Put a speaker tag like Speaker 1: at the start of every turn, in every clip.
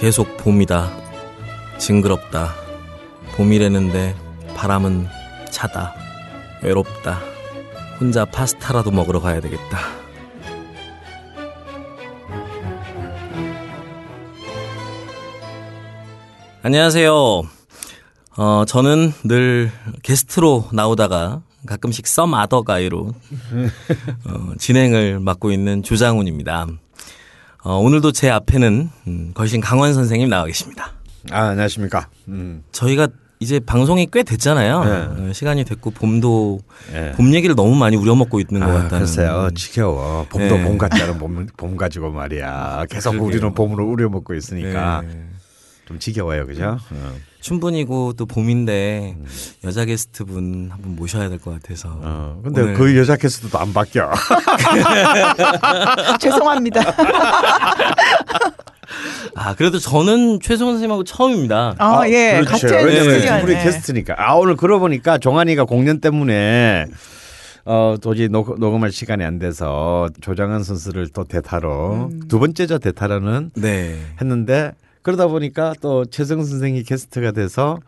Speaker 1: 계속 봄이다. 징그럽다. 봄이라는데 바람은 차다. 외롭다. 혼자 파스타라도 먹으러 가야 되겠다. 안녕하세요. 어, 저는 늘 게스트로 나오다가 가끔씩 썸 아더 가이로 어, 진행을 맡고 있는 조장훈입니다. 어, 오늘도 제 앞에는 음, 걸신 강원 선생님 나와 계십니다.
Speaker 2: 아, 안녕하십니까. 음.
Speaker 1: 저희가 이제 방송이 꽤 됐잖아요.
Speaker 2: 네.
Speaker 1: 어, 시간이 됐고 봄도
Speaker 2: 예.
Speaker 1: 봄 얘기를 너무 많이 우려먹고 있는 것
Speaker 2: 아,
Speaker 1: 같다는.
Speaker 2: 글쎄요. 지겨워. 봄도
Speaker 1: 네.
Speaker 2: 봄 같다는 봄, 봄 가지고 말이야. 계속
Speaker 1: 그러게요.
Speaker 2: 우리는 봄으로 우려먹고 있으니까
Speaker 1: 네.
Speaker 2: 좀 지겨워요. 그죠? 어.
Speaker 1: 춘분이고 또 봄인데 여자 게스트 분 한번 모셔야 될 것 같아서.
Speaker 2: 어. 근데
Speaker 1: 오늘
Speaker 2: 그 여자 캐스트도 안 바뀌어.
Speaker 3: 죄송합니다.
Speaker 1: 아 그래도 저는 최성원 선생님하고 처음입니다.
Speaker 3: 아, 예.
Speaker 2: 그렇죠. 왜냐면. 우리 게스트니까. 아, 오늘 그러고 보니까 종환이가 공연 때문에 어, 도저히 녹, 녹음할 시간이 안 돼서 조장현 선수를 또 대타로
Speaker 3: 음.
Speaker 2: 두 번째죠 대타로는
Speaker 1: 네.
Speaker 2: 했는데 그러다 보니까 또 최성 선생이 게스트가 돼서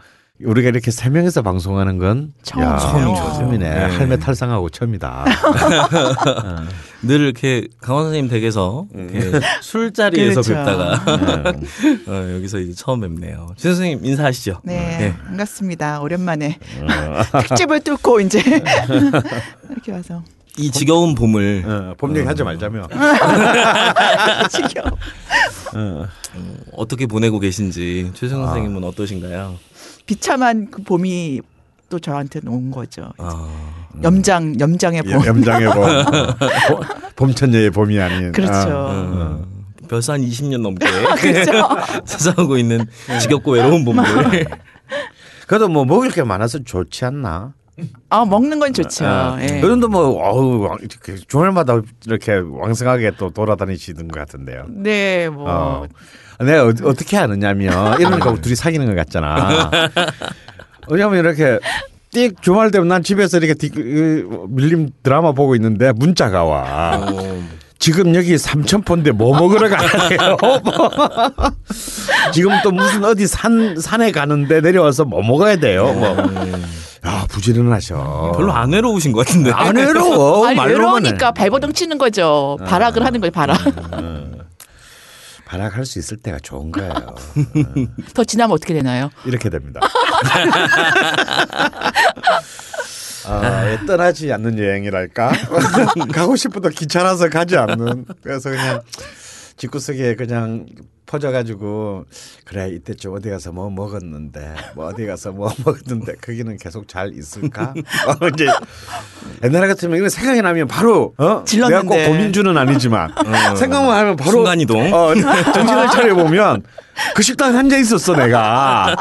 Speaker 2: 우리가 이렇게 세 명이서 방송하는 건
Speaker 1: 처음이죠.
Speaker 2: 처음이네.
Speaker 1: 네.
Speaker 2: 할매 탈상하고 처음이다.
Speaker 1: 늘 이렇게 강원 선생님 댁에서 이렇게 술자리에서
Speaker 3: 그렇죠.
Speaker 1: 뵙다가
Speaker 2: 네.
Speaker 1: 어, 여기서 이제 처음 뵙네요. 최 선생님 인사하시죠.
Speaker 3: 네, 반갑습니다. 오랜만에
Speaker 2: 어.
Speaker 3: 특집을 뚫고 이제 이렇게 와서
Speaker 1: 이 지겨운 봄 을
Speaker 2: 어, 봄 얘기 하지 말자며.
Speaker 3: 지겨워.
Speaker 2: 어.
Speaker 1: 어떻게 보내고 계신지 최성 선생님은 어떠신가요?
Speaker 3: 비참한 그 봄이 또 저한테는 온 거죠.
Speaker 1: 아,
Speaker 3: 염장 염장의 봄.
Speaker 2: 염장의 봄. 봄- 봄천녀의 봄이 아닌.
Speaker 3: 그렇죠.
Speaker 2: 아,
Speaker 1: 벌써 한 20년 넘게
Speaker 3: 그렇죠.
Speaker 1: 찾아오고 있는 지겹고 외로운 봄을
Speaker 2: 그래도 뭐 먹을 게 많아서 좋지 않나?
Speaker 3: 아 먹는 건 좋죠.
Speaker 2: 아,
Speaker 3: 예.
Speaker 2: 요즘도 뭐 어우 주말마다 이렇게 왕성하게 또 돌아다니시는 것 같은데요.
Speaker 3: 네, 뭐
Speaker 2: 어. 내가 어, 어떻게 아느냐면 이러니까 둘이 사귀는 것 같잖아. 왜냐면 이렇게 띡 주말 되면 난 집에서 이렇게 디, 그, 밀림 드라마 보고 있는데 문자가 와.
Speaker 1: 어,
Speaker 2: 지금 여기 삼천포인데 뭐 먹으러 가요? 지금 또 무슨 어디 산 산에 가는데 내려와서 뭐 먹어야 돼요? 뭐. 야 부지런하셔.
Speaker 1: 별로 안 외로우신 것 같은데.
Speaker 2: 안 외로워.
Speaker 3: 아니. 외로우니까 발버둥 치는 거죠. 발악을 하는 거예요. 발악.
Speaker 2: 발악할 수 있을 때가 좋은 거예요.
Speaker 3: 더 지나면 어떻게 되나요?
Speaker 2: 이렇게 됩니다. 아, 떠나지 않는 여행이랄까? 가고 싶어도 귀찮아서 가지 않는. 그래서 그냥 집구석에 그냥 퍼져가지고 그래 이때쯤 어디 가서 뭐 먹었는데 뭐 어디 가서 뭐 먹었는데 거기는 계속 잘 있을까? 어, 이제 옛날 같으면 이거 생각이 나면 바로 어? 내가 꼭
Speaker 3: 질렀는데.
Speaker 2: 고민주는 아니지만 생각만 하면 바로
Speaker 1: 순간 이동.
Speaker 2: 어, 정신을 차려 보면 그 식당에 앉아 있었어 내가.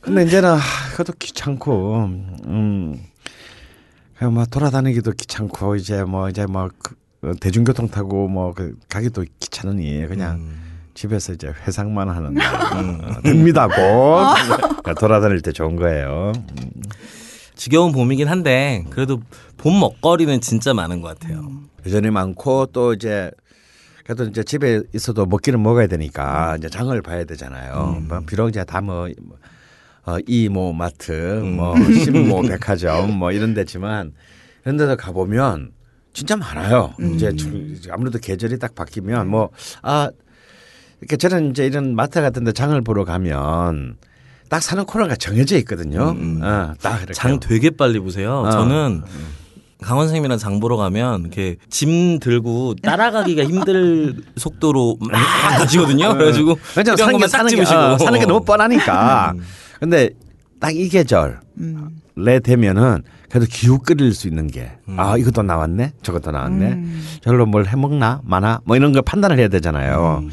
Speaker 2: 근데 이제는 하, 그것도 귀찮고, 음, 그냥 뭐 돌아다니기도 귀찮고 이제 뭐 이제 뭐 그, 어, 대중교통 타고 뭐 그 가기도 귀찮으니 그냥 집에서 이제 회상만 하는 날 됩니다 곧 그러니까 돌아다닐 때 좋은 거예요.
Speaker 1: 지겨운 봄이긴 한데 그래도 봄 먹거리는 진짜 많은 것 같아요.
Speaker 2: 여전히 많고 또 이제 그래도 이제 집에 있어도 먹기는 먹어야 되니까 이제 장을 봐야 되잖아요. 뭐 비록 이제 다뭐 어, 이모 마트, 뭐 신모 백화점 뭐 이런 데지만 이런 데서 가 보면 진짜 많아요. 이제 주- 아무래도 계절이 딱 바뀌면 뭐아 이렇게 저는 이제 이런 마트 같은 데 장을 보러 가면 딱 사는 코너가 정해져 있거든요. 어, 딱 이렇게.
Speaker 1: 장 되게 빨리 보세요.
Speaker 2: 어.
Speaker 1: 저는 강원 선생님이랑 장 보러 가면 이렇게 짐 들고 따라가기가 힘들 속도로 막 가시거든요. 그래가지고
Speaker 2: 왜냐면 사는 게 사는 게, 어, 사는 게 너무 뻔하니까. 근데 딱 이 계절에
Speaker 3: 음.
Speaker 2: 되면은 그래도 기웃 끓일 수 있는 게 아 이것도 나왔네 저것도 나왔네
Speaker 3: 음.
Speaker 2: 저걸로 뭘 해먹나 마나 뭐 이런 걸 판단을 해야 되잖아요.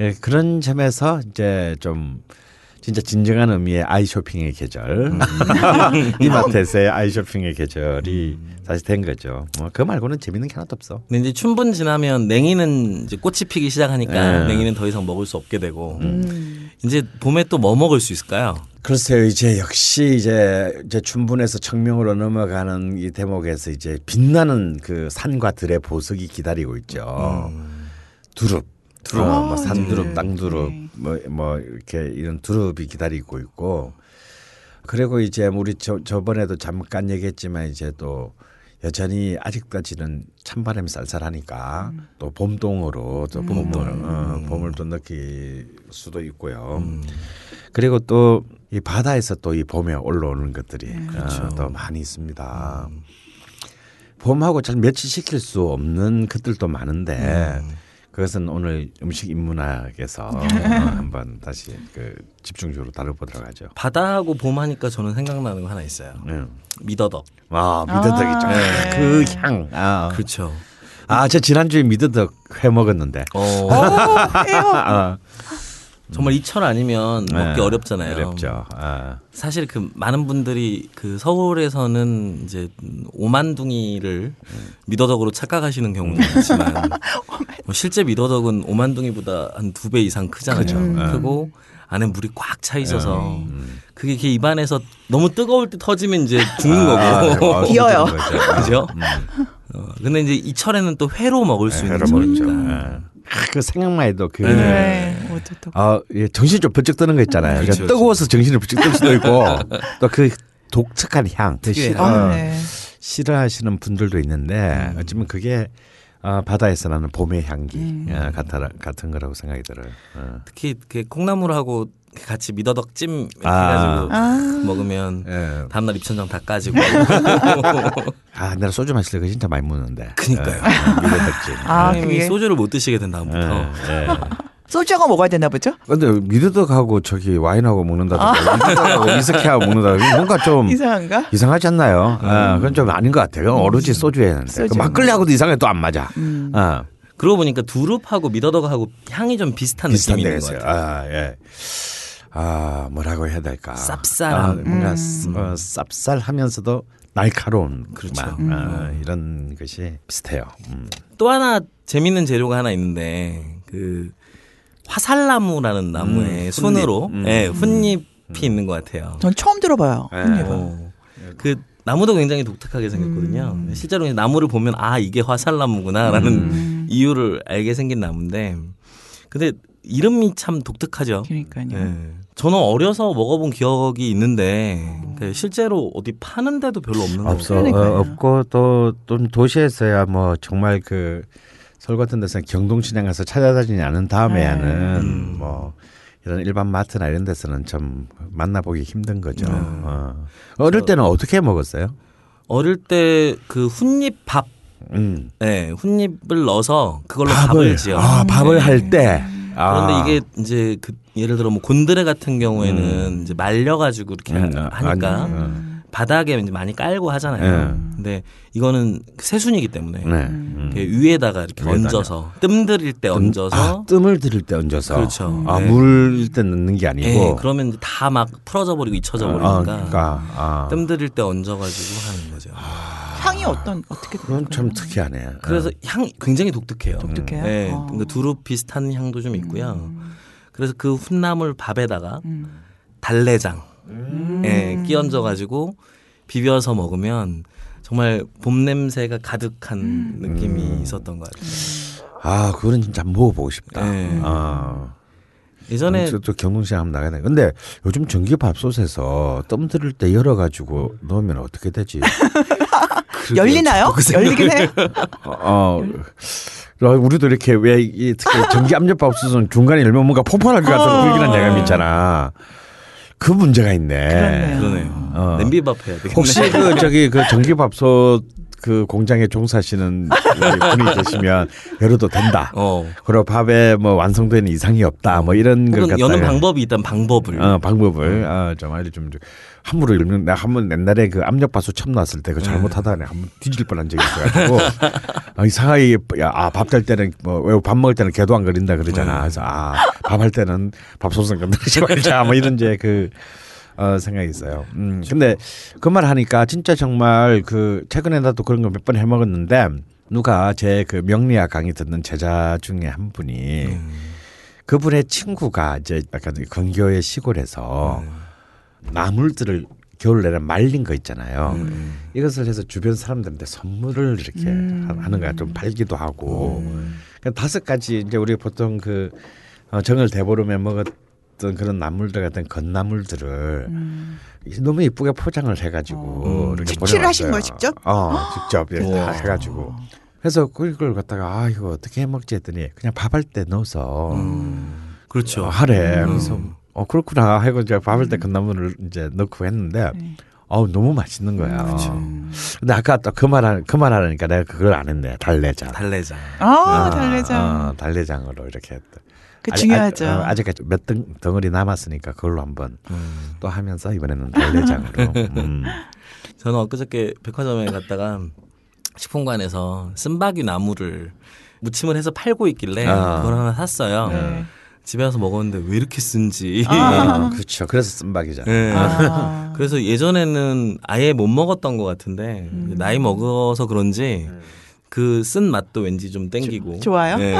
Speaker 2: 예, 그런 점에서 이제 좀 진짜 진정한 의미의 아이 쇼핑의 계절 이마트에서의 아이 쇼핑의 계절이 다시 된 거죠. 뭐 그 말고는 재밌는 게 하나도 없어.
Speaker 1: 근데 이제 춘분 지나면 냉이는 이제 꽃이 피기 시작하니까
Speaker 2: 네.
Speaker 1: 냉이는 더 이상 먹을 수 없게 되고
Speaker 3: 음.
Speaker 1: 이제 봄에 또 뭐 먹을 수 있을까요?
Speaker 2: 글쎄요, 이제 역시 이제 이제 춘분에서 청명으로 넘어가는 이 대목에서 이제 빛나는 그 산과 들의 보석이 기다리고 있죠. 두릅. 두릅,
Speaker 3: 아,
Speaker 2: 뭐 산두릅,
Speaker 3: 네.
Speaker 2: 땅두릅,
Speaker 3: 네.
Speaker 2: 뭐, 뭐 이렇게 이런 두릅이 기다리고 있고 그리고 이제 우리 저 저번에도 잠깐 얘기했지만 이제 또 여전히 아직까지는 찬바람이 쌀쌀하니까 또 봄동으로 또 봄을 어, 봄을 또 느낄 수도 있고요. 그리고 또 이 바다에서 또 이 봄에 올라오는 것들이 어, 또 많이 있습니다. 봄하고 잘 매치시킬 수 없는 것들도 많은데 그것은 오늘 음식 인문학에서 어, 한번 다시 그 집중적으로 다뤄보도록 하죠.
Speaker 1: 바다하고 봄 하니까 저는 생각나는 거 하나 있어요.
Speaker 2: 음.
Speaker 1: 미더덕.
Speaker 2: 아 미더덕이죠.
Speaker 3: 아, 네.
Speaker 2: 그 향. 아,
Speaker 1: 그렇죠.
Speaker 2: 아, 저 지난주에 미더덕 회 먹었는데.
Speaker 1: 어,
Speaker 3: 해요.
Speaker 2: 아,
Speaker 1: 정말 이철 아니면 먹기
Speaker 2: 네,
Speaker 1: 어렵잖아요.
Speaker 2: 어렵죠. 아,
Speaker 1: 사실 그 많은 분들이 그 서울에서는 이제 오만둥이를 미더덕으로 착각하시는 경우도 있지만 뭐 실제 미더덕은 오만둥이보다 한 두 배 이상 크잖아요.
Speaker 2: 그렇죠.
Speaker 1: 크고 안에 물이 꽉 차 있어서 그게 이렇게 입안에서 너무 뜨거울 때 터지면 이제 죽는 거고.
Speaker 2: 아,
Speaker 3: 기어요.
Speaker 2: 거죠.
Speaker 1: 그죠? 어, 근데 이제 이철에는 또 회로 먹을 수 있는
Speaker 2: 회로 먹죠.
Speaker 1: 철이니까.
Speaker 2: 아, 그 생각만 해도 그
Speaker 3: 네. 또.
Speaker 2: 아, 예, 정신 좀 번쩍 드는 거 있잖아요.
Speaker 1: 그렇죠,
Speaker 2: 그러니까 뜨거워서 정신이 번쩍 들 수도 있고 또 그 독특한 향, 그 싫어,
Speaker 3: 아, 네.
Speaker 2: 싫어하시는 분들도 있는데 어쩌면 그게 아, 바다에서 나는 봄의 향기
Speaker 3: 음.
Speaker 2: 아, 같아, 같은 거라고 생각이 들어요. 어.
Speaker 1: 특히 그 콩나물하고 같이 미더덕 찜 이렇게
Speaker 2: 아.
Speaker 1: 해가지고
Speaker 3: 아.
Speaker 1: 먹으면
Speaker 2: 예.
Speaker 1: 다음날 입천장 다 까지고.
Speaker 2: 아, 내가 소주 마실 때 그거 진짜 많이 먹는데.
Speaker 1: 그니까요.
Speaker 2: 미더덕지.
Speaker 3: 아,
Speaker 1: 형님이
Speaker 3: 그게
Speaker 1: 소주를 못 드시게 된 다음부터.
Speaker 2: 예.
Speaker 3: 소주하고 먹어야 되나 보죠?
Speaker 2: 근데 미더덕하고 저기 와인하고 먹는다든가 미더덕하고 위스키하고 먹는다든가 뭔가 좀
Speaker 3: 이상한가?
Speaker 2: 이상하지 않나요? 아, 그건 좀 아닌 것 같아요. 그건 오로지 소주에 하는데. 그
Speaker 3: 소주.
Speaker 2: 막걸리하고도 이상하게 또안 맞아.
Speaker 3: 음.
Speaker 2: 아,
Speaker 1: 그러고 보니까 두릅하고 미더덕하고 향이 좀 비슷한
Speaker 2: 비슷한
Speaker 1: 느낌이 있는 것. 같아요.
Speaker 2: 아, 예. 아, 뭐라고 해야 될까?
Speaker 1: 쌉쌀함.
Speaker 2: 아, 뭔가
Speaker 3: 음.
Speaker 2: 쌉- 어, 쌉쌀하면서도 날카로운
Speaker 1: 그렇죠.
Speaker 2: 맛.
Speaker 3: 음.
Speaker 2: 아, 이런 것이 비슷해요. 음.
Speaker 1: 또 하나 재밌는 재료가 하나 있는데 그 화살나무라는 나무의
Speaker 2: 음,
Speaker 1: 순으로
Speaker 2: 훗잎. 음.
Speaker 1: 예, 훗잎이 있는 것 같아요.
Speaker 3: 전 처음 들어봐요.
Speaker 2: 네.
Speaker 3: 깻잎은.
Speaker 1: 어, 그 나무도 굉장히 독특하게 생겼거든요.
Speaker 3: 음.
Speaker 1: 실제로 나무를 보면 아 이게 화살나무구나라는
Speaker 3: 음.
Speaker 1: 이유를 알게 생긴 나무인데, 근데 이름이 참 독특하죠.
Speaker 3: 그러니까요.
Speaker 1: 예. 저는 어려서 먹어본 기억이 있는데 그 실제로 어디 파는 데도 별로 없는 것
Speaker 2: 없어. 어, 없고 또 좀 도시에서야 뭐 정말 그 서울 같은 데서 경동시장 가서 찾아다니지 않은 다음에야는
Speaker 1: 음.
Speaker 2: 뭐 이런 일반 마트나 이런 데서는 좀 만나보기 힘든 거죠.
Speaker 1: 네.
Speaker 2: 어. 어릴 때는 어떻게 먹었어요?
Speaker 1: 어릴 때그 훗잎 밥,
Speaker 2: 음.
Speaker 1: 예, 훗잎을 넣어서 그걸로 밥을, 지어.
Speaker 2: 아 밥을 할 때. 아.
Speaker 1: 그런데 이게 이제 그 예를 들어 뭐 곤드레 같은 경우에는 이제 말려가지고 이렇게
Speaker 2: 음,
Speaker 1: 하니까
Speaker 2: 아니, 음.
Speaker 1: 바닥에 이제 많이 깔고 하잖아요. 근데 이거는 새순이기 때문에
Speaker 2: 네. 음.
Speaker 1: 그 위에다가 이렇게
Speaker 2: 위에다가.
Speaker 1: 얹어서 뜸 들일 때 얹어서
Speaker 2: 아, 뜸을 들일 때 얹어서.
Speaker 1: 그렇죠.
Speaker 2: 아,
Speaker 1: 네.
Speaker 2: 물일 때 넣는 게 아니고.
Speaker 1: 예, 그러면 다 막 풀어져 버리고 잊혀져
Speaker 2: 아,
Speaker 1: 버리니까
Speaker 2: 그러니까 아.
Speaker 1: 뜸 들일 때 얹어가지고 하는 거죠.
Speaker 3: 향이 어떤 어떻게
Speaker 2: 그건 참 특이하네.
Speaker 1: 그래서 향 굉장히 독특해요.
Speaker 3: 독특해요?
Speaker 1: 네,
Speaker 3: 어.
Speaker 1: 그러니까 두릅 비슷한 향도 좀 있고요. 그래서 그 훗나물 밥에다가
Speaker 3: 음.
Speaker 1: 달래장 예, 끼얹어 가지고 비벼서 먹으면 정말 봄 냄새가 가득한
Speaker 3: 음.
Speaker 1: 느낌이 있었던 것 같아요.
Speaker 2: 아, 그거는 진짜 먹어보고 싶다.
Speaker 1: 네.
Speaker 2: 아.
Speaker 1: 예전에
Speaker 2: 저, 또 경동시장 한번 나가야 돼. 근데 요즘 전기 밥솥에서 뜸 들일 때 열어 가지고 넣으면 어떻게 되지?
Speaker 3: 열리나요? 열리긴 해요.
Speaker 2: 어, 어, 우리도 이렇게 왜 이 특히 전기 압력밥솥은 중간에 열면 뭔가 폭발할 것 같은
Speaker 3: 어.
Speaker 2: 불길한 예감이 있잖아. 그 문제가 있네.
Speaker 3: 그렇네요.
Speaker 1: 그러네요.
Speaker 2: 어.
Speaker 1: 냄비밥 해야 되겠네.
Speaker 2: 혹시 그 저기 그 전기밥솥 그 공장에 종사하시는 분이 계시면 열어도 된다.
Speaker 1: 어.
Speaker 2: 그리고 밥에 뭐 완성되는 이상이 없다. 뭐 이런 걸 갖다가
Speaker 1: 여는 방법이 있다면 방법을.
Speaker 2: 어, 방법을 어, 좀 알려주면 좋- 함부로 열면 내가 한 번 옛날에 그 압력밥솥 처음 나왔을 때 그 잘못하다가 내가 한 번 뒤질 뻔한 적이 있어가지고. 아, 이상하게 아밥 될 때는 뭐밥 먹을 때는 개도 안 걸린다 그러잖아. 그래서 아밥 할 때는 밥솥은 건드리지 말자. 뭐 이런 이제 그 어, 생각이 있어요. 음, 근데 그 말 하니까 진짜 정말 그 최근에 나도 그런 거 몇 번 해 먹었는데 누가 제 그 명리학 강의 듣는 제자 중에 한 분이 그분의 친구가 이제 약간 근교의 시골에서 나물들을 겨울 내내 말린 거 있잖아요. 이것을 해서 주변 사람들한테 선물을 이렇게
Speaker 3: 음.
Speaker 2: 하- 하는 거야. 좀 팔기도 하고. 그 다섯 가지 이제 우리 보통 그 어, 정을 대보름에 먹었던 그런 나물들 같은 건나물들을 너무 이쁘게 포장을 해가지고 이렇게
Speaker 3: 직치를 음. 하신. 거예요, 직접?
Speaker 2: 어, 직접 이렇게 다
Speaker 1: 우와.
Speaker 2: 해가지고. 그래서 그걸 갖다가 아 이거 어떻게 해 먹지 했더니 그냥 밥할 때 넣어서
Speaker 1: 그렇죠.
Speaker 2: 어, 하래. 그래서 어 그렇구나 하고 이제 밥할 때 건나물을 이제 넣고 했는데 어우 너무 맛있는 거야. 근데 아까 또 그말그말 하니까 내가 그걸 안 했네. 달래장.
Speaker 1: 달래장.
Speaker 3: 아, 달래장.
Speaker 2: 어, 달래장으로 이렇게 했다.
Speaker 3: 그
Speaker 2: 아직-
Speaker 3: 중요하죠.
Speaker 2: 아, 아직까지 몇 덩, 덩어리 남았으니까 그걸로 한번
Speaker 1: 음.
Speaker 2: 또 하면서 이번에는 달래장으로. 음.
Speaker 1: 저는 엊그저께 백화점에 갔다가 식품관에서 쓴바귀 나무를 무침을 해서 팔고 있길래
Speaker 2: 아.
Speaker 1: 그걸 하나 샀어요.
Speaker 3: 네.
Speaker 1: 집에 와서 먹었는데 왜 이렇게 쓴지.
Speaker 2: 아, 그렇죠. 그래서 쓴박이잖아.
Speaker 1: 네.
Speaker 3: 아.
Speaker 1: 그래서 예전에는 아예 못 먹었던 것 같은데
Speaker 3: 음.
Speaker 1: 나이 먹어서 그런지 그 쓴 맛도 왠지 좀 땡기고.
Speaker 3: 좋아요?
Speaker 1: 네.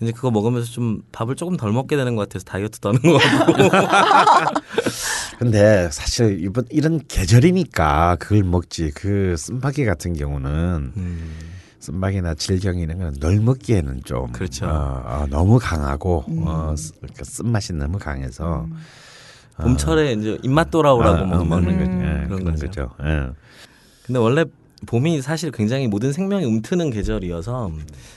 Speaker 1: 왠지 그거 먹으면서 좀 밥을 조금 덜 먹게 되는 것 같아서 다이어트도 하는 것 같고.
Speaker 2: 근데 사실 이번 이런 계절이니까 그걸 먹지. 그 쓴박이 같은 경우는
Speaker 1: 음.
Speaker 2: 쓴박이나 질경 이런 거는 널 먹기에는 좀
Speaker 1: 그렇죠.
Speaker 2: 어, 어, 너무 강하고
Speaker 3: 음.
Speaker 2: 어, 쓴맛이 너무 강해서
Speaker 1: 봄철에 이제 입맛 돌아오라고
Speaker 2: 어, 어,
Speaker 1: 먹는,
Speaker 2: 먹는 거죠.
Speaker 3: 음.
Speaker 2: 예,
Speaker 1: 그런
Speaker 2: 그런
Speaker 1: 거죠.
Speaker 2: 거죠. 예.
Speaker 1: 근데 원래 봄이 사실 굉장히 모든 생명이 움트는 계절이어서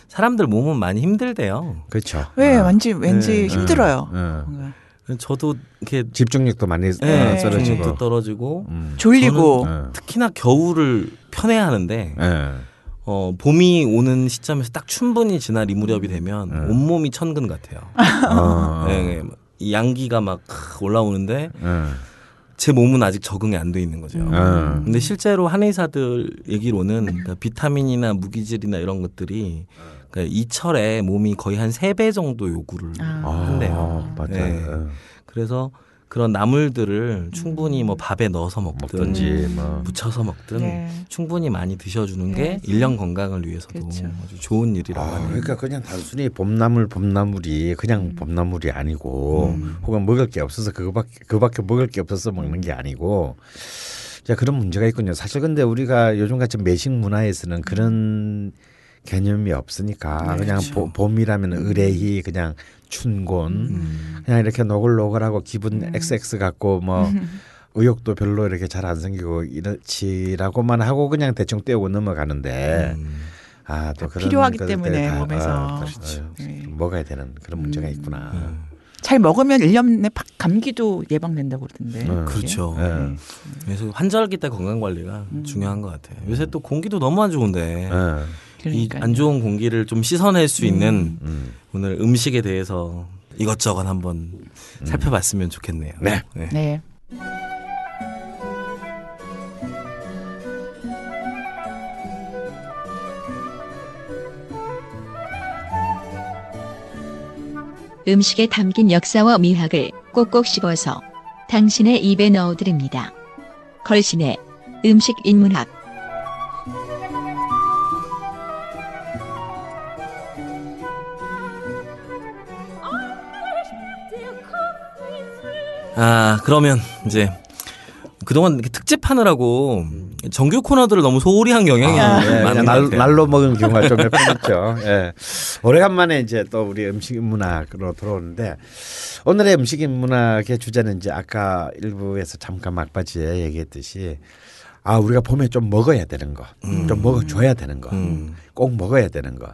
Speaker 1: 사람들 몸은 많이 힘들대요.
Speaker 2: 그렇죠.
Speaker 3: 왜
Speaker 2: 어,
Speaker 3: 왠지 왠지
Speaker 1: 네.
Speaker 3: 힘들어요.
Speaker 2: 어.
Speaker 3: 뭔가.
Speaker 1: 저도 이렇게
Speaker 2: 집중력도 많이
Speaker 1: 네,
Speaker 2: 어, 떨어지고.
Speaker 1: 집중력도 떨어지고
Speaker 2: 음.
Speaker 3: 졸리고
Speaker 2: 어.
Speaker 1: 특히나 겨울을 편해야 하는데
Speaker 2: 예.
Speaker 1: 어, 봄이 오는 시점에서 딱 충분히 지날 이 무렵이 되면
Speaker 2: 음.
Speaker 1: 온몸이 천근 같아요.
Speaker 2: 어.
Speaker 1: 네, 네. 이 양기가 막 올라오는데
Speaker 2: 예.
Speaker 1: 제 몸은 아직 적응이 안 돼 있는 거죠.
Speaker 2: 음.
Speaker 1: 근데 실제로 한의사들 얘기로는 그러니까 비타민이나 무기질이나 이런 것들이 그러니까 이 철에 몸이 거의 한 세 배 정도 요구를
Speaker 3: 아.
Speaker 1: 한대요.
Speaker 2: 맞아요.
Speaker 1: 네.
Speaker 2: 어.
Speaker 1: 그래서 그런 나물들을 충분히 뭐 밥에 넣어서 먹든
Speaker 2: 먹든지 뭐.
Speaker 1: 무쳐서 먹든
Speaker 3: 네.
Speaker 1: 충분히 많이 드셔주는
Speaker 3: 네.
Speaker 1: 게 일년 건강을 위해서도
Speaker 3: 그렇죠.
Speaker 1: 아주 좋은 일이라고
Speaker 2: 아,
Speaker 1: 하네요.
Speaker 2: 그러니까 그냥 단순히 봄나물 봄나물이 그냥 봄나물이 아니고
Speaker 1: 음.
Speaker 2: 혹은 먹을 게 없어서 그거밖에 그밖에 먹을 게 없어서 먹는 게 아니고 자 그런 문제가 있군요. 사실 근데 우리가 요즘 같이 매식 문화에서는 그런 개념이 없으니까 그냥 보- 봄이라면 의뢰히 그냥 춘곤
Speaker 1: 음.
Speaker 2: 그냥 이렇게 노글노글하고 기분 XX 같고 뭐 의욕도 별로 이렇게 잘 안 생기고 이렇지라고만 하고 그냥 대충 떼고 넘어가는데
Speaker 1: 음.
Speaker 2: 아또 그런
Speaker 3: 필요하기 때문에
Speaker 2: 다,
Speaker 3: 몸에서.
Speaker 2: 어, 또,
Speaker 1: 그렇죠.
Speaker 2: 어,
Speaker 3: 네.
Speaker 2: 먹어야 되는 그런 문제가 있구나.
Speaker 1: 음.
Speaker 3: 잘 먹으면 1년 내 팍- 감기도 예방된다고 그러던데.
Speaker 2: 음.
Speaker 1: 그렇죠.
Speaker 2: 예.
Speaker 1: 그래서 환절기 때 건강 관리가
Speaker 3: 음.
Speaker 1: 중요한 것 같아요. 요새 또 공기도 너무 안 좋은데
Speaker 2: 어,
Speaker 1: 이
Speaker 3: 그러니까요.
Speaker 1: 안 좋은 공기를 좀 씻어낼 수 있는
Speaker 2: 음.
Speaker 1: 오늘 음식에 대해서 이것저것 한번 살펴봤으면 좋겠네요.
Speaker 2: 네.
Speaker 3: 네.
Speaker 4: 음식에 담긴 역사와 미학을 꼭꼭 씹어서 당신의 입에 넣어드립니다. 걸신의 음식 인문학
Speaker 1: 아 그러면 이제 그동안 이렇게 특집 하느라고 정규 코너들을 너무 소홀히 한 경향이
Speaker 2: 예,
Speaker 1: 많은
Speaker 2: 날. 날로 먹은 경우가 좀 몇 번 있죠. 예. 오래간만에 이제 또 우리 음식 문학으로 들어오는데 오늘의 음식 문학의 주제는 이제 아까 일부에서 잠깐 막바지에 얘기했듯이 아 우리가 봄에 좀 먹어야 되는 거, 좀 먹어줘야 되는 거,
Speaker 1: 음.
Speaker 2: 꼭 먹어야 되는 거,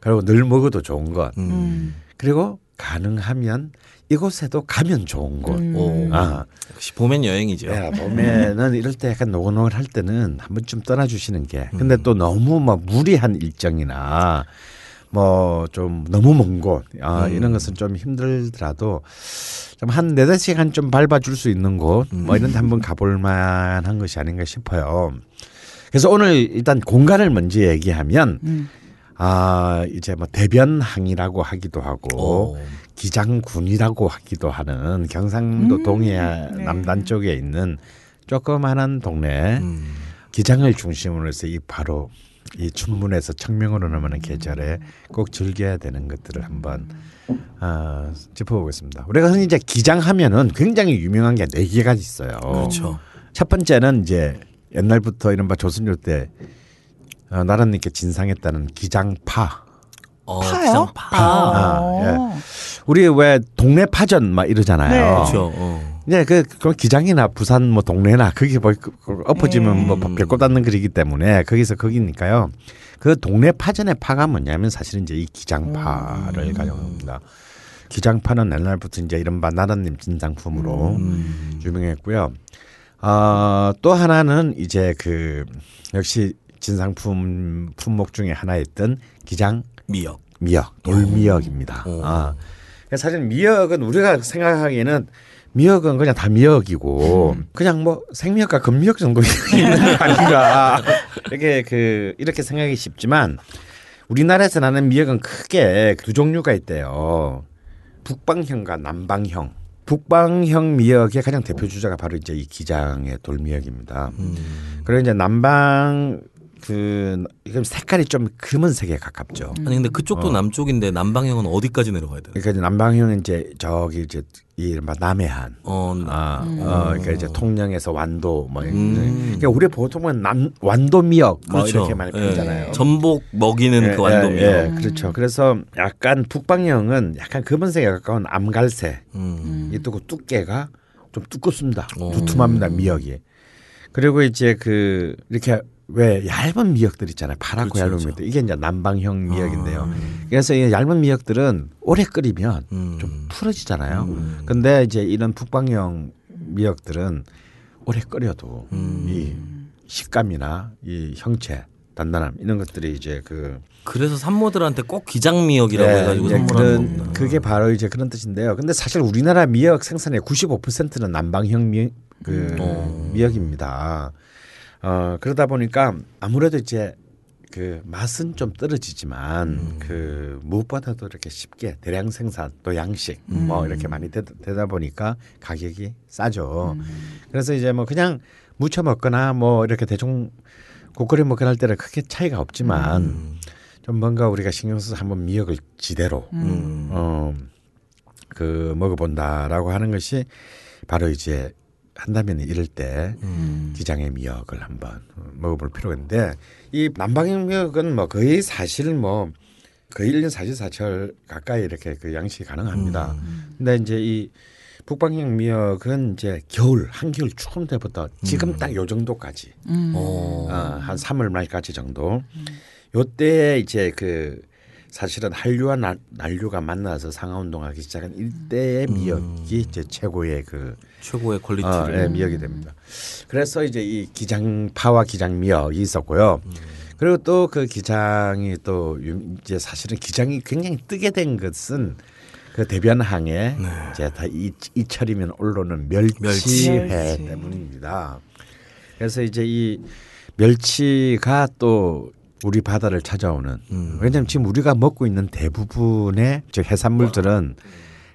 Speaker 2: 그리고 늘 먹어도 좋은 것,
Speaker 1: 음.
Speaker 3: 음.
Speaker 2: 그리고 가능하면 이곳에도 가면 좋은 곳.
Speaker 3: 음.
Speaker 1: 오.
Speaker 2: 아,
Speaker 1: 역시 봄엔 여행이죠.
Speaker 2: 예, 봄에는 이럴 때 약간 노곤노곤 할 때는 한번 좀 떠나주시는 게. 근데 또 너무 뭐 무리한 일정이나 뭐 좀 너무 먼 곳, 아, 이런 것은 좀 힘들더라도 좀한 네다섯 시간 좀 밟아줄 수 있는 곳, 뭐 이런 데 한번 가볼 만한 것이 아닌가 싶어요. 그래서 오늘 일단 공간을 먼저 얘기하면
Speaker 3: 음.
Speaker 2: 아, 이제 뭐 대변항이라고 하기도 하고
Speaker 1: 오.
Speaker 2: 기장군이라고 하기도 하는 경상도
Speaker 3: 음,
Speaker 2: 동해
Speaker 3: 네.
Speaker 2: 남단 쪽에 있는 조그마한 동네
Speaker 1: 음.
Speaker 2: 기장을 중심으로 해서 이 바로 이 춘문에서 청명으로 넘어가는 계절에 꼭 즐겨야 되는 것들을 한번 어, 짚어보겠습니다. 우리가 흔히 이제 기장하면은 굉장히 유명한 게 네 개가 있어요.
Speaker 1: 그렇죠.
Speaker 2: 첫 번째는 이제 옛날부터 이른바 조선조 때 어, 나라님께 진상했다는 기장파.
Speaker 1: 어,
Speaker 3: 파요?
Speaker 1: 기장파.
Speaker 2: 아,
Speaker 3: 어.
Speaker 2: 우리 왜 동네 파전 막 이러잖아요.
Speaker 3: 네.
Speaker 1: 그렇죠. 어.
Speaker 2: 네, 그 그럼 기장이나 부산 뭐 동네나 그게 뭐 그- 그 엎어지면 뭐
Speaker 1: 음.
Speaker 2: 배꼽 닿는 글이기 때문에 거기서 거기니까요. 그 동네 파전의 파가 뭐냐면 사실은 이제 이 기장파를
Speaker 1: 음.
Speaker 2: 가져옵니다. 기장파는 옛날부터 이제 이른바 나라님 진상품으로
Speaker 1: 음.
Speaker 2: 유명했고요. 어, 또 하나는 이제 그 역시 진상품 품목 중에 하나였던 기장
Speaker 1: 미역.
Speaker 2: 미역, 돌미역입니다.
Speaker 1: 오.
Speaker 2: 아, 사실 미역은 우리가 생각하기에는 미역은 그냥 다 미역이고 그냥 뭐 생미역과 금미역 정도 있는 거 아닌가 이렇게 그 이렇게 생각이 쉽지만 우리나라에서 나는 미역은 크게 두 종류가 있대요. 북방형과 남방형. 북방형 미역의 가장 대표 주자가 바로 이제 이 기장의 돌미역입니다.
Speaker 1: 음.
Speaker 2: 그리고 이제 남방 그 이건 색깔이 좀 검은색에 가깝죠.
Speaker 1: 아니 근데 그쪽도
Speaker 2: 어.
Speaker 1: 남쪽인데 남방향은 어디까지 내려가야 돼요?
Speaker 2: 그러니까 이제 남방형은 이제 저기 이제 이른바 남해안.
Speaker 1: 어,
Speaker 2: 아, 어, 그러니까 이제 통영에서 완도 뭐
Speaker 1: 음.
Speaker 2: 그러니까 우리 보통은 남 완도 미역 뭐
Speaker 1: 그렇죠.
Speaker 2: 이렇게 많이
Speaker 1: 예.
Speaker 2: 부르잖아요.
Speaker 1: 전복 먹이는
Speaker 2: 예,
Speaker 1: 그 완도
Speaker 2: 예,
Speaker 1: 미역.
Speaker 2: 예, 그렇죠. 그래서 약간 북방형은 약간 검은색에 가까운 암갈색.
Speaker 1: 음.
Speaker 2: 이 뜨고 두께가 좀 두껍습니다.
Speaker 1: 오.
Speaker 2: 두툼합니다 미역이. 그리고 이제 그 이렇게 왜 얇은 미역들 있잖아요. 파랗고
Speaker 1: 그렇죠,
Speaker 2: 얇은
Speaker 1: 그렇죠.
Speaker 2: 미역들 이게 이제 남방형 미역인데요.
Speaker 1: 아.
Speaker 2: 그래서 이 얇은 미역들은 오래 끓이면
Speaker 1: 음.
Speaker 2: 좀 풀어지잖아요.
Speaker 1: 음.
Speaker 2: 근데 이제 이런 북방형 미역들은 오래 끓여도
Speaker 1: 음.
Speaker 2: 이 식감이나 이 형체 단단함 이런 것들이 이제 그
Speaker 1: 그래서 산모들한테 꼭 기장 미역이라고
Speaker 2: 네,
Speaker 1: 해가지고 선물하는 거구나.
Speaker 2: 그게 바로 이제 그런 뜻인데요. 근데 사실 우리나라 미역 생산의 95%는 남방형 미, 그
Speaker 1: 어.
Speaker 2: 미역입니다. 어 그러다 보니까 아무래도 이제 그 맛은 좀 떨어지지만
Speaker 1: 음.
Speaker 2: 그 무엇보다도 이렇게 쉽게 대량 생산 또 양식
Speaker 1: 음.
Speaker 2: 뭐 이렇게 많이 되, 다 보니까 가격이 싸죠.
Speaker 1: 음.
Speaker 2: 그래서 이제 뭐 그냥 무쳐 먹거나 뭐 이렇게 대충 국거리 먹거나 할 때는 크게 차이가 없지만
Speaker 1: 음.
Speaker 2: 좀 뭔가 우리가 신경 써서 한번 미역을 지대로
Speaker 1: 음.
Speaker 2: 어, 그 먹어본다라고 하는 것이 바로 이제 한다면 이럴 때
Speaker 1: 음.
Speaker 2: 기장의 미역을 한번 먹어볼 필요가 있는데 이 남방의 미역은 뭐 거의 사실 뭐 거의 1년 사시사철 가까이 이렇게 그 양식이 가능합니다.
Speaker 1: 음.
Speaker 2: 근데 이제 이 북방형 미역은 이제 겨울 한겨울 추운 때부터 지금 딱 요 정도까지
Speaker 3: 음.
Speaker 1: 어.
Speaker 2: 어, 한 3월 말까지 정도. 요때 이제 그 사실은 한류와 나- 난류가 만나서 상하 운동하기 시작한 이때의 미역이 이제 최고의 그
Speaker 1: 최고의
Speaker 2: 어,
Speaker 1: 퀄리티를.
Speaker 2: 예, 미역이 됩니다. 그래서 이제 이 기장파와 기장미역이 있었고요. 그리고 또 그 기장이 또 유- 이제 사실은 기장이 굉장히 뜨게 된 것은 그 대변항에 이제 다 이, 이철이면 올라오는 멸치회
Speaker 3: 멸치.
Speaker 2: 때문입니다. 그래서 이제 이 멸치가 또 우리 바다를 찾아오는
Speaker 1: 음.
Speaker 2: 왜냐하면 지금 우리가 먹고 있는 대부분의 저 해산물들은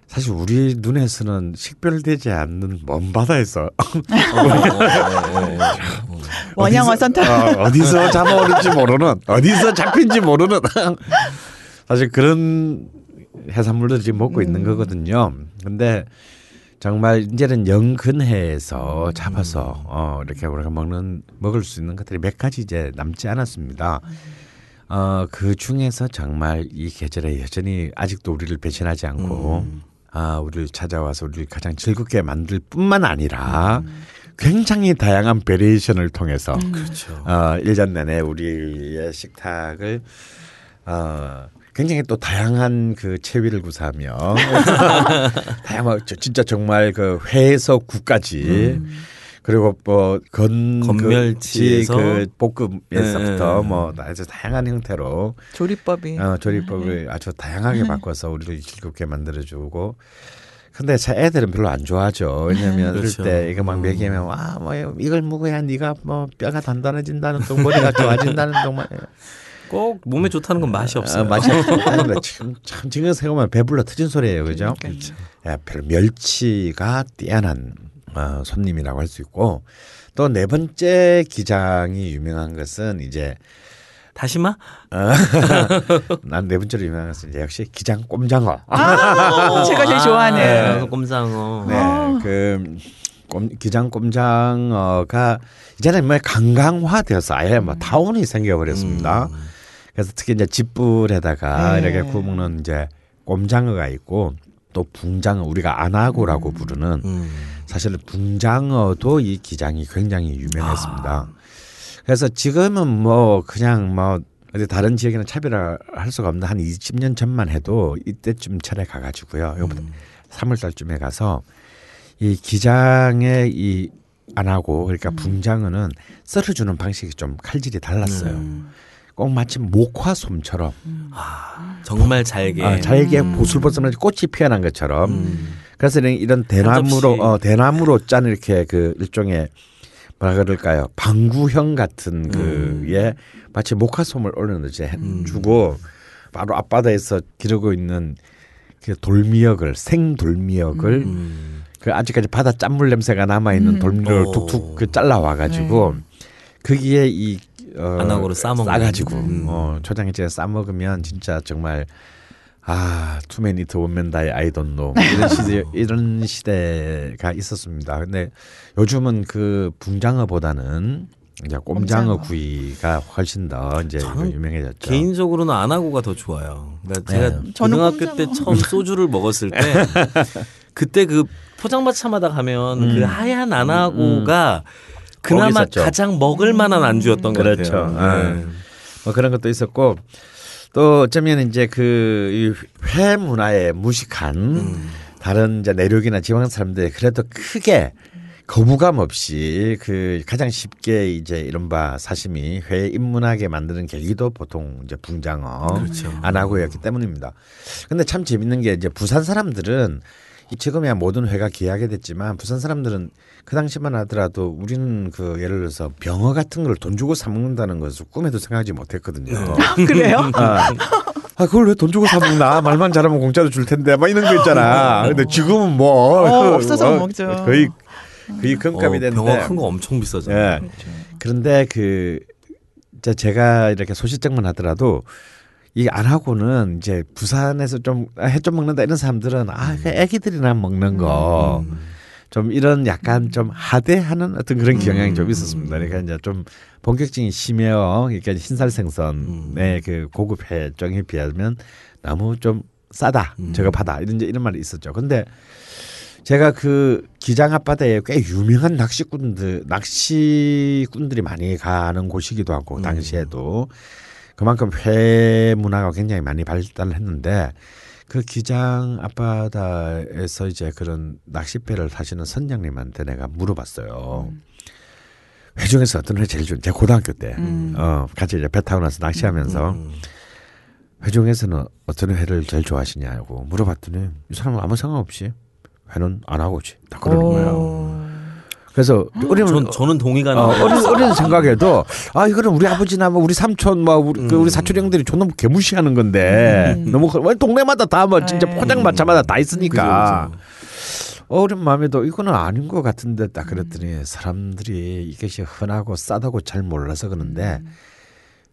Speaker 2: 사실 우리 눈에서는 식별되지 않는 먼 바다에서
Speaker 3: 원양어 선택.
Speaker 2: 어, 어디서 잡아오는지 모르는 어디서 잡힌지 모르는 사실 그런 해산물들 지금 먹고 있는 거거든요. 근데 정말 이제는 연근해에서 잡아서 어, 이렇게 우리가 먹는 먹을 수 있는 것들이 몇 가지 이제 남지 않았습니다. 어, 그 중에서 정말 이 계절에 여전히 아직도 우리를 배신하지 않고 아, 우리를 찾아와서 우리를 가장 즐겁게 만들 뿐만 아니라 굉장히 다양한 variation을 통해서
Speaker 1: 그렇죠.
Speaker 2: 어, 1년 내내 우리의 식탁을 어, 굉장히 또 다양한 그 체위를 구사하며 다양한 저- 진짜 정말 그 회에서 국까지 그리고 뭐 건
Speaker 1: 건멸치에서
Speaker 2: 그 볶음에서부터
Speaker 1: 네.
Speaker 2: 뭐 아주 다양한 형태로
Speaker 3: 조리법이.
Speaker 2: 어, 조리법을 아주 다양하게 바꿔서 우리를 즐겁게 만들어주고 근데 제 애들은 별로 안 좋아하죠. 왜냐하면
Speaker 1: 그렇죠.
Speaker 2: 어릴 때 이거 막 먹이면 와뭐 이걸 먹어야 네가 뭐 뼈가 단단해진다는 동 머리가 좋아진다는
Speaker 1: 동꼭 몸에 좋다는 건 맛이 없어요.
Speaker 2: 아, 맛이 없는데 지금 참 지금 생각하면 배불러 터진 소리예요, 그죠?
Speaker 3: 그러니까요.
Speaker 2: 예, 별 멸치가 뛰어난 어, 손님이라고 할 수 있고 또 네 번째 기장이 유명한 것은 이제
Speaker 1: 다시마?
Speaker 2: 난 네 번째로 유명한 것은 이제 역시 기장 꼼장어.
Speaker 3: 아, 제가 제일 좋아하는.
Speaker 1: 아, 꼼장어.
Speaker 2: 네,
Speaker 3: 아.
Speaker 2: 그 꼼, 기장 꼼장어가 이제는 뭐 관광화되어서 아예 뭐 타운이 생겨버렸습니다. 그래서 특히 이제 집불에다가
Speaker 3: 네.
Speaker 2: 이렇게 구워 먹는 이제 꼼장어가 있고 또 붕장어 우리가 안하고라고 부르는
Speaker 1: 음.
Speaker 2: 사실은 붕장어도 이 기장이 굉장히 유명했습니다. 그래서 지금은 뭐 그냥 뭐 어디 다른 지역에는 차별할 수가 없는 한 20년 전만 해도 이때쯤 철에 가가지고요. 요번 3월달쯤에 가서 이 기장의 이 안 하고 그러니까 붕장어는 썰어주는 방식이 좀 칼질이 달랐어요.
Speaker 3: 음.
Speaker 2: 꼭 마치 목화솜처럼
Speaker 1: 아, 정말 잘게.
Speaker 2: 아, 잘게
Speaker 3: 음.
Speaker 2: 보슬보슬하게 꽃이 피어난 것처럼
Speaker 1: 음.
Speaker 2: 그래서 이런- 대나무로. 어, 대나무로 짠 이렇게 그 일종의 뭐라 그럴까요 방구형 같은 그에 마치 목화솜을 올려놓지 해주고 바로 앞바다에서 기르고 있는 그 돌미역을 생 돌미역을
Speaker 1: 음.
Speaker 2: 그 아직까지 바다 짠물 냄새가 남아 있는
Speaker 3: 음.
Speaker 2: 돌미역을
Speaker 1: 오.
Speaker 2: 툭툭 그 잘라 와가지고 거기에 이 어,
Speaker 1: 아나고를 싸먹는.
Speaker 2: 싸가지고
Speaker 1: 음.
Speaker 2: 어, 초장에 찍어 싸 먹으면 진짜 정말 아 투맨이트 원맨다이 아이돈노 이런 시대 이런 시대가 있었습니다. 근데 요즘은 그 붕장어보다는 이제 꼼장어. 구이가 훨씬 더 이제 유명해졌죠.
Speaker 1: 개인적으로는 아나고가 더 좋아요. 그러니까 제가
Speaker 2: 네.
Speaker 1: 고등학교 때. 처음 소주를 먹었을 때 그때 그 포장마차마다 가면
Speaker 2: 음.
Speaker 1: 그 하얀 안하고가
Speaker 2: 꼭
Speaker 1: 그나마. 가장 먹을 만한 안주였던 것
Speaker 2: 그렇죠.
Speaker 1: 같아요. 네.
Speaker 2: 뭐 그런 것도 있었고 또 어쩌면 이제 그 회 문화에 무식한
Speaker 1: 음.
Speaker 2: 다른 이제 내륙이나 지방 사람들이 그래도 크게 거부감 없이 그 가장 쉽게 이제 이른바 사시미 회 입문하게 만드는 계기도 보통 이제 붕장어
Speaker 1: 그렇죠.
Speaker 2: 안 하고였기 때문입니다. 근데 참 재밌는 게 이제 부산 사람들은 이 지금이야 모든 회가 귀하게 됐지만 부산 사람들은 그 당시만 하더라도 우리는 그 예를 들어서 병어 같은 걸 돈 주고 사 먹는다는 것을 꿈에도 생각하지 못했거든요.
Speaker 3: 아, 그래요?
Speaker 2: 아, 아, 그걸 왜 돈 주고 사 먹나? 말만 잘하면 공짜로 줄 텐데, 막 이런 거 있잖아. 근데 지금은 뭐
Speaker 3: 어, 없어서 못 먹죠.
Speaker 2: 거의 거의 금값이
Speaker 1: 어,
Speaker 2: 됐는데.
Speaker 1: 병어 큰 거 엄청 비싸잖아요.
Speaker 2: 예.
Speaker 3: 그렇죠.
Speaker 2: 그런데 그 제가 이렇게 소시적만 하더라도 이 안 하고는 이제 부산에서 좀 해좀 먹는다 이런 사람들은 아, 그 애기들이나 먹는 거. 좀 이런 약간 좀 하대하는 어떤 그런 경향이 좀 있었습니다. 그러니까 이제 좀 본격적인 심해어, 그러니까 흰살 생선의 그 고급 회정에 비하면 너무 좀 싸다, 저급하다 이런 이런 말이 있었죠. 근데 제가 그 기장 앞바다에 꽤 유명한 낚시꾼들 낚시꾼들이 많이 가는 곳이기도 하고 당시에도 그만큼 회 문화가 굉장히 많이 발달을 했는데 그 기장 앞바다에서 이제 그런 낚싯배를 타시는 선장님한테 내가 물어봤어요. 회 중에서 어떤 회 제일 좋은? 제가 고등학교 때,
Speaker 3: 음.
Speaker 2: 어 같이 이제 배 타고 나서 낚시하면서
Speaker 1: 음.
Speaker 2: 회 중에서는 어떤 회를 제일 좋아하시냐고 물어봤더니 이 사람은 아무 상관 없이 회는 안 하고지 다 그러는 거예요.
Speaker 3: 오.
Speaker 2: 그래서 어린
Speaker 1: 전, 저는 동의가
Speaker 2: 어. 어린 어린 생각에도 아 이거는 우리 아버지나 뭐 우리 삼촌 뭐 우리, 그 우리 사촌 형들이 존나 개무시하는 건데 너무 그- 왜 동네마다 다 뭐 진짜
Speaker 3: 네.
Speaker 2: 포장마차마다 다 있으니까
Speaker 1: 그죠,
Speaker 2: 어린 마음에도 이거는 아닌 것 같은데 딱 그랬더니 사람들이 이것이 흔하고 싸다고 잘 몰라서 그런데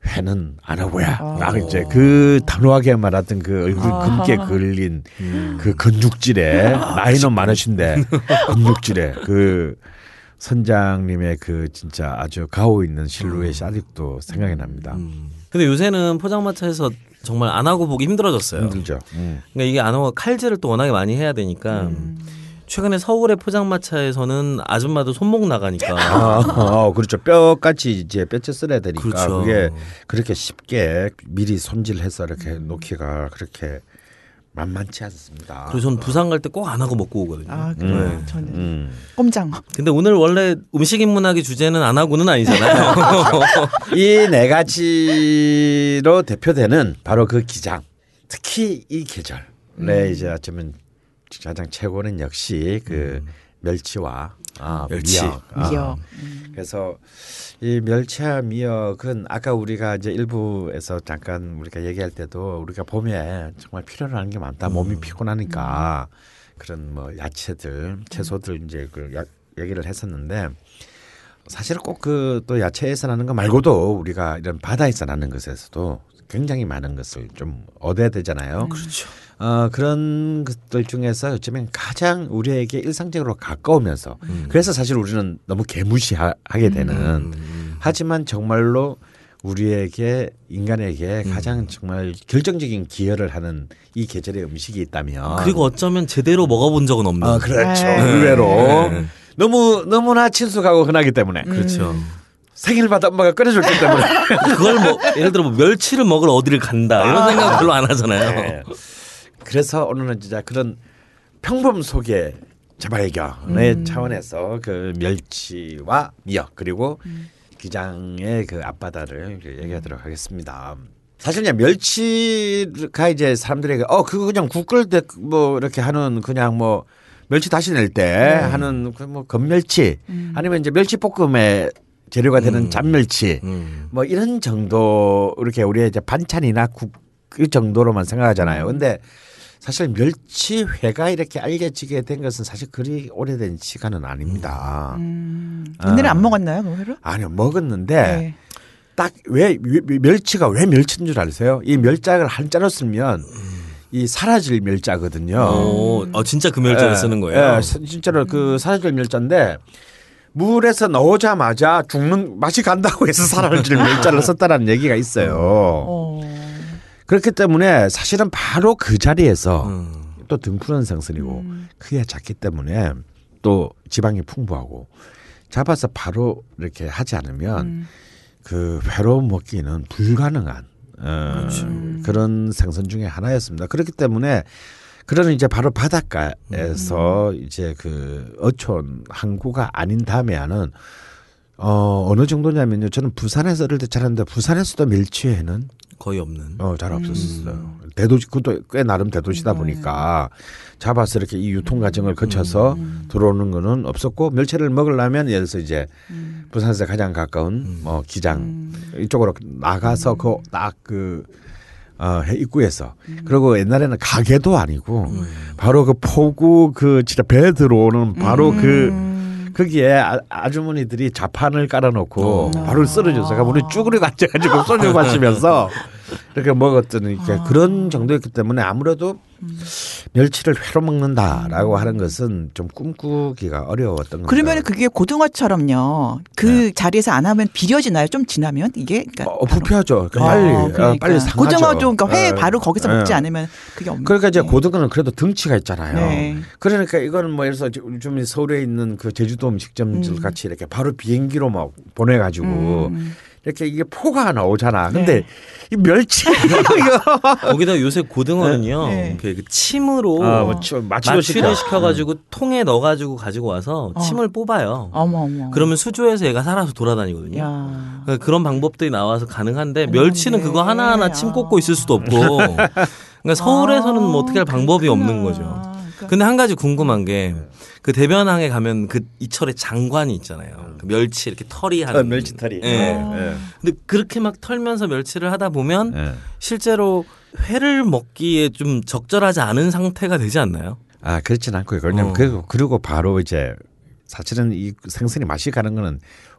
Speaker 2: 회는 안 하고야.
Speaker 3: 어.
Speaker 2: 나 이제 그 단호하게 말하던 그 얼굴
Speaker 3: 아.
Speaker 2: 금게 그을린
Speaker 1: 음.
Speaker 2: 그 건죽질에 나이는 많으신데 건죽질에 그 선장님의 그 진짜 아주 가오 있는 실루엣이 아직도 생각이 납니다.
Speaker 1: 음. 근데 요새는 포장마차에서 정말 안 하고 보기 힘들어졌어요.
Speaker 2: 힘들죠. 음.
Speaker 1: 그러니까 이게 안 하고 칼질을 또 워낙에 많이 해야 되니까
Speaker 3: 음.
Speaker 1: 최근에 서울의 포장마차에서는 아줌마도 손목 나가니까
Speaker 2: 아, 어, 그렇죠. 뼈같이 이제 뼈째 썰어야 되니까
Speaker 1: 그렇죠.
Speaker 2: 그게 그렇게 쉽게 미리 손질해서 이렇게 놓기가 그렇게 만만치 않습니다.
Speaker 1: 그래서 저는 부산 갈 때 꼭 안 하고 먹고 오거든요.
Speaker 3: 아 그래요.
Speaker 1: 네.
Speaker 3: 저는
Speaker 2: 음.
Speaker 3: 꼼장어.
Speaker 1: 근데 오늘 원래 음식 인문학의 주제는 안 하고는 아니잖아요.
Speaker 2: 이 네 가지로 대표되는 바로 그 기장. 특히 이 계절에 이제 어쩌면 가장 최고는 역시 그 멸치와 아,
Speaker 1: 멸치.
Speaker 2: 미역. 아.
Speaker 3: 미역.
Speaker 2: 그래서 이 멸치와 미역은 아까 우리가 이제 일부에서 잠깐 우리가 얘기할 때도 우리가 봄에 정말 필요로 하는 게 많다. 몸이 피곤하니까 그런 뭐 야채들, 채소들 이제 그 야- 얘기를 했었는데 사실 꼭 그 또 야채에서 나는 거 말고도 우리가 이런 바다에서 나는 것에서도 굉장히 많은 것을 좀 얻어야 되잖아요.
Speaker 1: 그렇죠.
Speaker 2: 어, 그런 것들 중에서 어쩌면 가장 우리에게 일상적으로 가까우면서
Speaker 1: 음.
Speaker 2: 그래서 사실 우리는 너무 개무시하게 되는
Speaker 1: 음.
Speaker 2: 하지만 정말로 우리에게 인간에게 가장 정말 결정적인 기여를 하는 이 계절의 음식이 있다면
Speaker 1: 그리고 어쩌면 제대로 먹어본 적은 없는.
Speaker 2: 어, 그렇죠.
Speaker 3: 네.
Speaker 2: 의외로
Speaker 1: 네.
Speaker 2: 너무 너무나 친숙하고 흔하기 때문에
Speaker 1: 그렇죠.
Speaker 2: 생일마다 엄마가 끓여줬기 때문에
Speaker 1: 그걸 뭐 예를 들어 뭐 멸치를 먹으러 어디를 간다 이런 생각 별로 안 하잖아요.
Speaker 2: 네. 그래서 오늘은 진짜 그런 평범 속의 재발견의 차원에서 그 멸치와 미역 그리고 기장의 그 앞바다를 이렇게 얘기하도록 하겠습니다. 사실 이제 멸치가 이제 사람들에게 어 그거 그냥 국 끓일 때 뭐 이렇게 하는 그냥 뭐 멸치 다시 낼때 하는 그뭐 건멸치 아니면 이제 멸치 볶음의 재료가 되는 잡멸치
Speaker 1: 음.
Speaker 2: 뭐 이런 정도 이렇게 우리의 이제 반찬이나 국 그 정도로만 생각하잖아요. 근데 사실 멸치회가 이렇게 알려지게 된 것은 사실 그리 오래된 시간은 아닙니다.
Speaker 3: 음. 옛날에 안 먹었나요, 그 회를?
Speaker 2: 아니요 먹었는데
Speaker 3: 네.
Speaker 2: 딱왜 멸치가 왜 멸치인 줄 아세요? 이 멸자를 한자로 쓰면 이 사라질 멸자거든요.
Speaker 1: 오, 어, 진짜 그 멸자를
Speaker 2: 예,
Speaker 1: 쓰는 거예요.
Speaker 2: 예, 사- 진짜로 그 사라질 멸자인데 물에서 넣오자마자 죽는 맛이 간다고 해서 사라질 멸자를 썼다라는 얘기가 있어요.
Speaker 3: 어.
Speaker 2: 그렇기 때문에 사실은 바로 그 자리에서
Speaker 1: 음.
Speaker 2: 또 등푸른 생선이고 크기가 작기 때문에 또 지방이 풍부하고 잡아서 바로 이렇게 하지 않으면 그 회로 먹기는 불가능한 어, 그런 생선 중에 하나였습니다. 그렇기 때문에 그런 이제 바로 바닷가에서 이제 그 어촌 항구가 아닌 다음에는 어 어느 정도냐면요. 저는 부산에서 어릴 때 자랐는데 부산에서도 멸치회는
Speaker 1: 거의 없는.
Speaker 2: 어, 잘 없었어요. 대도시, 그것도 꽤 나름 대도시다 보니까 잡아서 이렇게 이 유통 과정을 거쳐서 들어오는 거는 없었고 멸치를 먹으려면 예를 들어서 이제 부산에서 가장 가까운 뭐 기장 이쪽으로 나가서 그 딱그 어, 해 입구에서. 그리고 옛날에는 가게도 아니고 바로 그 포구 그 진짜 배 들어오는 바로 그 거기에 아, 아주머니들이 자판을 깔아놓고 바로 쓰러져서 우리 쭈그리고 앉아가지고 소주 마시면서 이렇게 먹었던 이렇게 그런 정도였기 때문에 아무래도 멸치를 회로 먹는다라고 하는 것은 좀 꿈꾸기가 어려웠던 거죠.
Speaker 3: 그러면 그게 고등어처럼요. 그 자리에서 안 하면 비려지나요? 좀 지나면 이게? 그러니까
Speaker 2: 어, 부패하죠. 그러니까
Speaker 3: 어,
Speaker 2: 빨리
Speaker 3: 그러니까.
Speaker 2: 어, 빨리 상하죠.
Speaker 3: 고등어 좀 그러니까 회
Speaker 2: 예.
Speaker 3: 바로 거기서 먹지
Speaker 2: 예.
Speaker 3: 않으면 그게 없는.
Speaker 2: 그러니까 이제
Speaker 3: 예.
Speaker 2: 고등어는 그래도 덩치가 있잖아요.
Speaker 3: 네.
Speaker 2: 그러니까 이거는 뭐 예를 들어서 좀 서울에 있는 그 제주도 음식점들 같이 이렇게 바로 비행기로 막 보내가지고
Speaker 3: 음.
Speaker 2: 이렇게 이게 포가 나오잖아. 근데
Speaker 3: 네.
Speaker 2: 이 멸치
Speaker 1: 거기다 요새 고등어는요.
Speaker 3: 네.
Speaker 1: 그, 그 침으로
Speaker 2: 아, 뭐 치- 마취도 시켜.
Speaker 1: 마취를 시켜 가지고 통에 넣어 가지고 가지고 와서 침을 뽑아요.
Speaker 3: 어머 어머.
Speaker 1: 그러면 수조에서 얘가 살아서 돌아다니거든요.
Speaker 3: 야.
Speaker 1: 그러니까 그런 방법들이 나와서 가능한데 멸치는
Speaker 3: 가능한데.
Speaker 1: 그거 하나하나 침
Speaker 3: 아.
Speaker 1: 꽂고 있을 수도 없고 그러니까 서울에서는 뭐 어떻게 할 방법이 없는 거죠.
Speaker 3: 그러니까
Speaker 1: 근데 한 가지 궁금한 게 그 대변항에 가면 그 이철에 장관이 있잖아요. 그 멸치 이렇게 털이 하는
Speaker 2: 어, 멸치 털이.
Speaker 1: 예.
Speaker 2: 예.
Speaker 1: 근데 그렇게 막 털면서 멸치를 하다 보면
Speaker 2: 예.
Speaker 1: 실제로 회를 먹기에 좀 적절하지 않은 상태가 되지 않나요?
Speaker 2: 아 그렇진 않고요. 왜냐면
Speaker 1: 어.
Speaker 2: 그 그리고 바로 이제 사실은 이 생선이 맛이 가는 거는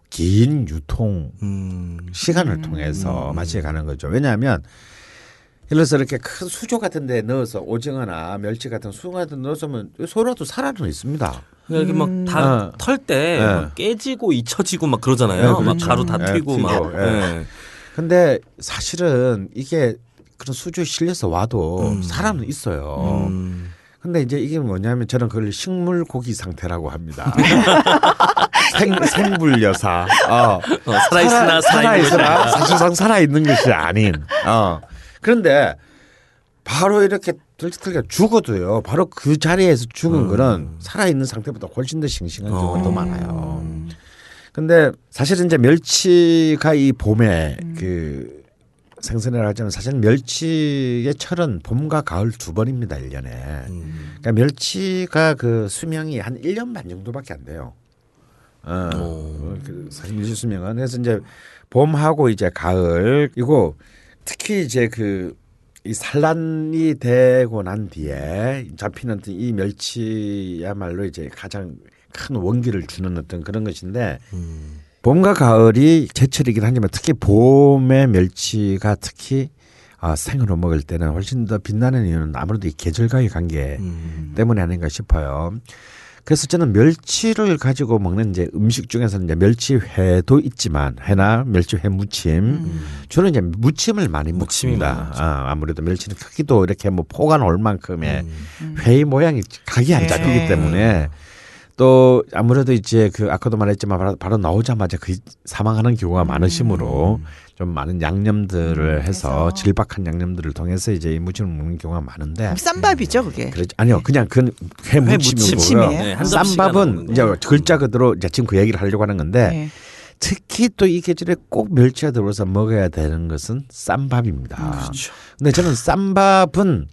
Speaker 2: 긴 유통
Speaker 1: 음.
Speaker 2: 시간을 통해서 맛이 가는 거죠. 왜냐하면 예를 들어서 이렇게 큰 수조 같은 데 넣어서 오징어나 멸치 같은 수조 같은 데 넣었으면 소라도 살아는 있습니다.
Speaker 1: 이렇게
Speaker 2: 어.
Speaker 1: 막다 털때
Speaker 2: 네.
Speaker 1: 깨지고 잊혀지고 막 그러잖아요.
Speaker 2: 네,
Speaker 1: 막
Speaker 2: 그렇죠.
Speaker 1: 가루 다
Speaker 2: 네,
Speaker 1: 튀고 막.
Speaker 2: 예.
Speaker 1: 네.
Speaker 2: 근데 사실은 이게 그런 수조에 실려서 와도 살아는 있어요.
Speaker 1: 음.
Speaker 2: 근데 이제 이게 뭐냐면 저는 그걸 식물 고기 상태라고 합니다. 생, 생불 여사. 어.
Speaker 1: 어, 살아있으나
Speaker 2: 살아있으나. 사실상 살아있는 것이 아닌. 어. 그런데 바로 이렇게 들기가 죽어도요. 바로 그 자리에서 죽은 거는 살아있는 상태보다 훨씬 더 싱싱한 경우가 더 많아요. 근데 사실은 이제 멸치가 이 봄에 그 생선을 하자면 사실 멸치의 철은 봄과 가을 두 번입니다, 일년에
Speaker 1: 음.
Speaker 2: 그러니까 멸치가 그 수명이 한 1년 반 정도밖에 안 돼요. 어,
Speaker 1: 오.
Speaker 2: 그 사실 멸치 수명은 그래서 이제 봄하고 이제 가을 이거 특히 이제 그 이 산란이 되고 난 뒤에 잡히는 이 멸치야말로 이제 가장 큰 원기를 주는 어떤 그런 것인데
Speaker 1: 음.
Speaker 2: 봄과 가을이 제철이긴 하지만 특히 봄의 멸치가 특히 아, 생으로 먹을 때는 훨씬 더 빛나는 이유는 아무래도 이 계절과의 관계
Speaker 1: 음.
Speaker 2: 때문이 아닌가 싶어요. 그래서 저는 멸치를 가지고 먹는 이제 음식 중에서는 이제 멸치회도 있지만 회나 멸치회 무침 주로 이제 무침을 많이 먹습니다. 아, 아무래도 멸치는 크기도 이렇게 뭐 포가 나올 만큼의
Speaker 1: 음.
Speaker 2: 회의 모양이 각이 안
Speaker 3: 네.
Speaker 2: 잡히기 때문에 또 아무래도 이제 그 아까도 말했지만 바로, 바로 나오자마자 그 사망하는 경우가 많으시므로 좀 많은 양념들을 해서
Speaker 3: 해서.
Speaker 2: 질박한 양념들을 통해서 이제 이 무침을 먹는 경우가 많은데
Speaker 3: 쌈밥이죠 그게.
Speaker 2: 그렇죠. 아니요, 그냥 그건 회 무침이고요.
Speaker 1: 네,
Speaker 2: 쌈밥은 이제
Speaker 1: 거.
Speaker 2: 글자 그대로 이제 지금 그 얘기를 하려고 하는 건데
Speaker 3: 네.
Speaker 2: 특히 또 이 계절에 꼭 멸치가 들어서 먹어야 되는 것은 쌈밥입니다.
Speaker 1: 그렇죠.
Speaker 2: 근데 저는 쌈밥은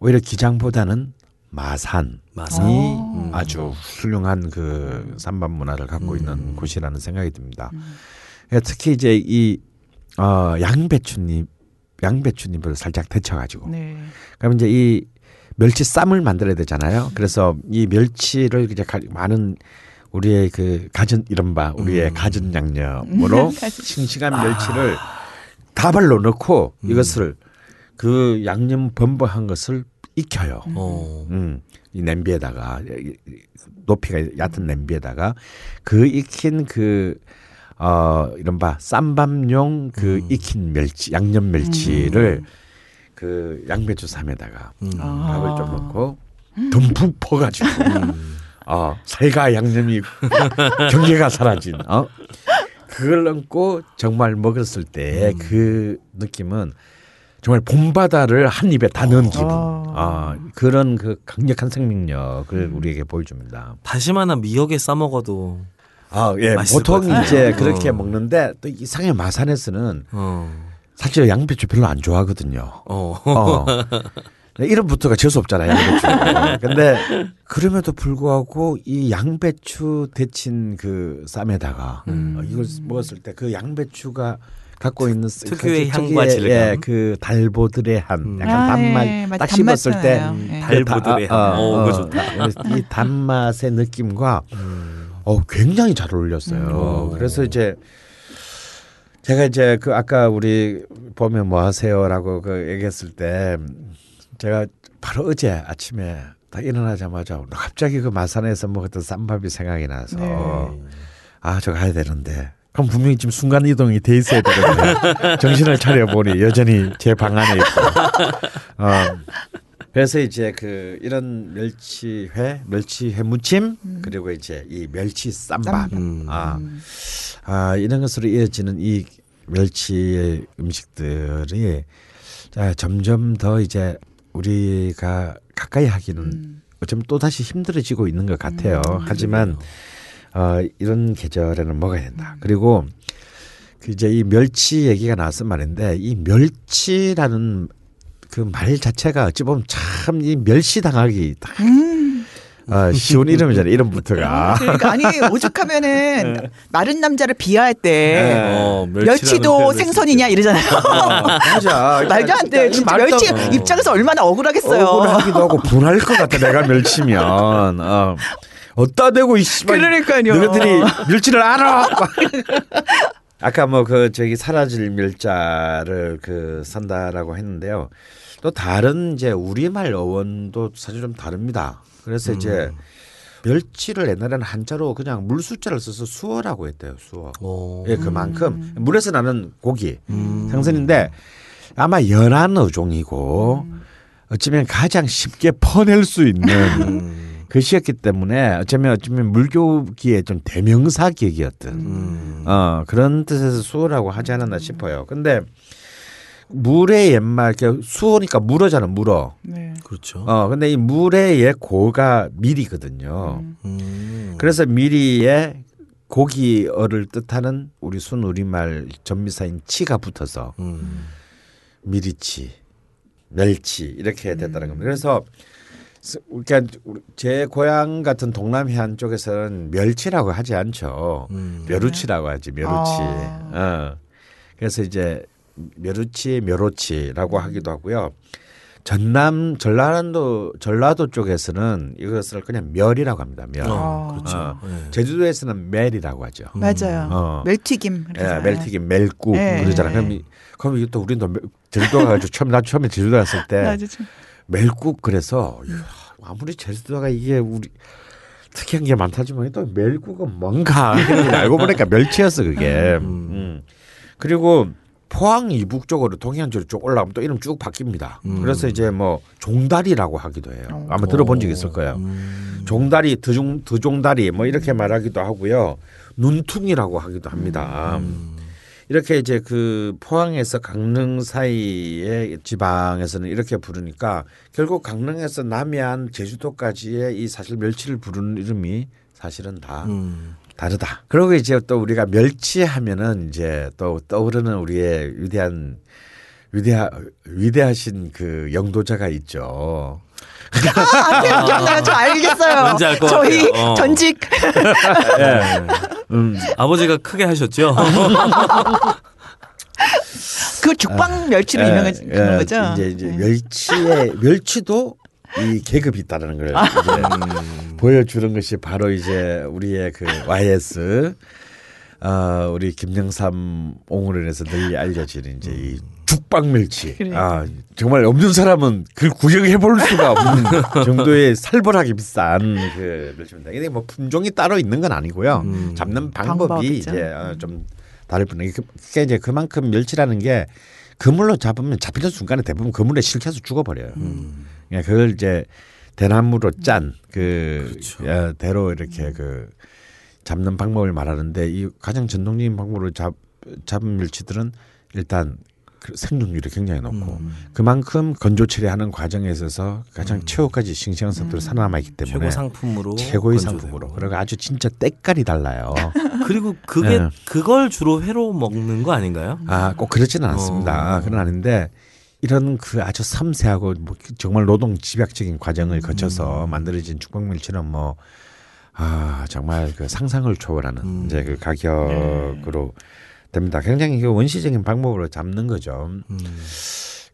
Speaker 2: 오히려 기장보다는 마산이
Speaker 1: 마산.
Speaker 3: 음.
Speaker 2: 아주 훌륭한 그 쌈밥 문화를 갖고
Speaker 1: 음.
Speaker 2: 있는 곳이라는 생각이 듭니다. 예, 특히 이제 이 어, 양배추잎 양배추잎을 살짝 데쳐가지고
Speaker 3: 네.
Speaker 2: 그럼 이제 이 멸치 쌈을 만들어야 되잖아요. 그래서 이 멸치를 이제 가- 많은 우리의 그 가진 이른바 우리의
Speaker 1: 음.
Speaker 2: 가진 양념으로 싱싱한 멸치를 다발로 넣고 이것을 그 양념 범벅한 것을 익혀요.
Speaker 1: 어.
Speaker 2: 음, 이 냄비에다가 높이가 얕은 냄비에다가 그 익힌 그 어, 이른바 쌈밥용 그 익힌 멸치, 양념 멸치를 그 양배추 쌈에다가
Speaker 1: 음.
Speaker 3: 아.
Speaker 2: 밥을 좀 넣고 듬뿍 퍼가지고 어, 살과 양념이 경계가 사라진 어? 그걸 넣고 정말 먹었을 때 그 느낌은 정말 봄바다를 한 입에 다 넣은 기분
Speaker 3: 어.
Speaker 2: 아, 그런 그 강력한 생명력을 우리에게 보여줍니다.
Speaker 1: 다시마나 미역에 싸 먹어도
Speaker 2: 아, 예, 보통. 이제
Speaker 1: 어.
Speaker 2: 그렇게 먹는데 또 이상하게 마산에서는
Speaker 1: 어.
Speaker 2: 사실 양배추 별로 안 좋아하거든요.
Speaker 1: 어.
Speaker 2: 어. 이름부터가 재수 없잖아요, 양배추. 근데 그럼에도 불구하고 이 양배추 데친 그 쌈에다가 어, 이걸 먹었을 때 그 양배추가 갖고 있는 그
Speaker 1: 특유의
Speaker 2: 특유의,
Speaker 1: 향과 질감.
Speaker 2: 예, 그 달보들의 한
Speaker 1: 음.
Speaker 2: 약간
Speaker 3: 아,
Speaker 2: 단맛
Speaker 3: 예.
Speaker 2: 딱 씹었을 때.
Speaker 1: 음,
Speaker 3: 예.
Speaker 1: 달보들의
Speaker 2: 그 다-
Speaker 1: 향. 어, 그거 좋다.
Speaker 2: 이 단맛의 느낌과 어, 굉장히 잘 어울렸어요.
Speaker 1: 음.
Speaker 2: 그래서 이제 제가 이제 그 아까 우리 보면 뭐 하세요라고 그 얘기했을 때 제가 바로 어제 아침에 딱 일어나자마자 갑자기 그 마산에서 먹었던 쌈밥이 생각이 나서
Speaker 3: 네.
Speaker 2: 아저 가야 되는데 그럼 분명히 지금 순간 이동이 돼 있어야 되는데 정신을 차려 보니 여전히 제 방 안에 있고. 어, 그래서 이제 그 이런 멸치회, 멸치회 무침 그리고 이제 이 멸치 쌈밥.
Speaker 1: 음.
Speaker 2: 아, 아 이런 것으로 이어지는 이 멸치의 음식들이 자, 점점 더 이제 우리가 가까이 하기는 어쩌면 또 다시 힘들어지고 있는 것 같아요. 하지만 어, 이런 계절에는 먹어야 된다. 그리고 그 이제 이 멸치 얘기가 나와서 말인데 이 멸치라는 그 말 자체가 어찌 보면 참 이 멸시 당하기 딱 어, 쉬운 이름이잖아요. 이름부터가.
Speaker 3: 그러니까 아니 오죽하면은 마른 남자를 비하할 때
Speaker 1: 어, 멸치라는
Speaker 3: 멸치도 생선이냐 이러잖아요.
Speaker 2: 맞아.
Speaker 3: 말도 안 돼. 진짜 멸치 입장에서 얼마나 억울하겠어요.
Speaker 2: 억울하기도 하고 분할 것 같아. 내가 멸치면. 어. 어따 대고 이 씨발.
Speaker 3: 그러니까요.
Speaker 2: 너희들이 멸치를 알아. 아까 뭐 그 저기 사라질 멸자를 그 산다라고 했는데요. 또 다른 이제 우리말 어원도 사실 좀 다릅니다. 그래서 이제 멸치를 옛날에는 한자로 그냥 물 숫자를 써서 수어라고 했대요. 수어.
Speaker 1: 어.
Speaker 2: 예, 그만큼 물에서 나는 고기
Speaker 1: 음.
Speaker 2: 생선인데 아마 연한 어종이고 어쩌면 가장 쉽게 퍼낼 수 있는
Speaker 1: 음.
Speaker 2: 것이었기 때문에 어쩌면 어쩌면 물교기의 좀 대명사 기억이었던
Speaker 1: 음.
Speaker 2: 어, 그런 뜻에서 수어라고 하지 않았나 싶어요. 근데 물의 옛말 그 수어니까 물어잖아 물어.
Speaker 3: 네.
Speaker 1: 그렇죠.
Speaker 2: 어 근데 이 물의 옛 고가 미리거든요.
Speaker 1: 음.
Speaker 2: 그래서 미리에 고기어를 뜻하는 우리 순 우리말 전미사인 치가 붙어서
Speaker 1: 음.
Speaker 2: 미리치, 멸치 이렇게 됐다는 겁니다. 그래서 스- 그러니까 우리- 제 고향 같은 동남 해안 쪽에서는 멸치라고 하지 않죠.
Speaker 1: 음.
Speaker 2: 멸우치라고 하지 멸우치.
Speaker 3: 아.
Speaker 2: 어. 그래서 이제 멸우치, 멸우치라고 하기도 하고요. 전남 전라도 전라도 쪽에서는 이것을 그냥 멸이라고 합니다. 멸.
Speaker 1: 어, 그렇죠.
Speaker 2: 어.
Speaker 1: 예.
Speaker 2: 제주도에서는 멜이라고 하죠.
Speaker 3: 맞아요.
Speaker 2: 어.
Speaker 3: 멜튀김.
Speaker 2: 예. 멜튀김, 멜국
Speaker 3: 네.
Speaker 2: 그러잖아. 그럼 이- 그럼 이것도 우리는 또 멜- 제주도 가가지고 처음 나 처음에 제주도 갔을 때. 멜국 그래서 아무리 제주도가 이게 우리 특이한 게 많다지만 또 멸국은 뭔가 알고 보니까 멸치였어 그게.
Speaker 1: 음.
Speaker 2: 음. 그리고 포항 이북 쪽으로 동해안 쪽으로 쭉 올라가면 또 이름 쭉 바뀝니다.
Speaker 1: 음.
Speaker 2: 그래서 이제 뭐 종다리라고 하기도 해요. 아마 들어본 적 있을 거예요.
Speaker 1: 음.
Speaker 2: 종다리, 드종, 드종다리 뭐 이렇게 말하기도 하고요. 눈퉁이라고 하기도 합니다.
Speaker 1: 음.
Speaker 2: 이렇게 이제 그 포항에서 강릉 사이의 지방에서는 이렇게 부르니까 결국 강릉에서 남해안 제주도까지의 이 사실 멸치를 부르는 이름이 사실은 다
Speaker 1: 음.
Speaker 2: 다르다. 그리고 이제 또 우리가 멸치 하면은 이제 또 떠오르는 우리의 위대한 위대하 위대하신 그 영도자가 있죠.
Speaker 3: 아, 기억- 기억나요. 저 알겠어요.
Speaker 1: 뭔지 알것
Speaker 3: 저희
Speaker 1: 같아요. 어.
Speaker 3: 전직
Speaker 2: 음.
Speaker 1: 아버지가 크게 하셨죠.
Speaker 3: 그 죽방 멸치로
Speaker 2: 예,
Speaker 3: 유명한
Speaker 2: 예,
Speaker 3: 그런 거죠.
Speaker 2: 이제 이제
Speaker 3: 네.
Speaker 2: 멸치의 멸치도 이 계급이 있다는 걸
Speaker 3: 아.
Speaker 2: 이제 보여주는 것이 바로 이제 우리의 그 YS 어, 우리 김영삼 옹으로 인해서 널리 알려지는 이제 이 죽방멸치.
Speaker 3: 그래.
Speaker 2: 아 정말 없는 사람은 그걸 구경해 볼 수가 없는 정도의 살벌하게 비싼 그 멸치입니다. 근데 뭐 품종이 따로 있는 건 아니고요.
Speaker 1: 음.
Speaker 2: 잡는 방법이
Speaker 3: 방법이죠.
Speaker 2: 이제 어, 좀 다를 뿐이에요. 그- 그게 이제 그만큼 멸치라는 게 그물로 잡으면 잡히는 순간에 대부분 그물에 실켜서 죽어버려요.
Speaker 1: 음.
Speaker 2: 그러니까 그걸 이제 대나무로 짠그
Speaker 1: 그렇죠.
Speaker 2: 대로 이렇게 그 잡는 방법을 말하는데 이 가장 전통적인 방법으로 잡 잡은 멸치들은 일단 그 생존율이 굉장히 높고
Speaker 1: 음.
Speaker 2: 그만큼 건조 처리하는 과정에 있어서 가장 최후까지 싱싱한 상태로 살아남아 있기 때문에
Speaker 1: 최고 상품으로
Speaker 2: 최고의
Speaker 1: 건조되고.
Speaker 2: 상품으로 그리고 아주 진짜 때깔이 달라요.
Speaker 1: 그리고 그게
Speaker 2: 네.
Speaker 1: 그걸 주로 회로 먹는 거 아닌가요?
Speaker 2: 아, 꼭 그렇지는 않습니다.
Speaker 1: 어.
Speaker 2: 그건 아닌데 이런 그 아주 섬세하고 뭐 정말 노동 집약적인 과정을 거쳐서
Speaker 1: 음.
Speaker 2: 만들어진 죽방멸치는 뭐 아, 정말 그 상상을 초월하는
Speaker 1: 음.
Speaker 2: 이제 그 가격으로 됩니다. 굉장히 그 원시적인 방법으로 잡는 거죠.
Speaker 1: 음.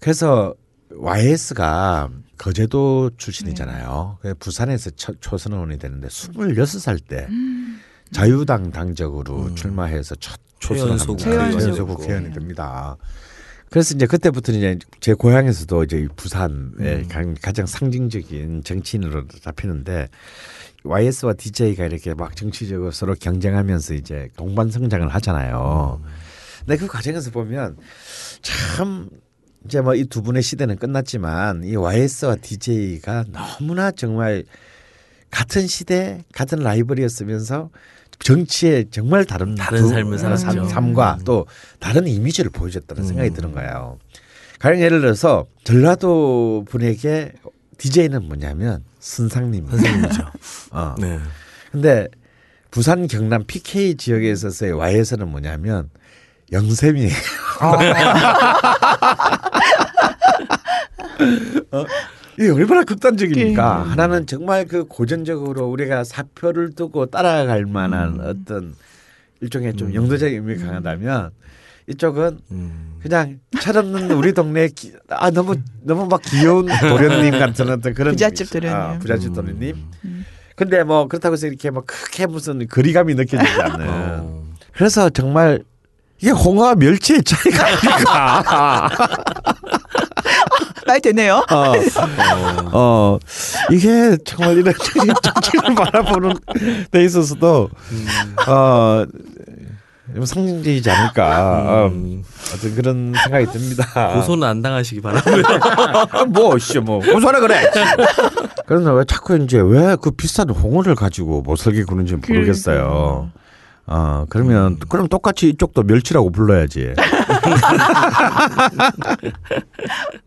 Speaker 2: 그래서 YS가 거제도 출신이잖아요. 그래서 부산에서 첫 초선 의원이 되는데 26살 때 자유당 당적으로
Speaker 1: 음.
Speaker 2: 출마해서 첫
Speaker 1: 최연소
Speaker 2: 초선을 합니다.
Speaker 3: 국회의원이
Speaker 2: 최연소. 국회의원이 됩니다. 그래서 이제 그때부터 이제 제 고향에서도 이제 이 부산의
Speaker 1: 음.
Speaker 2: 가- 가장 상징적인 정치인으로 잡히는데 YS와 DJ가 이렇게 막 정치적으로 서로 경쟁하면서 이제 동반 성장을 하잖아요. 근데 그 과정에서 보면 참 이제 뭐 이 두 분의 시대는 끝났지만 이 YS와 DJ가 너무나 정말 같은 시대 같은 라이벌이었으면서 정치에 정말 다른
Speaker 1: 다른
Speaker 2: 두-
Speaker 1: 삶을
Speaker 2: 삶-
Speaker 1: 살았죠.
Speaker 2: 삶과
Speaker 1: 음.
Speaker 2: 또 다른 이미지를 보여줬다는 생각이
Speaker 1: 음.
Speaker 2: 드는 거예요. 가령 예를 들어서 전라도 분에게 DJ는 뭐냐면 선상님.
Speaker 1: 선생님이죠.
Speaker 2: 어.
Speaker 1: 네.
Speaker 2: 근데 부산 경남 PK 지역에 있어서의 Y에서는 뭐냐면 영샘이에요. 어? 이게 얼마나 극단적입니까?
Speaker 3: 음.
Speaker 2: 하나는 정말 그 고전적으로 우리가 사표를 두고 따라갈 만한
Speaker 1: 음.
Speaker 2: 어떤 일종의 좀 영도적인 의미 가 강하다면 이쪽은
Speaker 1: 음.
Speaker 2: 그냥 철없는 우리 동네 기, 아 너무 너무 막 귀여운 도련님 같은 어떤 그런
Speaker 3: 부잣집
Speaker 2: 이미지. 아,
Speaker 3: 도련님.
Speaker 2: 부잣집
Speaker 1: 음.
Speaker 2: 도련님. 근데 뭐 그렇다고 해서 이렇게 뭐 크게 무슨 거리감이 느껴지지 않는.
Speaker 1: 어.
Speaker 2: 그래서 정말 이게 홍어와 멸치의 차이가 아닐까.
Speaker 3: 말 되네요.
Speaker 2: 어, 어, 이게 정말 이런 정치를 바라보는 데 있어서도 어, 좀 상징적이지 않을까.
Speaker 1: 음.
Speaker 2: 어, 어떤 그런 생각이 듭니다.
Speaker 1: 고소는 안 당하시기 바라고요.
Speaker 2: 뭐, 씨, 뭐, 고소하라 그래. 그래서 왜 자꾸 이제 왜 그 비싼 홍어를 가지고 모슬게 구는지 모르겠어요. 어, 그러면, 그럼 똑같이 이쪽도 멸치라고 불러야지.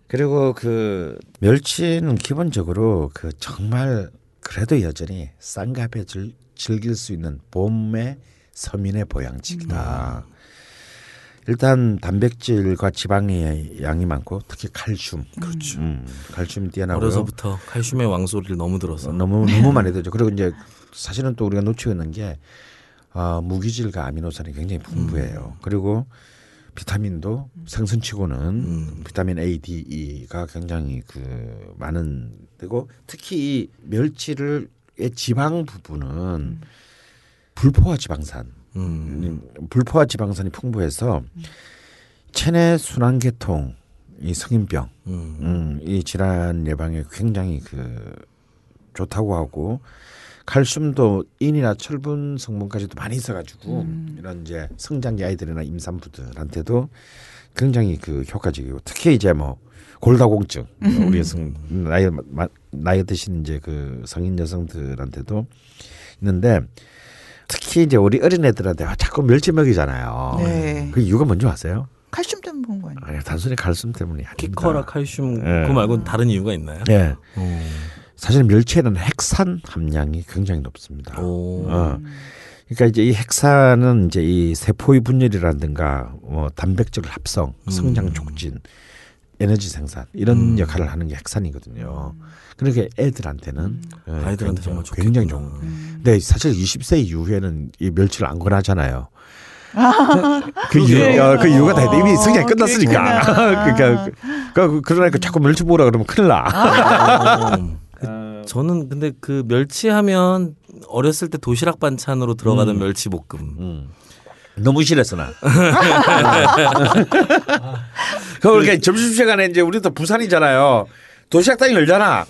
Speaker 2: 그리고 그 멸치는 기본적으로 그 정말 그래도 여전히 쌍갑에 즐, 즐길 수 있는 봄의 서민의 보양식이다. 일단 단백질과 지방의 양이 많고 특히 칼슘. 그렇죠. 음, 칼슘이 뛰어나고요.
Speaker 1: 어려서부터 칼슘의 왕소리를 너무 들어서.
Speaker 2: 어, 너무 너무 많이 되죠. 그리고 이제 사실은 또 우리가 놓치고 있는 게 어, 무기질과 아미노산이 굉장히 풍부해요. 그리고 비타민도 생선치고는
Speaker 1: 음.
Speaker 2: 비타민 A, D, E가 굉장히 그 많은 되고 특히 이 멸치를 의 지방 부분은 불포화 지방산,
Speaker 1: 음.
Speaker 2: 불포화 지방산이 풍부해서 체내 순환 계통, 이 성인병,
Speaker 1: 음.
Speaker 2: 음, 이 질환 예방에 굉장히 그 좋다고 하고 칼슘도 인이나 철분 성분까지도 많이 있어가지고
Speaker 3: 음.
Speaker 2: 이런 이제 성장기 아이들이나 임산부들한테도 굉장히 그 효과적이고 특히 이제 뭐 골다공증
Speaker 3: 음.
Speaker 2: 우리 성 나이 마- 나이 드신 이제 그 성인 여성들한테도 있는데 특히 이제 우리 어린 애들한테 자꾸 멸치 먹이잖아요.
Speaker 3: 네.
Speaker 2: 그 이유가 뭔지 아세요?
Speaker 3: 칼슘 때문에 그런 거 아니에요?
Speaker 2: 아니 단순히 칼슘 때문이 아닙니다.
Speaker 1: 키커라 칼슘
Speaker 2: 예.
Speaker 1: 그거 말고 다른 이유가 있나요?
Speaker 2: 예.
Speaker 1: 오.
Speaker 2: 사실 멸치에는 핵산 함량이 굉장히 높습니다.
Speaker 1: 오.
Speaker 2: 어. 그러니까 이제 이 핵산은 이제 이 세포의 분열이라든가 뭐 단백질 합성, 성장 촉진, 에너지 생산 이런
Speaker 1: 음.
Speaker 2: 역할을 하는 게 핵산이거든요. 그러니까 애들한테는 예,
Speaker 1: 아이들한테
Speaker 2: 굉장히-
Speaker 1: 정말
Speaker 2: 굉장히
Speaker 1: 좋겠구나.
Speaker 2: 좋은. 근데 사실 20세 이후에는 이 멸치를 안 권하잖아요. 그 이유,
Speaker 3: 그래요?
Speaker 2: 어, 그 이유가 다 이미 성장이
Speaker 3: 어,
Speaker 2: 끝났으니까. 그러니까 그- 그러니까 자꾸 멸치 먹으라 그러면 큰일 나.
Speaker 1: 어. 그- 저는 근데 그 멸치하면 어렸을 때 도시락 반찬으로 들어가던 멸치 볶음.
Speaker 2: 음. 너무 싫었어 나. 그러니까 점심시간에 이제 우리도 부산이잖아요. 도시락 땅이 열잖아.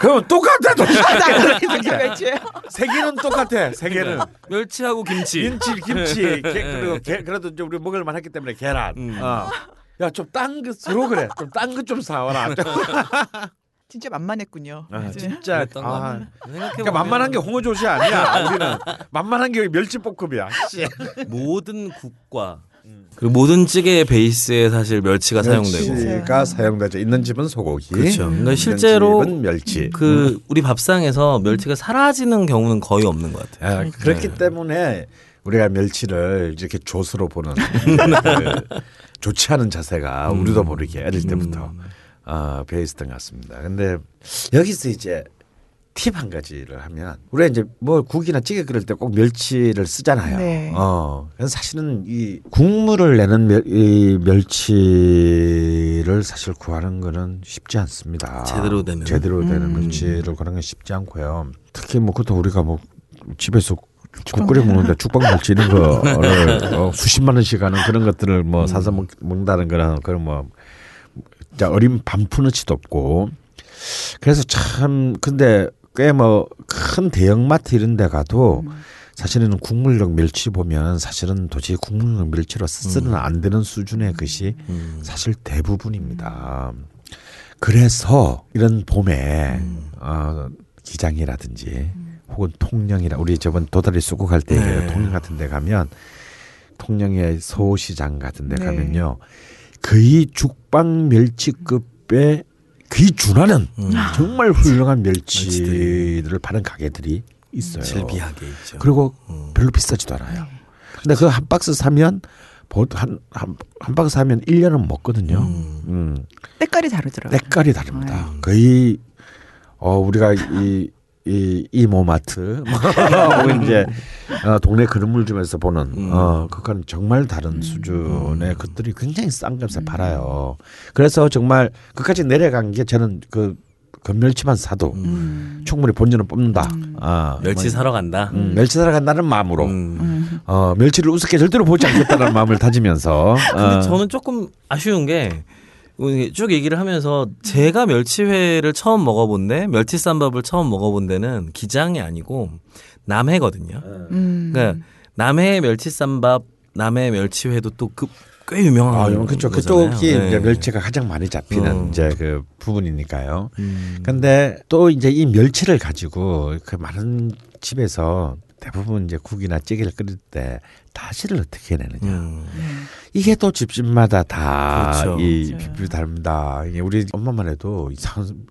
Speaker 2: 그럼 똑같아 도시락
Speaker 3: 멸치예요?
Speaker 2: 세 개는 똑같아 세 개는
Speaker 1: 멸치하고 김치.
Speaker 2: 김치 김치 게, 그리고 게, 그래도 이제 우리 먹을 만했기 때문에 계란.
Speaker 1: 음.
Speaker 2: 어. 야좀 딴거 서로 그래 좀딴거좀 사와라.
Speaker 3: 진짜 만만했군요.
Speaker 2: 아. 진짜
Speaker 1: 그랬던 거
Speaker 2: 아, 그러니까 만만한 게 홍어조시 아니야 우리는 만만한 게 멸치볶음이야. 씨.
Speaker 1: 모든 국과 그리고 모든 찌개의 베이스에 사실 멸치가 사용되고
Speaker 2: 멸치가 사용되죠. 있는 집은 소고기.
Speaker 1: 그렇죠.
Speaker 2: 있는
Speaker 1: 실제로
Speaker 2: 집은 멸치.
Speaker 1: 그 우리 밥상에서 멸치가 사라지는 경우는 거의 없는 것 같아요.
Speaker 2: 아, 그렇기 때문에 우리가 멸치를 이렇게 조수로 보는 그 좋지 않은 자세가 우리도 모르게 어릴 때부터 어, 있었던 것 같습니다. 근데 여기서 이제 팁 한 가지를 하면 우리가 이제 뭐 국이나 찌개 끓일 때 꼭 멸치를 쓰잖아요.
Speaker 3: 네.
Speaker 2: 어, 그래서 사실은 이 국물을 내는 멸, 이 멸치를 사실 구하는 거는 쉽지 않습니다.
Speaker 1: 제대로 되는.
Speaker 2: 제대로 되는
Speaker 3: 음.
Speaker 2: 멸치를 구하는 건 쉽지 않고요. 특히 뭐 그것도 우리가 뭐 집에서 국 끓여 먹는데 죽방 멸치 이런 거를 어, 수십만 원씩 하는 그런 것들을 뭐 사서 먹, 먹는다는 거는 그런 뭐 어린 반푼어치도 없고 그래서 참 근데 꽤 뭐 큰 대형마트 이런 데 가도 사실은 국물용 멸치 보면 사실은 도저히 국물용 멸치로 쓰는 안 되는 수준의 것이
Speaker 1: 음.
Speaker 2: 사실 대부분입니다. 그래서 이런 봄에 어, 기장이라든지 혹은 통영이라 우리 저번 도다리 쑥국 할때
Speaker 1: 네.
Speaker 2: 통영 같은 데 가면 통영의 서시장 같은 데
Speaker 3: 네.
Speaker 2: 가면요. 거의 죽방 멸치급에 거의 준하는
Speaker 1: 음.
Speaker 2: 정말 훌륭한 멸치들을 파는 가게들이 있어요.
Speaker 1: 질비하게 있죠.
Speaker 2: 그리고
Speaker 1: 음.
Speaker 2: 별로 비싸지도 않아요. 근데 그 한 박스 사면 한한 한 박스 사면 1년은 먹거든요.
Speaker 1: 음.
Speaker 2: 음.
Speaker 3: 때깔이 다르더라고요.
Speaker 2: 때깔이 다릅니다.
Speaker 1: 음.
Speaker 2: 거의 어 우리가 이 이 이모마트 뭐 이제 어, 동네 그릇물점에서 보는
Speaker 1: 음.
Speaker 2: 어 그건 정말 다른 수준의 것들이 굉장히 싼 값에 팔아요. 그래서 정말 그까지 내려간 게 저는 그 건멸치만 사도
Speaker 3: 음.
Speaker 2: 충분히 본전을 뽑는다. 아,
Speaker 1: 멸치
Speaker 2: 뭐,
Speaker 1: 사러 간다.
Speaker 2: 음, 멸치 사러 간다는 마음으로
Speaker 1: 음.
Speaker 3: 음.
Speaker 2: 어, 멸치를 우습게 절대로 보지 않겠다는 마음을 다지면서
Speaker 1: 근데
Speaker 2: 어,
Speaker 1: 저는 조금 아쉬운 게 쭉 얘기를 하면서 제가 멸치회를 처음 먹어본데 멸치쌈밥을 처음 먹어본 데는 기장이 아니고 남해거든요.
Speaker 3: 음.
Speaker 1: 그러니까 남해 멸치쌈밥, 남해 멸치회도 또꽤 유명한
Speaker 2: 아,
Speaker 1: 거잖아요.
Speaker 2: 그쪽이
Speaker 1: 네.
Speaker 2: 이제 멸치가 가장 많이 잡히는
Speaker 1: 어.
Speaker 2: 이제 그 부분이니까요.
Speaker 1: 음.
Speaker 2: 근데 또 이제 이 멸치를 가지고 그 많은 집에서 대부분 이제 국이나 찌개를 끓일 때 다시를 어떻게 해내느냐.
Speaker 1: 음.
Speaker 2: 이게 또 집집마다 다
Speaker 1: 그렇죠.
Speaker 2: 이
Speaker 3: 맞아요.
Speaker 2: 비법이 다릅니다. 이게 우리 엄마만 해도 이상한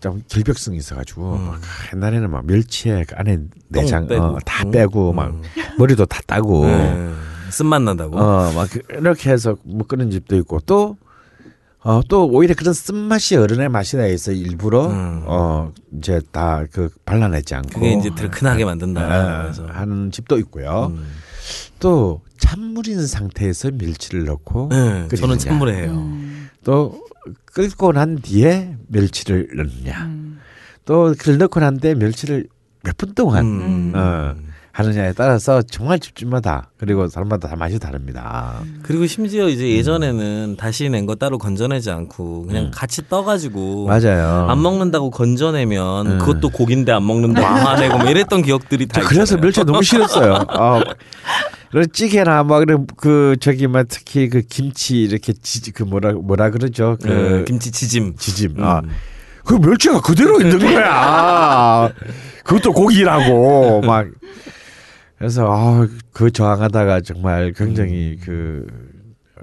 Speaker 2: 좀 결벽성이 있어가지고
Speaker 1: 음.
Speaker 2: 막 옛날에는 막 멸치에 그 안에 내장
Speaker 1: 빼고.
Speaker 2: 어, 다
Speaker 1: 음.
Speaker 2: 빼고 막
Speaker 1: 음.
Speaker 2: 머리도 다 따고
Speaker 1: 네. 쓴맛 난다고.
Speaker 2: 어, 막 그- 이렇게 해서 먹는 집도 있고 또 어, 또 오히려 그런 쓴맛이 어른의 맛이라 해서 일부러
Speaker 1: 음.
Speaker 2: 어, 이제 다 그 발라내지 않고
Speaker 1: 그게 이제 들큰하게 만든다.
Speaker 2: 아,
Speaker 1: 그래서.
Speaker 2: 하는 집도 있고요.
Speaker 1: 음.
Speaker 2: 또 찬물인 상태에서 멸치를 넣고
Speaker 1: 네. 저는 찬물에 해요.
Speaker 3: 음.
Speaker 2: 또 끓고 난 뒤에 멸치를 넣느냐.
Speaker 3: 음.
Speaker 2: 또 그걸 넣고 난 뒤에 멸치를 몇 분 동안
Speaker 1: 음.
Speaker 2: 어, 하느냐에 따라서 정말 집집마다 그리고 사람마다 다 맛이 다릅니다.
Speaker 1: 그리고 심지어 이제 예전에는 다시 낸 거 따로 건져내지 않고 그냥 같이 떠가지고
Speaker 2: 맞아요.
Speaker 1: 안 먹는다고 건져내면
Speaker 2: 음.
Speaker 1: 그것도 고긴데 안 먹는다고 화내고 뭐 이랬던 기억들이
Speaker 2: 다저 그래서. 멸치 너무 싫었어요. 아, 그런 찌개나 막 그런 그 저기 막 특히 그 김치 이렇게 지, 그 뭐라 뭐라 그러죠?
Speaker 1: 그그 김치 지짐.
Speaker 2: 지짐. 아,
Speaker 1: 음.
Speaker 2: 그 멸치가 그대로 있는 거야. 그것도 고기라고 막. 그래서 아, 그 저항하다가 정말 굉장히 그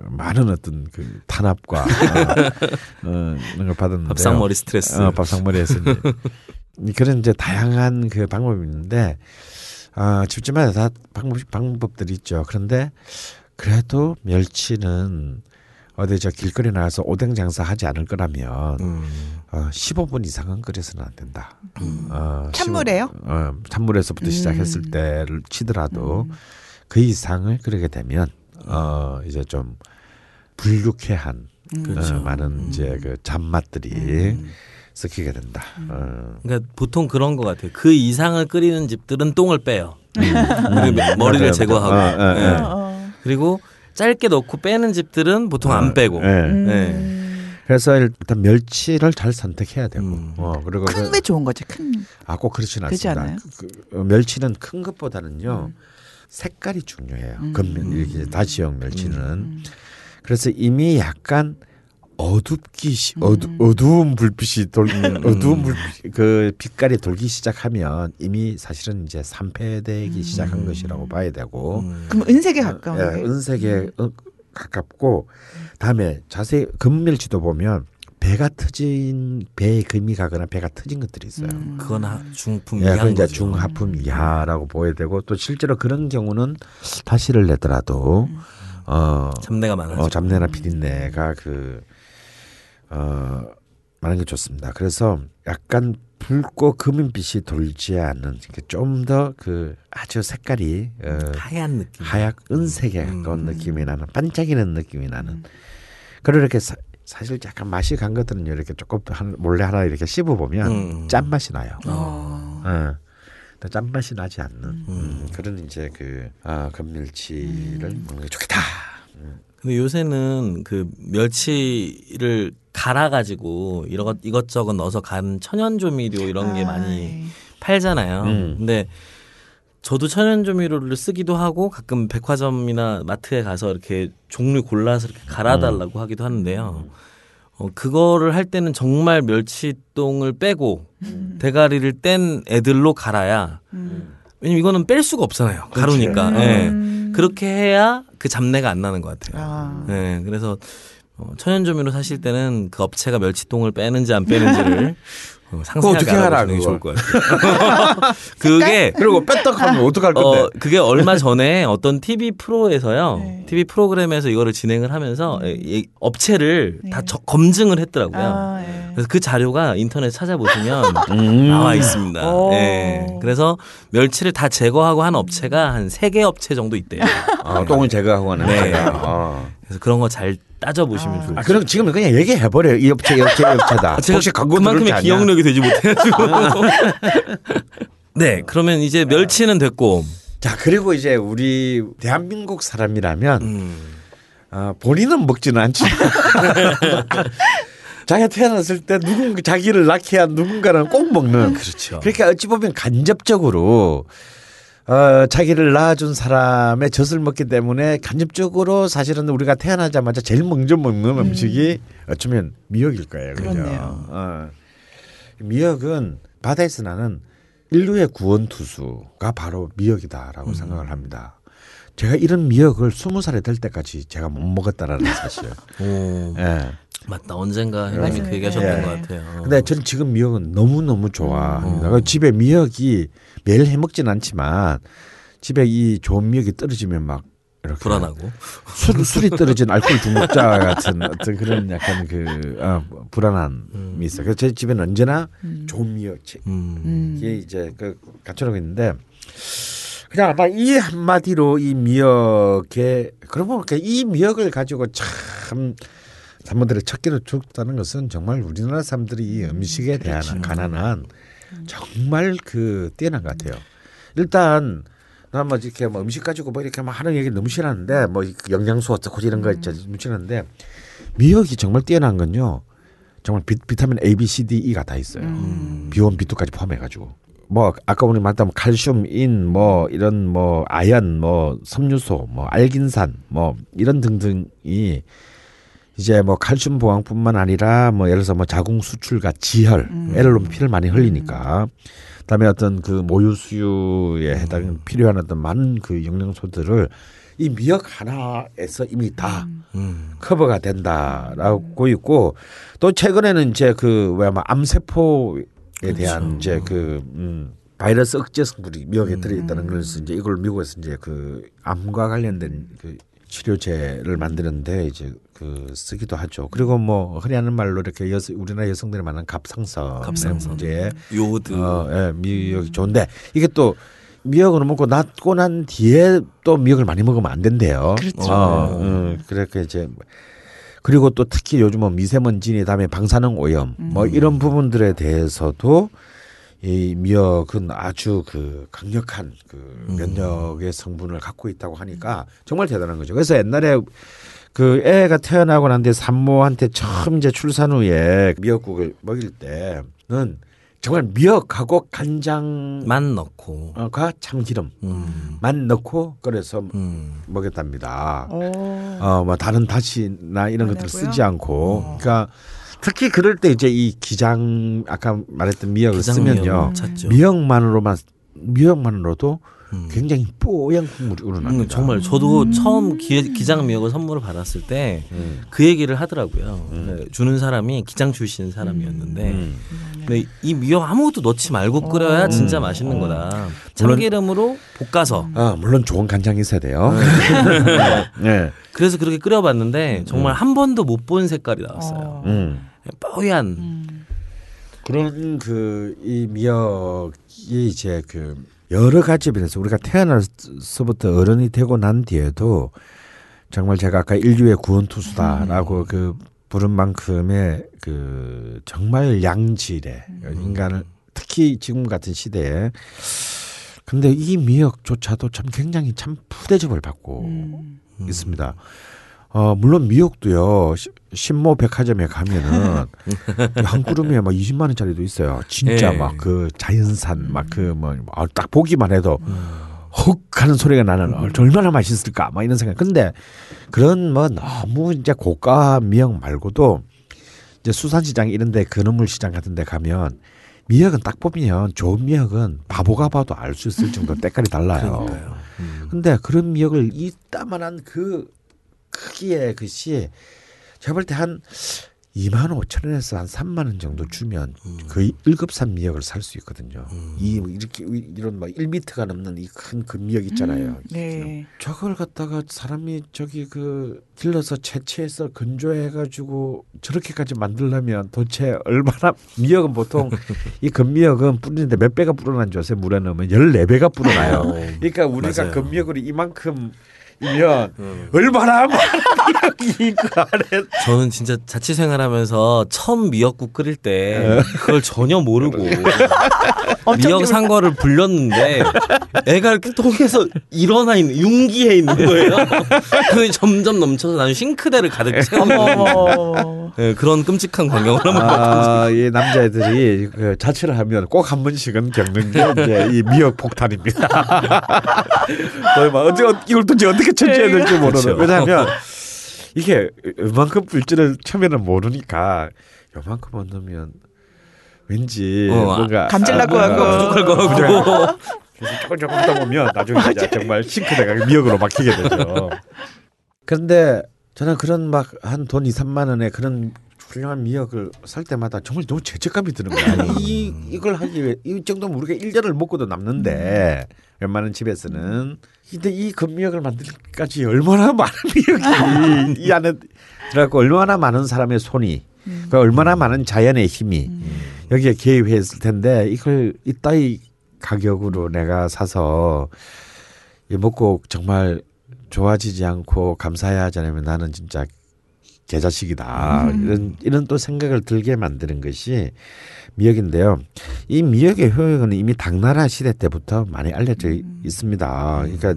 Speaker 2: 많은 어떤 그 탄압과 어, 어, 이런 걸 받았는데
Speaker 1: 밥상머리 스트레스.
Speaker 2: 어, 밥상머리에서 이제 그런 이제 다양한 그 방법이 있는데 아, 집집마다 다 방법 방법들이 있죠. 그런데 그래도 멸치는 어디 저 길거리 나가서 오뎅 장사하지 않을 거라면
Speaker 1: 음.
Speaker 2: 어, 15분 이상은 끓여서는 안 된다. 어,
Speaker 3: 찬물에요?
Speaker 2: 15 어, 찬물에서부터
Speaker 3: 음.
Speaker 2: 시작했을 때를 치더라도 그 이상을 끓이게 되면 어, 이제 좀 불육해한
Speaker 1: 그렇죠.
Speaker 2: 어, 많은 이제 그 잡맛들이 섞이게 된다. 어.
Speaker 1: 그러니까 보통 그런 것 같아요. 그 이상을 끓이는 집들은 똥을 빼요. 그리고 머리를. 제거하고.
Speaker 2: 어, 어,
Speaker 1: 예.
Speaker 2: 어.
Speaker 3: 어.
Speaker 1: 그리고 짧게 넣고 빼는 집들은 보통 안 빼고.
Speaker 2: 예.
Speaker 3: 음.
Speaker 1: 네.
Speaker 2: 그래서 일단 멸치를 잘 선택해야 되고,
Speaker 1: 음.
Speaker 2: 어 그리고 그,
Speaker 3: 큰게 좋은 거지. 큰.
Speaker 2: 아, 꼭 그렇지는
Speaker 3: 그렇지
Speaker 2: 않습니다.
Speaker 3: 않아요?
Speaker 2: 그, 그, 어, 멸치는 큰 것보다는요 색깔이 중요해요.
Speaker 3: 음.
Speaker 2: 건면 이렇게 다지형 멸치는
Speaker 3: 음.
Speaker 2: 그래서 이미 약간 어둡기 시,
Speaker 3: 음.
Speaker 2: 어두, 어두운 불빛이 돌 어두운 불빛 그 빛깔이 돌기 시작하면 이미 사실은 이제 산패되기 시작한 것이라고 봐야 되고
Speaker 1: 음.
Speaker 3: 그럼 은색에 가까운
Speaker 2: 예,
Speaker 3: 게.
Speaker 2: 은색에 어, 가깝고 다음에 자세히 금멸치도 보면 배가 터진 배에 금이 가거나 배가 터진 것들이 있어요.
Speaker 3: 음.
Speaker 1: 그건 하- 중품
Speaker 2: 예, 이제. 중하품 이하라고 보여야 되고 또 실제로 그런 경우는 다시를 내더라도 어,
Speaker 1: 잡내가 많아져.
Speaker 2: 어 잡내나 비린내가 그 어, 많은 게 좋습니다. 그래서 약간 붉고 금은빛이 돌지 않는 좀 더 그 아주 색깔이 어,
Speaker 1: 하얀 느낌.
Speaker 2: 하얗 은색에
Speaker 1: 음.
Speaker 2: 가까운 느낌이 나는 반짝이는 느낌이 나는 그리고 이렇게 사, 사실 약간 맛이 간 것들은 이렇게 조금 한, 몰래 하나 이렇게 씹어 보면
Speaker 1: 음.
Speaker 2: 짠 맛이 나요.
Speaker 1: 어.
Speaker 2: 어. 근데 짠 맛이 나지 않는 음, 그런 이제 그 아, 건멸치를 먹는 게 좋겠다.
Speaker 1: 근데 요새는 그 멸치를 갈아가지고 이것 이것저것 넣어서 간 천연 조미료 이런 게
Speaker 3: 아,
Speaker 1: 많이
Speaker 3: 예.
Speaker 1: 팔잖아요.
Speaker 2: 음.
Speaker 1: 근데 저도 천연 조미료를 쓰기도 하고 가끔 백화점이나 마트에 가서 이렇게 종류 골라서 이렇게 갈아달라고 하기도 하는데요. 어, 그거를 할 때는 정말 멸치똥을 빼고 대가리를 뗀 애들로 갈아야
Speaker 3: 음.
Speaker 1: 왜냐면 이거는 뺄 수가 없잖아요. 가루니까. 예.
Speaker 3: 음.
Speaker 1: 그렇게 해야 그 잡내가 안 나는 것 같아요.
Speaker 3: 아.
Speaker 1: 네, 그래서 어, 천연조미료 사실 때는 그 업체가 멸치똥을 빼는지 안 빼는지를 어, 상세하게
Speaker 2: 알아,
Speaker 1: 알아보시는 게
Speaker 2: 그거?
Speaker 1: 좋을 것 같아요. 그게
Speaker 2: 그리고 뺐다 하면 어떡할 건데?
Speaker 1: 어 그게 얼마 전에 어떤 TV 프로에서요.
Speaker 3: 네.
Speaker 1: TV 프로그램에서 이거를 진행을 하면서 이- 이 업체를
Speaker 3: 네.
Speaker 1: 다 저- 검증을 했더라고요.
Speaker 3: 아, 예.
Speaker 1: 그래서 그 자료가 인터넷 찾아보시면
Speaker 2: 음.
Speaker 1: 나와 있습니다.
Speaker 3: 오.
Speaker 1: 예. 그래서 멸치를 다 제거하고 한 업체가 한 세 개 업체 정도 있대요.
Speaker 2: 아, 똥을 제거하고 하는
Speaker 1: 네.
Speaker 2: 어.
Speaker 1: 그래서 그런 거 잘 따져 보시면 좋을
Speaker 2: 아,
Speaker 1: 것
Speaker 2: 그럼 지금 그냥 얘기해 버려요. 이 업체, 이 업체, 이 업체다.
Speaker 1: 제가
Speaker 2: 혹시 광고
Speaker 1: 그만큼의? 기억력이 되지 못해가지고. 네, 그러면 이제 멸치는 됐고,
Speaker 2: 자 그리고 이제 우리 대한민국 사람이라면
Speaker 1: 음,
Speaker 2: 어, 본인은 먹지는 않지만 자기가 태어났을 때 누군 자기를 낳게 한 누군가는 꼭 먹는
Speaker 1: 그렇죠.
Speaker 2: 그러니까 어찌 보면 간접적으로 어, 자기를 낳아준 사람의 젖을 먹기 때문에 간접적으로 사실은 우리가 태어나자마자 제일 먼저 먹는 음. 식이 어쩌면 미역일 거예요. 그죠?
Speaker 3: 그렇네요.
Speaker 2: 어. 미역은 바다에서 나는 인류의 구원 투수가 바로 미역이다라고 생각을 합니다. 제가 이런 미역을 스무 살이 될 때까지 제가 못 먹었다라는 사실.
Speaker 1: 오,
Speaker 2: 예.
Speaker 1: 맞다. 언젠가 형님이. 그 얘기하셨던
Speaker 2: 예.
Speaker 1: 것 같아요.
Speaker 2: 근데 저는 지금 미역은 너무 너무 좋아합니다.
Speaker 1: 음.
Speaker 2: 그 집에 미역이 매일 해 먹진 않지만 집에 이 좋은 미역이 떨어지면 막 이렇게
Speaker 1: 불안하고.
Speaker 2: 술, 술이 떨어진 알코올 중독자 같은 어떤 그런 약간 그 어, 불안함이 있어요. 그래서 제 집에는 언제나 좋은 미역
Speaker 1: 음.
Speaker 3: 음.
Speaker 2: 이게 이제 그 갖춰놓고 있는데 그냥 아마 이 한마디로 이 미역에 그러면 이 미역을 가지고 참 사람들의 첫 끼를 줬다는 것은 정말 우리나라 사람들이 이 음식에 대한 가난한 정말 그 뛰어난 것 같아요. 일단 난뭐 이렇게 뭐 음식 가지고 뭐 이렇게 막 하는 얘기 너무 싫어하는데 뭐 영양소 어쩌고 이런 거 있잖아 너무 싫어하는데 미역이 정말 뛰어난 건요. 정말 비, 비타민 A, B, C, D, E가 다 있어요. B1, B2까지 포함해가지고. 뭐 아까 우리 말했던 칼슘, 인, 뭐 이런 뭐 아연, 뭐 섬유소, 뭐 알긴산, 뭐 이런 등등이 이제 뭐 칼슘 보강뿐만 아니라 뭐 예를 들어서 뭐 자궁 수출과 지혈, 애를 놓으면 피를 많이 흘리니까. 그다음에 어떤 그 모유 수유에 해당 필요한 어떤 많은 그 영양소들을 이 미역 하나에서 이미 다
Speaker 1: 음.
Speaker 2: 커버가 된다라고 있고 또 최근에는 이제 그 왜냐 암세포에 대한 이제 그 음, 바이러스 억제 성분이 미역에 들어있다는 그래서 이제 이걸 미국에서 이제 그 암과 관련된 그 치료제를 만드는데 이제 그 쓰기도 하죠. 그리고 뭐 흔히 하는 말로 이렇게 여성 우리나라 여성들이 말하는 갑상선
Speaker 1: 갑상선.
Speaker 2: 문제
Speaker 1: 요오드.
Speaker 2: 어, 예, 미역이 좋은데 이게 또 미역을 먹고 낫고 난 뒤에 또 미역을 많이 먹으면 안 된대요.
Speaker 3: 그렇죠.
Speaker 2: 어, 음, 그렇게 이제 그리고 또 특히 요즘은 미세먼지니 다음에 방사능 오염 뭐 이런 부분들에 대해서도 이 미역은 아주 그 강력한 그 면역의 성분을 갖고 있다고 하니까 정말 대단한 거죠. 그래서 옛날에 그 애가 태어나고 난 뒤에 산모한테 처음 이제 출산 후에 미역국을 먹일 때는 정말 미역하고 간장과
Speaker 1: 만 넣고.
Speaker 2: 참기름만
Speaker 1: 음.
Speaker 2: 넣고 끓여서
Speaker 1: 음.
Speaker 2: 먹였답니다.
Speaker 3: 어.
Speaker 2: 어, 뭐 다른 다시나 이런
Speaker 3: 안
Speaker 2: 것들
Speaker 3: 하고요?
Speaker 2: 쓰지 않고, 그러니까 특히 그럴 때 이제 이 기장 아까 말했던 미역을 쓰면요,
Speaker 1: 찾죠.
Speaker 2: 미역만으로만 미역만으로도
Speaker 1: 음.
Speaker 2: 굉장히 뽀얀 국물이 우러납니다.
Speaker 1: 음, 정말 저도 처음 기, 기장 미역을 선물을 받았을 때그
Speaker 2: 음.
Speaker 1: 얘기를 하더라고요. 네, 주는 사람이 기장 출신 사람이었는데
Speaker 2: 음.
Speaker 1: 근데 이 미역 아무것도 넣지 말고 끓여야 진짜 맛있는 거다. 참기름으로 볶아서
Speaker 2: 아, 물론 좋은 간장이 있어야 돼요. 네.
Speaker 1: 그래서 그렇게 끓여봤는데 정말 한 번도 못 본 색깔이 나왔어요.
Speaker 3: 어.
Speaker 2: 음.
Speaker 1: 뽀얀.
Speaker 3: 음.
Speaker 2: 그런 그 이 미역이 이제 그 여러 가지 면에서 우리가 태어나서부터 어른이 되고 난 뒤에도 정말 제가 아까 인류의 구원 투수다라고 그 부른 만큼의 그 정말 양질의 인간을 특히 지금 같은 시대에 근데 이 미역조차도 참 굉장히 참 푸대접을 받고
Speaker 3: 음.
Speaker 2: 있습니다. 어, 물론 미역도요, 시- 신모 백화점에 가면은 한 그루미에 막 20만 원짜리도 있어요. 진짜
Speaker 1: 예.
Speaker 2: 막그 자연산 막 그뭐딱 보기만 해도 헉 하는 소리가 나는 어, 얼마나 맛있을까 막 이런 생각. 근데 그런 뭐 너무 이제 고가 미역 말고도 이제 수산시장 이런데 근어물 시장 같은데 가면 미역은 딱 보면 좋은 미역은 바보가 봐도 알 수 있을 정도 때깔이 달라요.
Speaker 1: 음.
Speaker 2: 근데 그런 미역을 이따만한 그 크기의 것이 제가 볼 때 한 2만 5천 원에서 한 3만 원 정도 주면 거의 1급산 미역을 살 수 있거든요. 이 이렇게 이런 막 1미터가 넘는 이 큰 그 미역 있잖아요.
Speaker 3: 네.
Speaker 2: 저걸 갖다가 사람이 저기 그 길러서 채취해서 건조해 가지고 저렇게까지 만들려면 도대체 얼마나 미역은 보통 이 건미역은 뿌리는데 몇 배가 불어난 줄 아세요? 물에 넣으면 14배가 불어나요. 그러니까 우리가
Speaker 1: 맞아요.
Speaker 2: 건미역으로 이만큼 이면 얼마나 많은 미역이 그 안에
Speaker 1: 저는 진짜 자취 생활하면서 처음 미역국 끓일 때
Speaker 2: 네.
Speaker 1: 그걸 전혀 모르고 미역 산 거를 불렸는데 애가 이렇게 통해서 일어나 있는 융기해 있는 거예요. 그 점점 넘쳐서 나중에 싱크대를 가득
Speaker 3: 어머.
Speaker 1: 네, 그런 끔찍한 광경을 한번
Speaker 2: 아, 이 남자애들이 그 자취를 하면 꼭 한 번씩은 겪는 게 이제 이 미역 폭탄입니다. 거의 막 어째 이걸 도대체 어떻게 처치해야 될지 모르는.
Speaker 1: 그렇죠.
Speaker 2: 왜냐하면 이게 요만큼 불줄을 처음에는 모르니까 요만큼 넣으면 왠지
Speaker 1: 어, 아,
Speaker 2: 뭔가
Speaker 3: 감질 날것
Speaker 2: 아,
Speaker 3: 같고.
Speaker 1: 부족할 것 같고
Speaker 2: 그래서 조금 조금 하다 보면 나중에 이제 정말 싱크대가 미역으로 막히게 되죠. 그런데 저는 그런 막 한돈 2, 3만 원에 그런 훌륭한 미역을 살 때마다 정말 너무 죄책감이 드는 거야. 이 이걸 하기 위해 이 정도면 우리가 1년을 먹고도 남는데 웬만한 집에서는 근데 이 건미역을 만들기까지 얼마나 많은 미역이 이 안에 들어가고 얼마나 많은 사람의 손이 그 얼마나 많은 자연의 힘이 여기에 개입했을 텐데 이걸 이따위 가격으로 내가 사서 이 먹고 정말 좋아지지 않고 감사해야 않으면 나는 진짜 개자식이다. 이런 이런 또 생각을 들게 만드는 것이 미역인데요. 이 미역의 효용은 이미 당나라 시대 때부터 많이 알려져 있습니다. 그러니까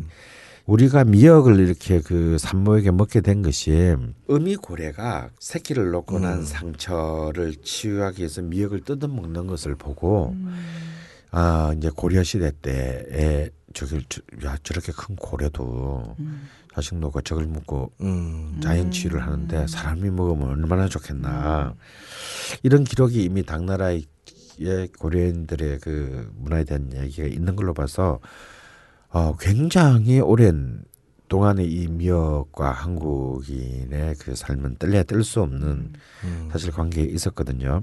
Speaker 2: 우리가 미역을 이렇게 그 산모에게 먹게 된 것이 어미 고래가 새끼를 놓고 난
Speaker 1: 음.
Speaker 2: 상처를 치유하기 위해서 미역을 뜯어 먹는 것을 보고 아 이제 고려 시대 때에 저기 저, 야 저렇게 큰 고래도 자식 놓고 저걸 먹고
Speaker 1: 음.
Speaker 2: 자연 치유를 하는데 사람이 먹으면 얼마나 좋겠나 이런 기록이 이미 당나라의 고려인들의 그 문화에 대한 얘기가 있는 걸로 봐서 어 굉장히 오랜 동안에 이 미역과 한국인의 그 삶은 뗄래야 뗄 수 없는
Speaker 1: 음.
Speaker 2: 사실 관계에 있었거든요.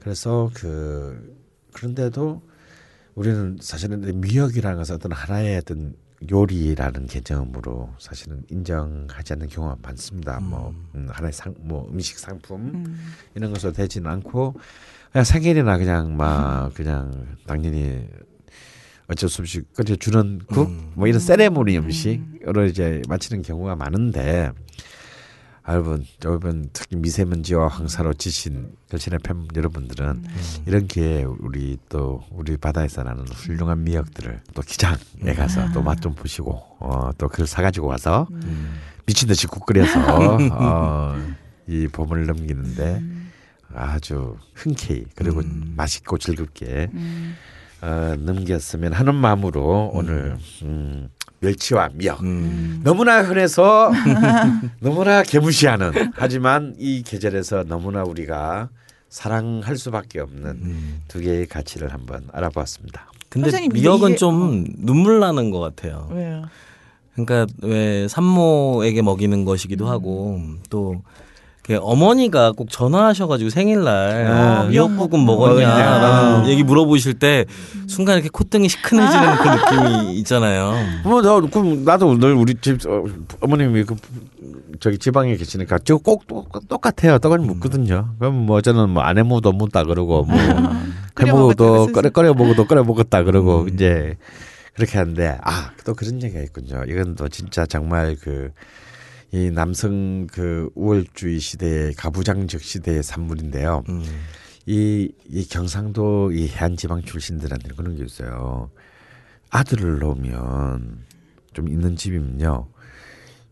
Speaker 2: 그래서 그 그런데도 우리는 사실은 미역이라는 것은 어떤 하나의 어떤 요리라는 개념으로 사실은 인정하지 않는 경우가 많습니다. 뭐 음, 하나의 상, 뭐 음식 상품
Speaker 3: 음.
Speaker 2: 이런 것으로 되지는 않고 그냥 생일이나 그냥 막 그냥 당연히 어쩔 수 없이 끓여 주는 국? 뭐 이런 세레모니 음식으로 이제 마치는 경우가 많은데 여러분 여러분 특히 미세먼지와 황사로 지친 결신 FM 여러분들은 이런 기회에 우리 또 우리 바다에서 나는 훌륭한 미역들을 또 기장에 가서 또맛 좀 보시고 어, 또 그걸 사가지고 와서 미친 듯이 국 끓여서 어, 이 봄을 넘기는데 아주 흔쾌히 그리고 맛있고 즐겁게 어, 넘겼으면 하는 마음으로 오늘 음, 멸치와 미역
Speaker 1: 음.
Speaker 2: 너무나 흔해서 너무나 개무시하는 하지만 이 계절에서 너무나 우리가 사랑할 수밖에 없는
Speaker 1: 음.
Speaker 2: 두 개의 가치를 한번 알아보았습니다.
Speaker 1: 근데 미역은
Speaker 3: 이게-
Speaker 1: 좀 눈물 나는 것 같아요.
Speaker 3: 왜요?
Speaker 1: 그러니까 왜 산모에게 먹이는 것이기도 하고 또 어머니가 꼭 전화하셔가지고 생일날
Speaker 2: 아,
Speaker 1: 미역국은
Speaker 2: 먹었냐.
Speaker 1: 먹었냐라는
Speaker 2: 아.
Speaker 1: 얘기 물어보실 때 순간 이렇게 콧등이 시큰해지는 그 느낌이 있잖아요.
Speaker 2: 뭐, 나, 그럼 나도 늘 우리 집 어, 어머님이 그 저기 지방에 계시니까 저거 꼭 똑- 똑같아요. 떡을 묻거든요. 그럼 뭐 저는 뭐 묻어 묻다 그러고 뭐
Speaker 3: 끓여
Speaker 2: 해먹어도 끓여 끓여 먹어도 끓여 먹었다 그러고 이제 그렇게 하는데 아 또 그런 얘기가 있군요. 이건 또 진짜 정말 그 이 남성 그 우월주의 시대의 가부장적 시대의 산물인데요.
Speaker 1: 음.
Speaker 2: 이, 이 경상도 이 해안 지방 출신들한테 그런 게 있어요. 아들을 놓으면 좀 있는 집이면요.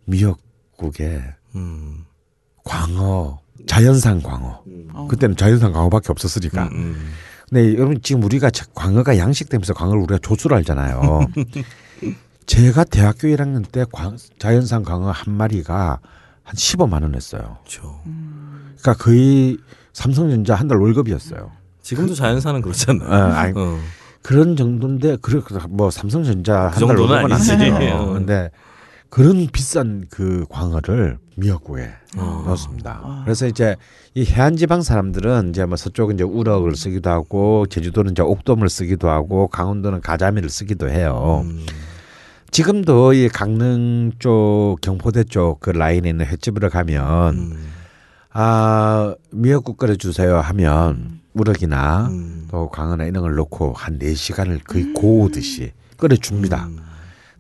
Speaker 2: 미역국에
Speaker 1: 음.
Speaker 2: 광어, 자연산 광어.
Speaker 3: 어.
Speaker 2: 그때는 자연산 광어밖에 없었으니까.
Speaker 1: 음, 음.
Speaker 2: 근데 여러분 지금 우리가 자- 광어가 양식 되면서 광어를 우리가 조수로 알잖아요. 제가 대학교 1학년 때 광, 자연산 광어 한 마리가 한 15만 원 했어요.
Speaker 1: 그렇죠.
Speaker 2: 그러니까 거의 삼성전자 한 달 월급이었어요.
Speaker 1: 지금도 자연사는 그렇잖아요.
Speaker 2: 어, 아니,
Speaker 1: 어.
Speaker 2: 그런 정도인데 그래 뭐 삼성전자
Speaker 1: 그
Speaker 2: 한달
Speaker 1: 정도는
Speaker 2: 월급은
Speaker 1: 아니지.
Speaker 2: 아니죠.
Speaker 1: 어.
Speaker 2: 근데 그런 비싼 그 광어를 미역국에
Speaker 1: 어.
Speaker 2: 넣었습니다.
Speaker 3: 아.
Speaker 2: 그래서 이제 이 해안 지방 사람들은 이제 뭐 서쪽은 이제 우럭을 쓰기도 하고 제주도는 이제 옥돔을 쓰기도 하고 강원도는 가자미를 쓰기도 해요.
Speaker 1: 음.
Speaker 2: 지금도 이 강릉 쪽 경포대 쪽 그 라인에 있는 횟집으로 가면
Speaker 1: 음.
Speaker 2: 아 미역국 끓여 주세요 하면 우럭이나
Speaker 1: 음.
Speaker 2: 또 광어나 이런 걸 넣고 한 네시간을 거의 고우듯이 끓여 줍니다.
Speaker 1: 음.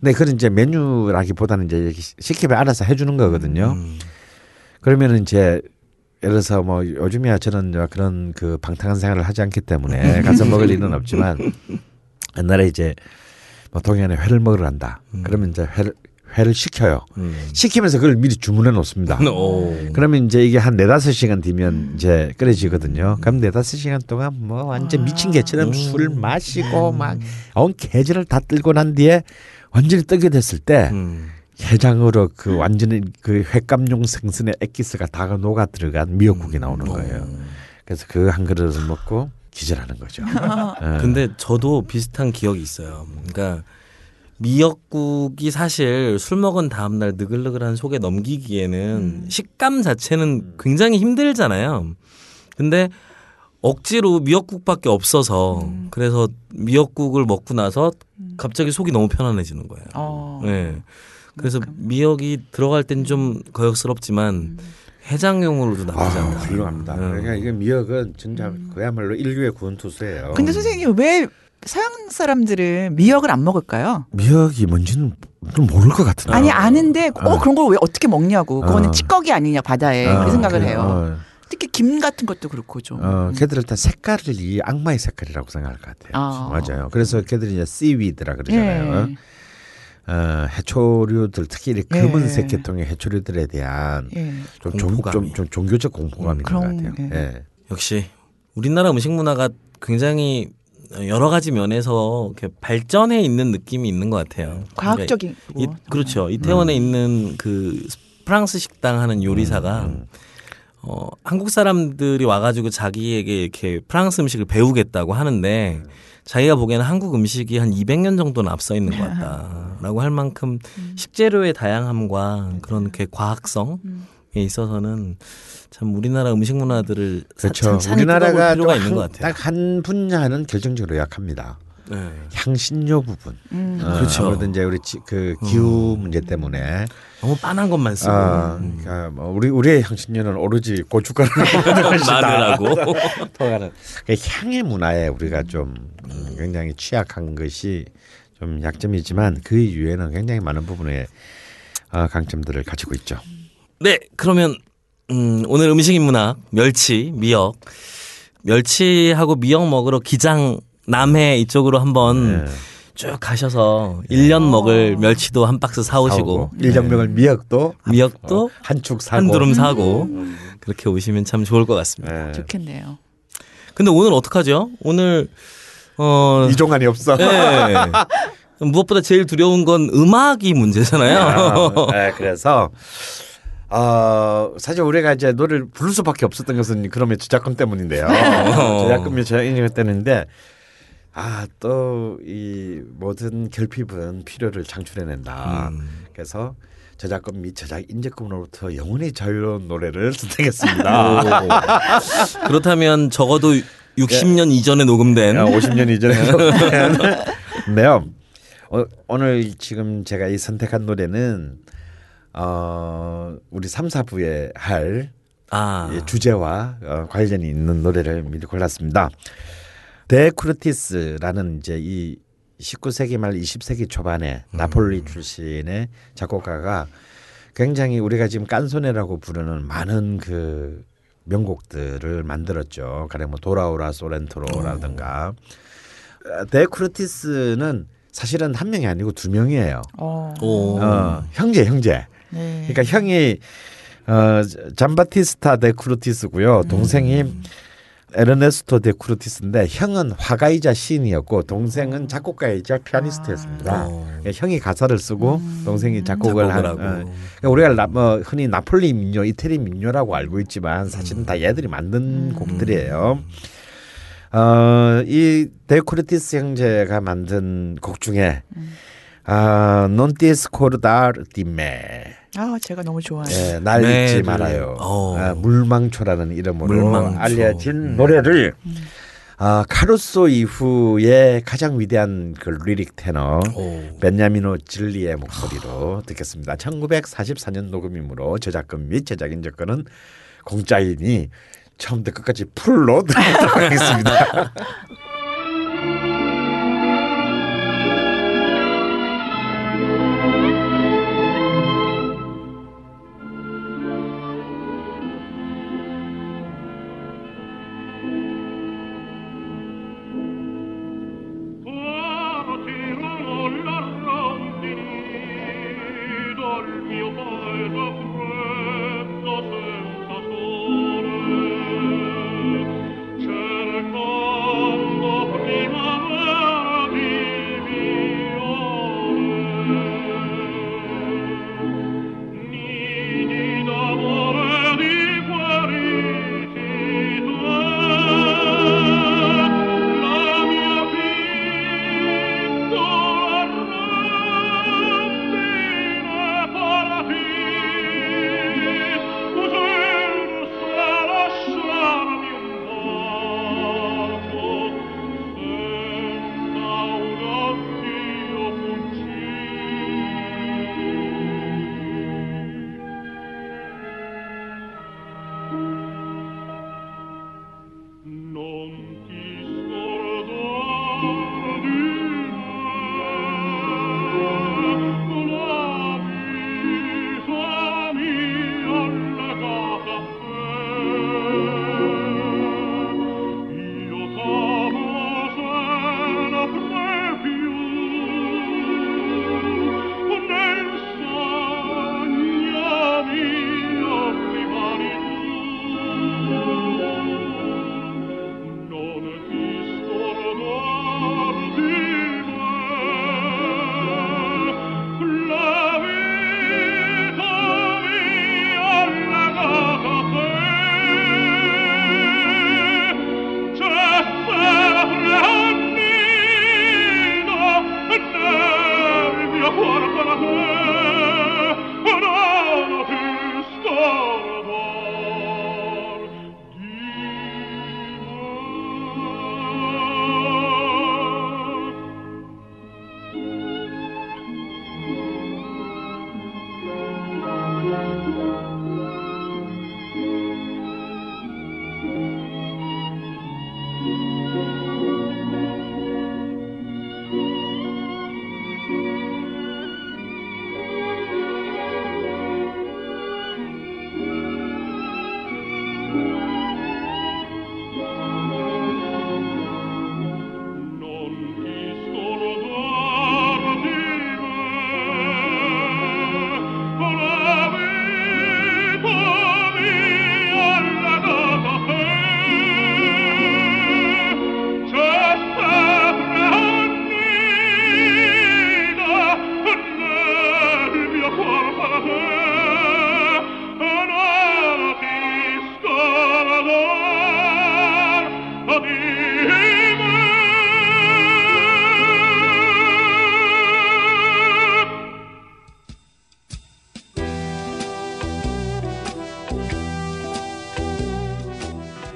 Speaker 2: 근데 그런 이제 메뉴라기보다는 이제 시키면 알아서 해 주는 거거든요.
Speaker 1: 음.
Speaker 2: 그러면은 이제 예를 들어서 뭐 요즘이야 저는 그런 그 방탕한 생활을 하지 않기 때문에 가서 먹을 일은 없지만 옛날에 이제 뭐 동해안에 회를 먹으러 간다. 그러면 이제 회를 회를 시켜요.
Speaker 1: 음.
Speaker 2: 시키면서 그걸 미리 주문해 놓습니다.
Speaker 1: 오.
Speaker 2: 그러면 이제 이게 한 네다섯 시간 뒤면 이제 끓여지거든요. 그럼 네다섯 시간 동안 뭐 완전 미친 개처럼 술 마시고 막온 계절을 다 들고 난 뒤에 완전히 뜨게 됐을 때
Speaker 1: 음.
Speaker 2: 해장으로 그 완전히 그 횟감용 생선의 액기스가 다 녹아 들어간 미역국이 나오는 거예요. 그래서 그 한 그릇을 먹고 기절하는 거죠. 예.
Speaker 1: 근데 저도 비슷한 기억이 있어요. 그러니까 미역국이 사실 술 먹은 다음날 느글느글한 속에 넘기기에는 식감 자체는 굉장히 힘들잖아요. 근데 억지로 미역국밖에 없어서 그래서 미역국을 먹고 나서 갑자기 속이 너무 편안해지는 거예요.
Speaker 3: 어.
Speaker 1: 네. 그래서 미역이 들어갈 땐 좀 거역스럽지만 해장용으로도 나쁘지
Speaker 2: 아,
Speaker 1: 않다.
Speaker 2: 훌륭합니다.
Speaker 1: 음.
Speaker 2: 그러니까 이게 미역은 진짜 그야말로 인류의 구원 투수예요.
Speaker 3: 근데 선생님 왜 서양 사람들은 미역을 안 먹을까요?
Speaker 2: 미역이 뭔지는 좀 모를 것 같은데.
Speaker 3: 아니 아는데 어,
Speaker 2: 어.
Speaker 3: 그런 걸 왜 어떻게 먹냐고. 그거는
Speaker 2: 어.
Speaker 3: 찌꺼기 아니냐 바다에
Speaker 2: 어,
Speaker 3: 그 생각을
Speaker 2: 그,
Speaker 3: 해요.
Speaker 2: 어,
Speaker 3: 특히 김 같은 것도 그렇고 좀.
Speaker 2: 어, 걔들 일단 색깔을 이 악마의 색깔이라고 생각할 것 같아요.
Speaker 3: 아.
Speaker 2: 맞아요. 그래서 걔들이 이제 씨위드라 그러잖아요.
Speaker 3: 예.
Speaker 2: 어, 해초류들 특히 이
Speaker 3: 예.
Speaker 2: 검은색 계통의 해초류들에 대한
Speaker 3: 예.
Speaker 2: 좀, 종,
Speaker 1: 공포감이.
Speaker 2: 좀, 좀 종교적 공포감이 있는 것
Speaker 3: 그런,
Speaker 2: 같아요.
Speaker 3: 예.
Speaker 2: 예.
Speaker 1: 역시 우리나라 음식 문화가 굉장히 여러 가지 면에서 이렇게 발전해 있는 느낌이 있는 것 같아요.
Speaker 3: 과학적인
Speaker 1: 그러니까 이,
Speaker 3: 거.
Speaker 1: 그렇죠. 이태원에 있는 그 프랑스 식당 하는 요리사가
Speaker 2: 음,
Speaker 1: 어, 한국 사람들이 와가지고 자기에게 이렇게 프랑스 음식을 배우겠다고 하는데 자기가 보기에는 한국 음식이 한 200년 정도는 앞서 있는 것 같다라고 할 만큼 식재료의 다양함과 그런 이렇게 과학성에 있어서는 참 우리나라 음식 문화들을
Speaker 2: 그렇죠. 우리나라가
Speaker 1: 필요가 있는 것 같아요.
Speaker 2: 딱 한 분야는 결정적으로 약합니다.
Speaker 1: 네.
Speaker 2: 향신료 부분.
Speaker 3: 음.
Speaker 2: 어,
Speaker 1: 그렇죠.
Speaker 2: 아무래도 이제 우리 지- 그 기후 문제 때문에
Speaker 1: 너무 빤한 것만 쓰고
Speaker 2: 아, 그러니까 뭐 우리 우리의 향신료는 오로지 고춧가루
Speaker 1: 마늘하고
Speaker 2: 통하는 그 향의 문화에 우리가 좀 음, 굉장히 취약한 것이 좀 약점이지만 그 이외에는 굉장히 많은 부분에 어, 강점들을 가지고 있죠.
Speaker 1: 네, 그러면 음, 오늘 음식 인문학 멸치, 미역, 멸치하고 미역 먹으러 기장 남해 이쪽으로 한번
Speaker 2: 네.
Speaker 1: 쭉 가셔서 일 1년 먹을 멸치도 한 박스 사오시고 네.
Speaker 2: 일정명을 미역도
Speaker 1: 미역도
Speaker 2: 한축 사고
Speaker 1: 한 두름 사고 그렇게 오시면 참 좋을 것 같습니다.
Speaker 2: 네.
Speaker 3: 좋겠네요.
Speaker 1: 근데 오늘 어떡하죠? 오늘 어
Speaker 2: 이종환이 없어.
Speaker 1: 네. 무엇보다 제일 두려운 건 음악이 문제잖아요.
Speaker 2: 아, 네, 그래서 어, 사실 우리가 이제 노래를 부를 수밖에 없었던 것은 그러면 저작권 때문인데요. 저작권이 저작권 때문인데 아 또 이 모든 결핍은 필요를 창출해낸다. 그래서 저작권 및 저작 인재권으로부터 영원히 자유로운 노래를 선택했습니다.
Speaker 1: 그렇다면 적어도 60년 이전에 녹음된
Speaker 2: 50년 이전에 네요. 어, 오늘 지금 제가 이 선택한 노래는 어, 우리 3, 4부에 할아이 주제와 어, 관련이 있는 노래를 미리 골랐습니다. 데크루티스라는 이제 이 19세기 말 20세기 초반에 나폴리 출신의 작곡가가 굉장히 우리가 지금 깐소네라고 부르는 많은 그 명곡들을 만들었죠. 가령 뭐 돌아오라 소렌토로라든가 어, 데 쿠르티스는 사실은 한 명이 아니고 두 명이에요.
Speaker 3: 어.
Speaker 1: 오.
Speaker 2: 어, 형제 형제.
Speaker 3: 네.
Speaker 2: 그러니까 형이 어 잠바티스타 데 쿠르티스고요. 동생이 에르네스토 데 쿠르티스인데 형은 화가이자 시인이었고 동생은 작곡가이자 피아니스트였습니다.
Speaker 1: 어.
Speaker 2: 그러니까 형이 가사를 쓰고 동생이 작곡을 한.
Speaker 1: 하고.
Speaker 2: 어. 그러니까 우리가 나, 뭐 흔히 나폴리 민요, 이태리 민요라고 알고 있지만 사실은 다 얘들이 만든 곡들이에요. 어, 이 데 쿠르티스 형제가 만든 곡 중에 아, Non ti scordar di me.
Speaker 3: 아 제가 너무 좋아해요.
Speaker 2: 예, 날
Speaker 1: 네,
Speaker 2: 잊지
Speaker 1: 네.
Speaker 2: 말아요.
Speaker 1: 어.
Speaker 2: 아, 물망초라는 이름으로
Speaker 1: 물망초.
Speaker 2: 알려진
Speaker 1: 음.
Speaker 2: 노래를 아, 카루소 이후에 가장 위대한 그 lyric 테너
Speaker 1: 오.
Speaker 2: 베냐미노 질리의 목소리로 듣겠습니다. 1944년 녹음이므로 저작권 및 저작인접권은 공짜이니 처음부터 끝까지 풀로 듣도록 하겠습니다.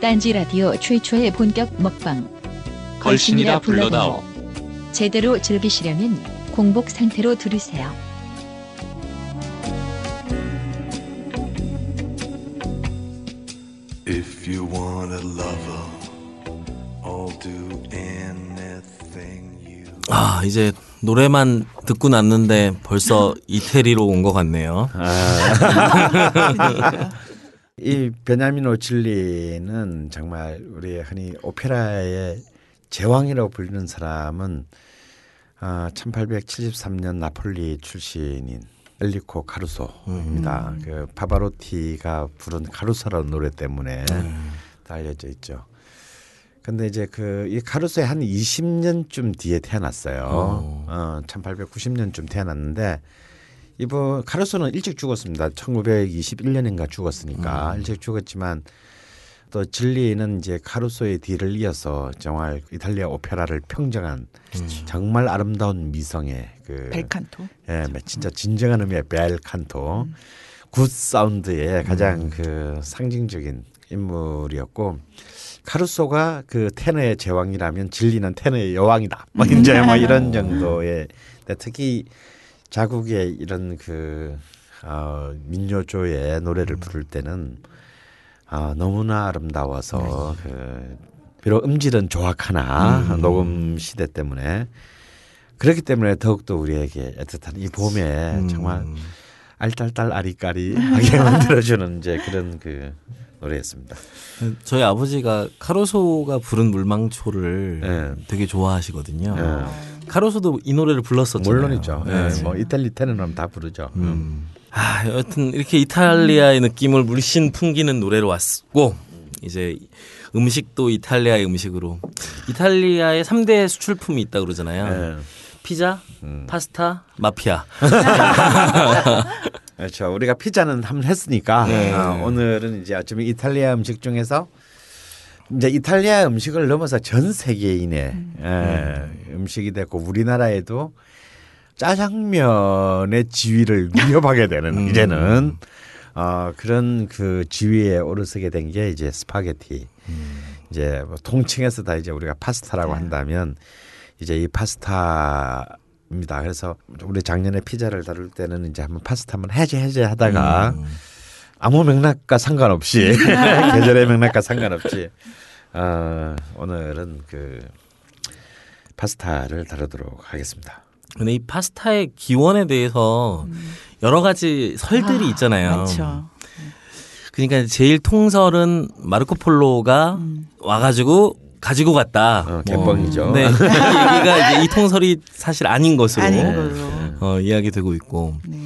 Speaker 4: 딴지 라디오 최초의 본격 먹방.
Speaker 5: 걸신이라 불러다오.
Speaker 4: 제대로 즐기시려면 공복 상태로 들으세요.
Speaker 6: If you want a lover, I'll do anything you.
Speaker 1: 아 이제 노래만 듣고 났는데 벌써 이태리로 온 것 같네요.
Speaker 2: 이 베냐미노 진리는 정말 우리 흔히 오페라의 제왕이라고 불리는 사람은 아, 1873년 나폴리 출신인 엘리코 카루소입니다. 그 파바로티가 부른 카루소라는 노래 때문에 다 알려져 있죠. 근데 이제 그 이 카루소의 한 20년쯤 뒤에 태어났어요. 어, 1890년쯤 태어났는데 이분 카루소는 일찍 죽었습니다. 1921년인가 죽었으니까 일찍 죽었지만 또 질리는 이제 카루소의 뒤를 이어서 정말 이탈리아 오페라를 평정한 정말 아름다운 미성의 그
Speaker 3: 벨칸토.
Speaker 2: 예, 진짜 진정한 의미의 벨 칸토. good sound의 가장 그 상징적인 인물이었고 카루소가 그 테너의 제왕이라면 질리는 테너의 여왕이다. 뭐 이제 뭐 이런 정도의 근데 특히 자국의 이런 그 어, 민요조의 노래를 부를 때는 아, 너무나 아름다워서 그 비록 음질은 조악하나 녹음 시대 때문에 그렇기 때문에 더욱더 우리에게 애틋한 이 봄에 정말 알딸딸 아리까리 하게 만들어주는 이제 그런 그 노래였습니다.
Speaker 1: 저희 아버지가 카루소가 부른 물망초를
Speaker 2: 네.
Speaker 1: 되게 좋아하시거든요.
Speaker 2: 네.
Speaker 1: 카루소도 이 노래를 불렀었잖아요.
Speaker 2: 물론이죠.
Speaker 1: 네.
Speaker 2: 예, 뭐 이탈리 테너는 다 부르죠.
Speaker 1: 음. 아, 여튼 이렇게 이탈리아의 느낌을 물씬 풍기는 노래로 왔고 이제 음식도 이탈리아의 음식으로 이탈리아의 3대 수출품이 있다 그러잖아요.
Speaker 2: 예.
Speaker 1: 피자, 파스타, 마피아.
Speaker 2: 그렇죠. 우리가 피자는 한번 했으니까
Speaker 1: 네.
Speaker 2: 어, 오늘은 이제 어쩌면 이탈리아 음식 중에서 이제 이탈리아 음식을 넘어서 전 세계인의 예, 음식이 됐고 우리나라에도 짜장면의 지위를 위협하게 되는 이제는 어, 그런 그 지위에 올라서게 된 게 이제 스파게티. 이제 뭐 통칭해서 다 이제 우리가 파스타라고 한다면 이제 이 파스타입니다. 그래서 우리 작년에 피자를 다룰 때는 이제 한번 파스타 한번 해제 해제 하다가 아무 맥락과 상관없이 계절의 맥락과 상관없이 어, 오늘은 그 파스타를 다루도록 하겠습니다.
Speaker 1: 근데 이 파스타의 기원에 대해서 여러 가지 설들이
Speaker 3: 아,
Speaker 1: 있잖아요.
Speaker 3: 많죠.
Speaker 1: 그러니까 제일 통설은 마르코 폴로가 와가지고 가지고 갔다.
Speaker 2: 어, 개뻥이죠.
Speaker 1: 네. 이 얘기가 이제 이 통설이 사실 아닌 것으로
Speaker 3: 아닌 걸로.
Speaker 1: 어, 이야기되고 있고.
Speaker 3: 네.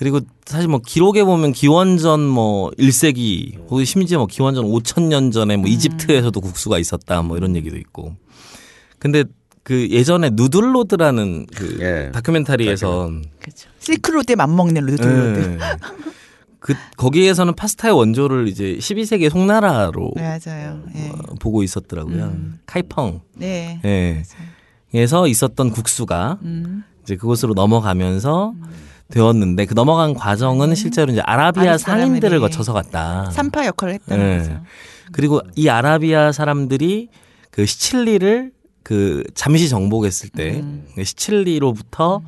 Speaker 1: 그리고 사실 뭐 기록에 보면 기원전 뭐 1세기 혹은 심지어 뭐 기원전 5천년 전에 뭐 이집트에서도 국수가 있었다 뭐 이런 얘기도 있고. 근데 그 예전에 누들로드라는 그
Speaker 2: 예.
Speaker 1: 다큐멘터리에서
Speaker 3: 그렇죠. 실크로드에 맞먹는 누들로드.
Speaker 1: 네. 그 거기에서는 파스타의 원조를 이제 12세기 송나라로
Speaker 3: 네, 맞아요. 예.
Speaker 1: 어, 보고 있었더라고요. 카이펑.
Speaker 3: 네.
Speaker 1: 예. 에서 있었던 국수가
Speaker 3: 음.
Speaker 1: 이제 그곳으로 넘어가면서 되었는데 그 넘어간 과정은 실제로 이제 아라비아 상인들을 거쳐서 갔다.
Speaker 3: 산파 역할을 했다는
Speaker 1: 네.
Speaker 3: 거죠.
Speaker 1: 그리고 이 아라비아 사람들이 그 시칠리를 그 잠시 정복했을 때
Speaker 3: 음.
Speaker 1: 그 시칠리로부터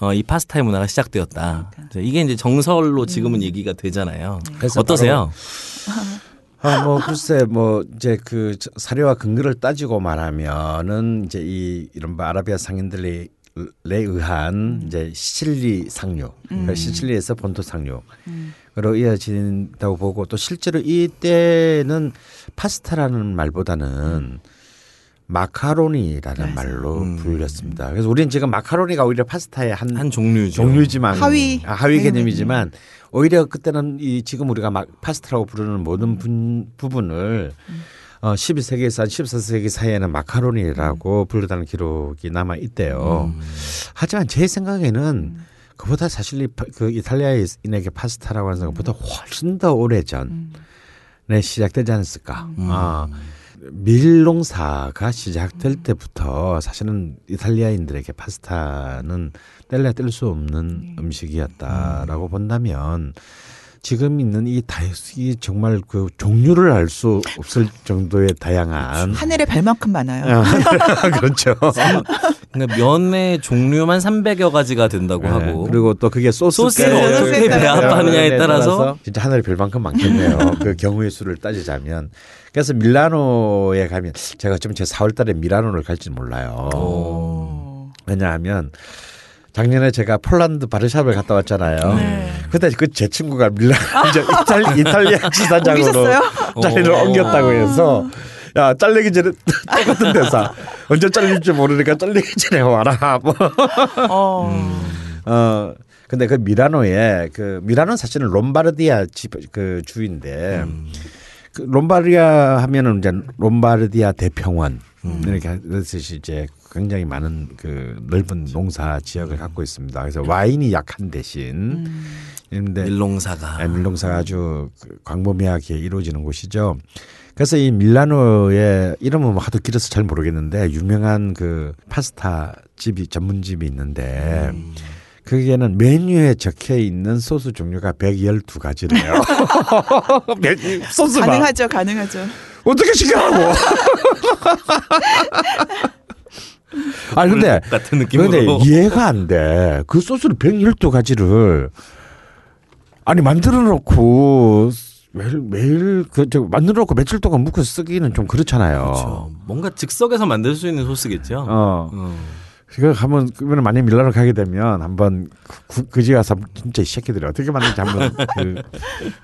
Speaker 1: 어, 이 파스타의 문화가 시작되었다.
Speaker 3: 그러니까.
Speaker 1: 이게 이제 정설로
Speaker 3: 음.
Speaker 1: 지금은 얘기가 되잖아요.
Speaker 2: 그래서
Speaker 1: 어떠세요?
Speaker 2: 아, 뭐 글쎄 뭐 이제 그 사료와 근거를 따지고 말하면은 이제 이 이른바 아라비아 상인들에 의한 이제 시칠리 상류, 그러니까 시칠리에서 본토 상류로 이어진다고 보고 또 실제로 이때는 파스타라는 말보다는 마카로니라는 말로 불렸습니다. 그래서 우리는 지금 마카로니가 오히려 파스타의 한,
Speaker 1: 한 종류죠.
Speaker 2: 종류지만
Speaker 3: 하위.
Speaker 2: 아, 하위 개념이지만 오히려 그때는 이 지금 우리가 막 파스타라고 부르는 모든 분, 부분을 어 12세기에서 한 14세기 사이에는 마카로니라고 부르다는 기록이 남아 있대요. 하지만 제 생각에는 그보다 사실 그 이탈리아인에게 파스타라고 하는 것보다 훨씬 더 오래 전 에 시작되지 않았을까. 아, 밀농사가 시작될 때부터 사실은 이탈리아인들에게 파스타는 뗄래야 뗄 수 없는 음식이었다라고 본다면 지금 있는 이 다이 정말 그 종류를 알 수 없을 정도의 다양한
Speaker 3: 하늘에 별만큼 많아요.
Speaker 2: 아, 그렇죠.
Speaker 1: 그러니까 면의 종류만 300여 가지가 된다고
Speaker 2: 네,
Speaker 1: 하고
Speaker 2: 그리고 또 그게
Speaker 1: 소스를
Speaker 3: 어떻게
Speaker 1: 배합하느냐에 따라서
Speaker 2: 진짜 하늘이 별만큼 많겠네요. 그 경우의 수를 따지자면 그래서 밀라노에 가면 제가 좀제 4월달에 밀라노를 갈지 몰라요.
Speaker 3: 오.
Speaker 2: 왜냐하면 작년에 제가 폴란드 바르샤베 갔다 왔잖아요.
Speaker 3: 네.
Speaker 2: 그때 그 제 친구가 밀라노 이제 이탈, 이탈리아 지사장으로? 자리를
Speaker 1: 오.
Speaker 2: 옮겼다고 해서 야 잘리기 전에 똑같은 데서 언제 잘릴지 모르니까 잘리기 전에 와라. 뭐.
Speaker 3: 어.
Speaker 2: 어 근데 그 미라노에 그 미라노는 사실은 롬바르디아 집 그 주인데 그 롬바르디아 하면은 이제 롬바르디아 대평원 이렇게 해서 이제 굉장히 많은 그 넓은 농사 지역을 갖고 있습니다. 그래서 와인이 약한 대신 근데
Speaker 1: 밀농사가
Speaker 2: 네, 밀농사가 아주 그 광범위하게 이루어지는 곳이죠. 그래서 이 밀라노의 이름은 뭐 하도 길어서 잘 모르겠는데 유명한 그 파스타 집이 전문집이 있는데 거기에는 메뉴에 적혀 있는 소스 종류가 112가지래요. 메뉴 소스만
Speaker 3: 가능하죠, 가능하죠.
Speaker 2: 어떻게 시켜라고? 아 근데
Speaker 1: 같은
Speaker 2: 근데
Speaker 1: 느낌으로
Speaker 2: 이해가 안 돼. 그 소스를 112가지를 아니 만들어 놓고 매일 매일 그저 만들어 놓고 며칠 동안 묵혀서 쓰기는 좀 그렇잖아요.
Speaker 1: 그렇죠. 뭔가 즉석에서 만들 수 있는 소스겠죠.
Speaker 2: 어.
Speaker 1: 음.
Speaker 2: 그거 한번 그러면 만약 밀라노 가게 되면 한번 그, 그지 가서 진짜 이 새끼들이 어떻게 만드는지 한번 그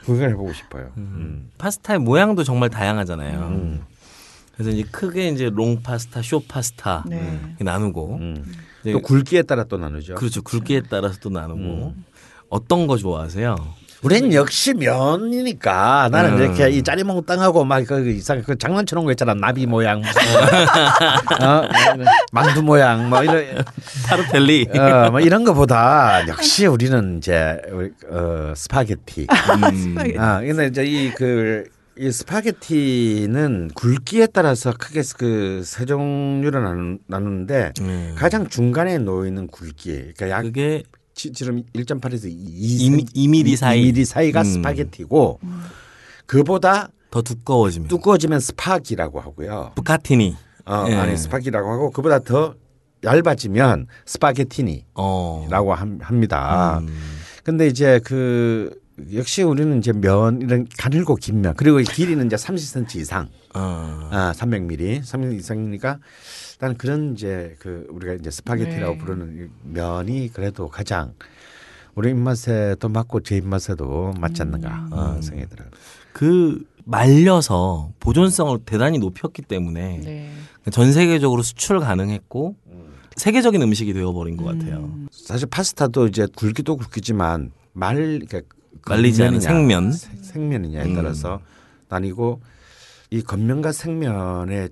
Speaker 2: 구경해 보고 싶어요. 음.
Speaker 1: 파스타의 모양도 정말 다양하잖아요.
Speaker 2: 음.
Speaker 1: 그래서 이제 크게 이제 롱 파스타, 쇼 파스타
Speaker 3: 네.
Speaker 1: 이렇게 나누고
Speaker 2: 음. 또 굵기에 따라 또 나누죠.
Speaker 1: 그렇죠. 굵기에 따라서 또 나누고
Speaker 2: 음.
Speaker 1: 어떤 거 좋아하세요?
Speaker 2: 우린 역시 면이니까 나는
Speaker 1: 음.
Speaker 2: 이렇게 이 짜리몽땅하고 막그 이상 그 장난쳐놓은 거 있잖아 나비 모양 어? 만두 모양 뭐 이런
Speaker 1: tortelli.
Speaker 2: 어, 뭐 이런 거보다 역시 우리는 이제 어, 스파게티.
Speaker 3: 스파게티.
Speaker 2: 아 근데 이제 이그 이 스파게티는 굵기에 따라서 크게 그세 종류를 나누, 나누는데
Speaker 1: 음.
Speaker 2: 가장 중간에 놓이는 굵기 그러니까 약
Speaker 1: 그게
Speaker 2: 지- 지름 1.8에서 2,
Speaker 1: 2, 2mm 사이
Speaker 2: 2mm 사이가
Speaker 1: 음.
Speaker 2: 스파게티고 그보다
Speaker 1: 더 두꺼워지면
Speaker 2: 두꺼워지면 스파기라고 하고요.
Speaker 1: bucatini.
Speaker 2: 어,
Speaker 1: 예.
Speaker 2: 아니 스파기라고 하고 그보다 더 얇아지면 spaghettini라고
Speaker 1: 어.
Speaker 2: 함- 합니다.
Speaker 1: 음.
Speaker 2: 근데 이제 그 역시 우리는 이제 면 이런 가늘고 긴 면 그리고 이 길이는 이제 30cm 이상,
Speaker 1: 어.
Speaker 2: 아 300mm, 300 이상이니까 일단 그런 이제 그 우리가 이제 스파게티라고
Speaker 3: 네.
Speaker 2: 부르는 이 면이 그래도 가장 우리 입맛에도 맞고 제 입맛에도 맞지 않는가 어, 생각이 들어요.
Speaker 1: 그 말려서 보존성을 대단히 높였기 때문에
Speaker 3: 네.
Speaker 1: 전 세계적으로 수출 가능했고 세계적인 음식이 되어버린 것 같아요.
Speaker 2: 사실 파스타도 이제 굵기도 굵기지만 말 그러니까
Speaker 1: 말리지 않은 생면.
Speaker 2: 세- 생면이냐에
Speaker 1: 음.
Speaker 2: 따라서 나뉘고 이 겉면과 생면의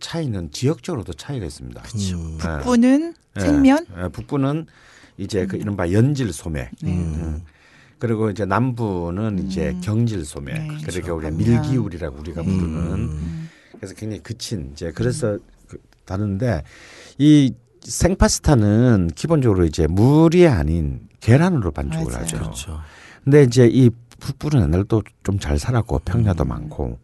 Speaker 2: 차이는 지역적으로도 차이가 있습니다.
Speaker 1: 음.
Speaker 2: 네.
Speaker 3: 북부는
Speaker 2: 예,
Speaker 3: 생면,
Speaker 2: 예, 북부는 이제 그 이른바 연질 소매. 음. 그리고 이제 남부는 이제 경질 소매.
Speaker 3: 네,
Speaker 2: 그러니까
Speaker 3: 그렇죠.
Speaker 2: 우리가 밀기울이라고 우리가 부르는.
Speaker 1: 음.
Speaker 2: 그래서 굉장히 그친 이제 그래서 그 다른데 이 생파스타는 기본적으로 이제 물이 아닌 계란으로 반죽을
Speaker 3: 맞아요.
Speaker 2: 하죠.
Speaker 1: 그렇죠.
Speaker 2: 근데 이제 이 북부는 옛날도 좀 잘 살았고 평야도 많고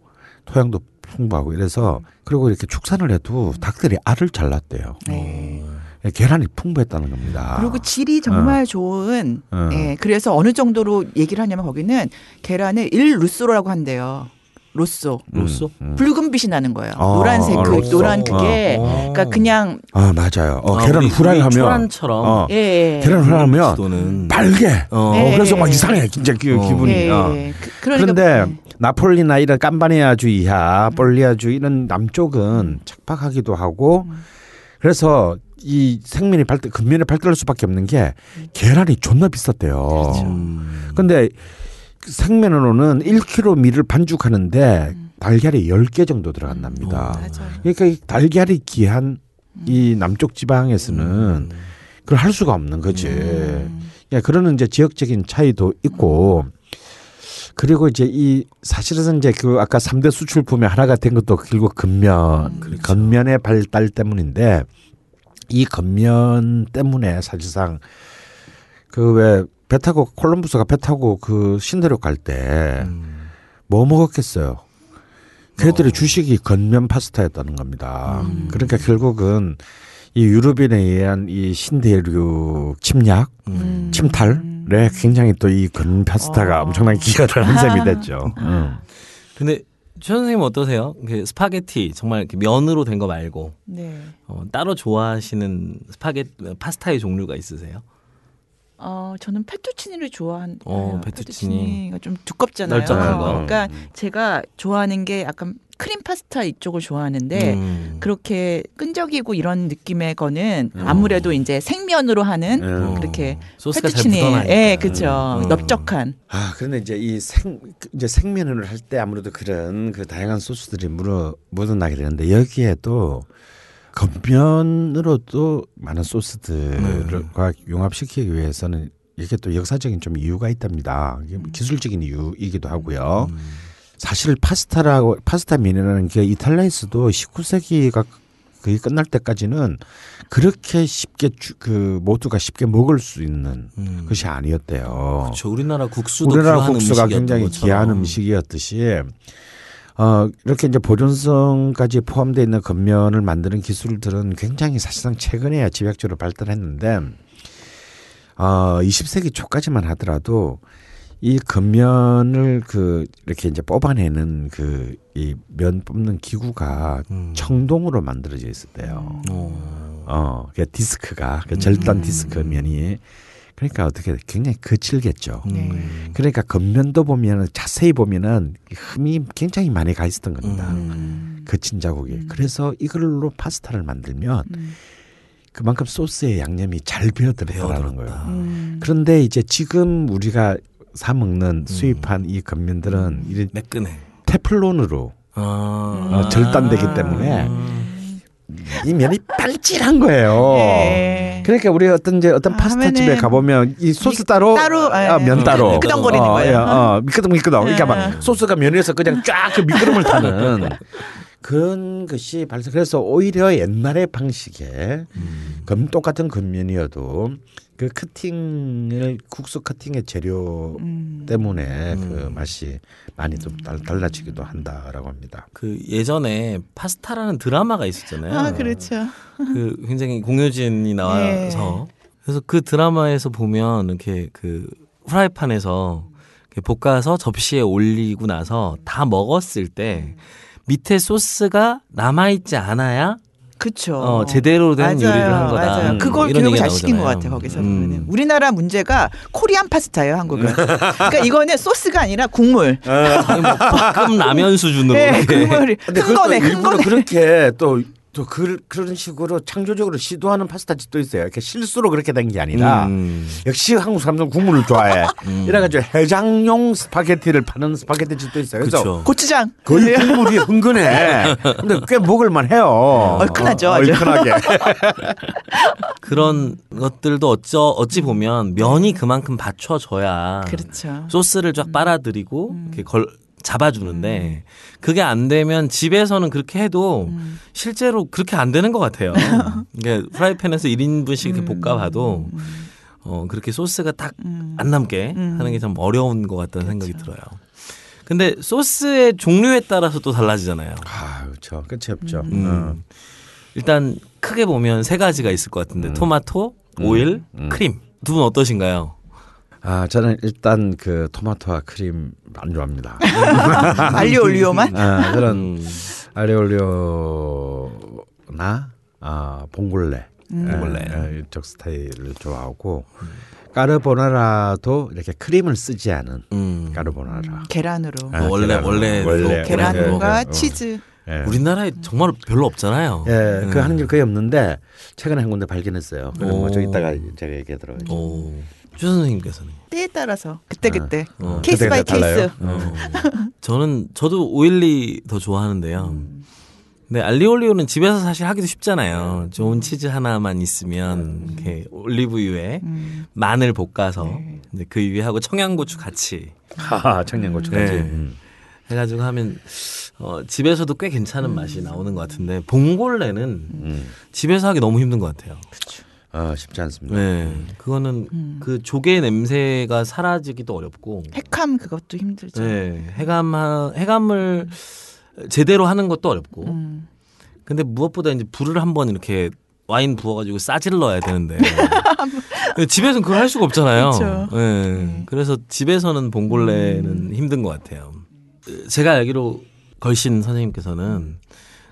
Speaker 2: 토양도 풍부하고 이래서 그리고 이렇게 축산을 해도 닭들이 알을 잘 낳대요.
Speaker 3: 네.
Speaker 2: 예, 계란이 풍부했다는 겁니다.
Speaker 3: 그리고 질이 정말 좋은.
Speaker 2: 어.
Speaker 3: 예. 그래서 어느 정도로 얘기를 하냐면 거기는 계란을 일 루쏘라고 한대요. 로쏘.
Speaker 1: 로쏘?
Speaker 2: 음.
Speaker 3: 붉은 빛이 나는 거예요.
Speaker 2: 어,
Speaker 3: 노란색
Speaker 2: 어,
Speaker 3: 그
Speaker 2: 로쏘.
Speaker 3: 노란 그게
Speaker 1: 어.
Speaker 3: 그러니까 그냥
Speaker 2: 아 맞아요. 어,
Speaker 1: 아,
Speaker 2: 계란 후라이 하면
Speaker 1: 초란처럼.
Speaker 2: 어,
Speaker 3: 예. 예.
Speaker 2: 계란 후라이 하면
Speaker 1: 또는
Speaker 2: 빨개.
Speaker 1: 어.
Speaker 2: 어,
Speaker 3: 예.
Speaker 2: 그래서 막 이상해 진짜 그
Speaker 1: 어.
Speaker 2: 기분이.
Speaker 3: 예,
Speaker 2: 어.
Speaker 3: 예. 그, 그러니까
Speaker 2: 그런데 나폴리나 이런 깜바니아주 이하, 볼리아주 이런 남쪽은 척박하기도 하고 그래서 이 생면이 발달 근면에 발달할 수밖에 없는 게 계란이 존나 비쌌대요.
Speaker 1: 음.
Speaker 2: 근데 생면으로는 1kg 밀을 반죽하는데 달걀이 10개 정도 들어간답니다.
Speaker 1: 어.
Speaker 3: 맞아요.
Speaker 2: 그러니까 이 달걀이 귀한 이 남쪽 지방에서는 그걸 할 수가 없는 거지. 예, 그러는 이제 지역적인 차이도 있고 그리고 이제 이 사실은 이제 그 아까 삼대 수출품의 하나가 된 것도 결국 겉면, 겉면의 발달 때문인데 이 건면 때문에 사실상 그왜 배 타고 콜럼부스가 배 타고 그 신대륙 갈 때뭐
Speaker 1: 음.
Speaker 2: 먹었겠어요. 걔들의
Speaker 1: 어.
Speaker 2: 주식이 건면 파스타였다는 겁니다.
Speaker 1: 음.
Speaker 2: 그러니까 결국은 이 유럽인에 의한 이 신대륙 침략,
Speaker 1: 음.
Speaker 2: 침탈에 굉장히 또 이건 파스타가
Speaker 3: 어.
Speaker 2: 엄청나게 기여를 한 셈이 됐죠. 음.
Speaker 1: 근데 최 선생님 어떠세요? 그 스파게티 정말 면으로 된 거 말고
Speaker 3: 네.
Speaker 1: 어, 따로 좋아하시는 스파게 파스타의 종류가 있으세요?
Speaker 3: 어, 저는 페투치니를 좋아한.
Speaker 1: 어,
Speaker 3: 해요.
Speaker 1: 페투치니.
Speaker 3: 페투치니가 좀 두껍잖아요.
Speaker 1: 거.
Speaker 3: 그러니까 제가 좋아하는 게 약간 크림 파스타 이쪽을 좋아하는데
Speaker 1: 음.
Speaker 3: 그렇게 끈적이고 이런 느낌의 거는
Speaker 2: 음.
Speaker 3: 아무래도 이제 생면으로 하는
Speaker 2: 음.
Speaker 3: 그렇게 페투치니. 예, 그렇죠.
Speaker 1: 음.
Speaker 3: 넓적한.
Speaker 2: 아, 그런데 이제 이 생, 이제 생면을 할 때 아무래도 그런 그 다양한 소스들이 묻어, 묻어나게 되는데 여기에 또 겉면으로도 많은 소스들과 융합시키기 위해서는 이게 또 역사적인 좀 이유가 있답니다. 이게 기술적인 이유이기도 하고요. 사실 파스타라고 파스타 면이라는 게 이탈리아에서도 19세기가 거의 끝날 때까지는 그렇게 쉽게 주- 그 모두가 쉽게 먹을 수 있는
Speaker 1: 음.
Speaker 2: 것이 아니었대요.
Speaker 1: 그렇죠. 우리나라 국수도
Speaker 2: 우리나라 국수가 굉장히
Speaker 1: 것처럼.
Speaker 2: 귀한 음식이었듯이 어 이렇게 이제 보존성까지 포함되어 있는 겉면을 만드는 기술들은 굉장히 사실상 최근에야 집약적으로 발달했는데 어 20세기 초까지만 하더라도 이 겉면을 그 이렇게 이제 뽑아내는 그 이 면 뽑는 기구가
Speaker 1: 음.
Speaker 2: 청동으로 만들어져 있었대요.
Speaker 1: 어.
Speaker 2: 어, 그 디스크가 그 절단
Speaker 1: 음.
Speaker 2: 디스크 면이 그러니까 어떻게 굉장히 거칠겠죠.
Speaker 3: 네.
Speaker 1: 음.
Speaker 2: 그러니까 겉면도 보면은 자세히 보면은 흠이 굉장히 많이 가 있었던 겁니다.
Speaker 3: 음.
Speaker 2: 거친 자국이. 그래서 이걸로 파스타를 만들면
Speaker 3: 음.
Speaker 2: 그만큼 소스의 양념이 잘 배어들었다는 거예요.
Speaker 1: 배어들었다.
Speaker 3: 음.
Speaker 2: 그런데 이제 지금 우리가 사 먹는 수입한 이 겉면들은 이
Speaker 1: 매끈해.
Speaker 2: 테플론으로
Speaker 1: 아.
Speaker 2: 어, 절단되기 때문에 이 면이 빨질한 거예요.
Speaker 3: 예.
Speaker 2: 그러니까 우리 어떤 이제 어떤
Speaker 3: 아,
Speaker 2: 파스타 집에 가보면 이 소스 따로,
Speaker 3: 따로,
Speaker 2: 아,
Speaker 3: 예.
Speaker 2: 면 따로
Speaker 3: 미끄덩거리는
Speaker 2: 어,
Speaker 3: 거예요.
Speaker 2: 예, 어, 미끄덩 미끄덩. 그러니까
Speaker 3: 예.
Speaker 2: 막 소스가 면에서 그냥 쫙 그 미끄럼을 타는 그런 것이 발생. 그래서 오히려 옛날의 방식에 검 똑같은 겉면이어도 그 커팅을 국수 커팅의 재료
Speaker 3: 음.
Speaker 2: 때문에 그 맛이 많이 좀 달, 달라지기도 한다라고 합니다.
Speaker 1: 그 예전에 파스타라는 드라마가 있었잖아요.
Speaker 3: 아, 그렇죠.
Speaker 1: 그 굉장히 공효진이 나와서 그래서 그 드라마에서 보면 이렇게 그 후라이팬에서 이렇게 볶아서 접시에 올리고 나서 다 먹었을 때 밑에 소스가 남아 있지 않아야
Speaker 3: 그렇죠.
Speaker 1: 어, 제대로 된
Speaker 3: 맞아요.
Speaker 1: 요리를 한 거다.
Speaker 3: 맞아요.
Speaker 1: 음,
Speaker 3: 그걸 교육을 잘 시킨 것
Speaker 1: 나오잖아요.
Speaker 3: 같아 거기서
Speaker 1: 음.
Speaker 3: 보면은 우리나라 문제가 코리안 파스타예요 한국은. 그러니까 이거는 소스가 아니라 국물.
Speaker 1: 아니, 뭐 볶음 라면 수준으로
Speaker 3: 네,
Speaker 1: 이렇게
Speaker 3: 국물이
Speaker 2: 근데 일부러
Speaker 3: 거네.
Speaker 2: 그렇게 또, 또 그, 그런 식으로 창조적으로 시도하는 파스타 집도 있어요. 이렇게 실수로 그렇게 된 게 아니라
Speaker 1: 음.
Speaker 2: 역시 한국 사람들은 국물을 좋아해. 이래가지고 해장용 스파게티를 파는 스파게티 집도 있어요. 그래서
Speaker 1: 그렇죠.
Speaker 3: 고추장.
Speaker 2: 거의 국물이 흥건해. 근데 꽤 먹을만 해요.
Speaker 3: 얼큰하죠,
Speaker 2: 어,
Speaker 3: 아주.
Speaker 2: 얼큰하게.
Speaker 1: 그런 것들도 어쩌 어찌 보면 면이 그만큼 받쳐져야
Speaker 3: 그렇죠.
Speaker 1: 소스를 쫙 빨아들이고 이렇게 걸 잡아주는데 그게 안 되면 집에서는 그렇게 해도 실제로 그렇게 안 되는 것 같아요. 그러니까 프라이팬에서 1인분씩 이렇게 볶아봐도 어 그렇게 소스가 딱 안 남게 하는 게 참 어려운 것 같다는 생각이 들어요. 근데 소스의 종류에 따라서 또 달라지잖아요.
Speaker 2: 아, 그렇죠. 끝이 없죠.
Speaker 1: 음.
Speaker 2: 어.
Speaker 1: 일단 크게 보면 세 가지가 있을 것 같은데 토마토, 오일, 크림. 두 분 어떠신가요?
Speaker 2: 아, 저는 일단 그 토마토와 크림 안 좋아합니다.
Speaker 3: 알리오 올리오만.
Speaker 2: 아, 저는
Speaker 1: 음,
Speaker 2: 아레올리오나 아, 봉골레,
Speaker 1: 봉골레.
Speaker 2: 에, 에, 이쪽 스타일을 좋아하고 까르보나라도 이렇게 크림을 쓰지 않은
Speaker 1: 음.
Speaker 2: 까르보나라.
Speaker 3: 계란으로.
Speaker 2: 아,
Speaker 1: 원래-
Speaker 2: 계란으로.
Speaker 1: 원래
Speaker 2: 원래
Speaker 3: 계란과
Speaker 2: 예, 예,
Speaker 3: 치즈.
Speaker 2: 예.
Speaker 1: 우리나라에 정말 별로 없잖아요.
Speaker 2: 예, 그
Speaker 1: 음.
Speaker 2: 하는 게 거의 없는데 최근에 한 군데 발견했어요. 그럼
Speaker 1: 오.
Speaker 2: 뭐좀 이따가 제가 얘기하도록 하죠.
Speaker 1: 오. 최 선생님께서는
Speaker 3: 때에 따라서 그때 그때
Speaker 1: 어.
Speaker 3: case by case.
Speaker 2: 달라요.
Speaker 1: 어. 저는 저도 oily 더 좋아하는데요. 근데 알리올리오는 집에서 사실 하기도 쉽잖아요. 좋은 치즈 하나만 있으면 이렇게 올리브유에
Speaker 3: 음.
Speaker 1: 마늘 볶아서 이제 그 위에 하고 청양고추 같이
Speaker 2: 하하, 청양고추까지.
Speaker 1: 네.
Speaker 2: 음.
Speaker 1: 해가지고 하면 어, 집에서도 꽤 괜찮은 맛이 나오는 것 같은데 봉골레는
Speaker 2: 음.
Speaker 1: 집에서 하기 너무 힘든 것 같아요.
Speaker 2: 어, 쉽지 않습니다.
Speaker 1: 네, 그거는
Speaker 3: 음.
Speaker 1: 그 조개 냄새가 사라지기도 어렵고,
Speaker 3: 핵함 그것도 힘들죠.
Speaker 1: 네, 해감 해감을 제대로 하는 것도 어렵고,
Speaker 3: 음.
Speaker 1: 근데 무엇보다 이제 불을 한번 이렇게 와인 부어가지고 싸질러야 되는데 집에서는 그걸 할 수가 없잖아요.
Speaker 3: 그쵸.
Speaker 1: 네. 그래서 집에서는 봉골레는 힘든 것 같아요. 제가 알기로 걸신 선생님께서는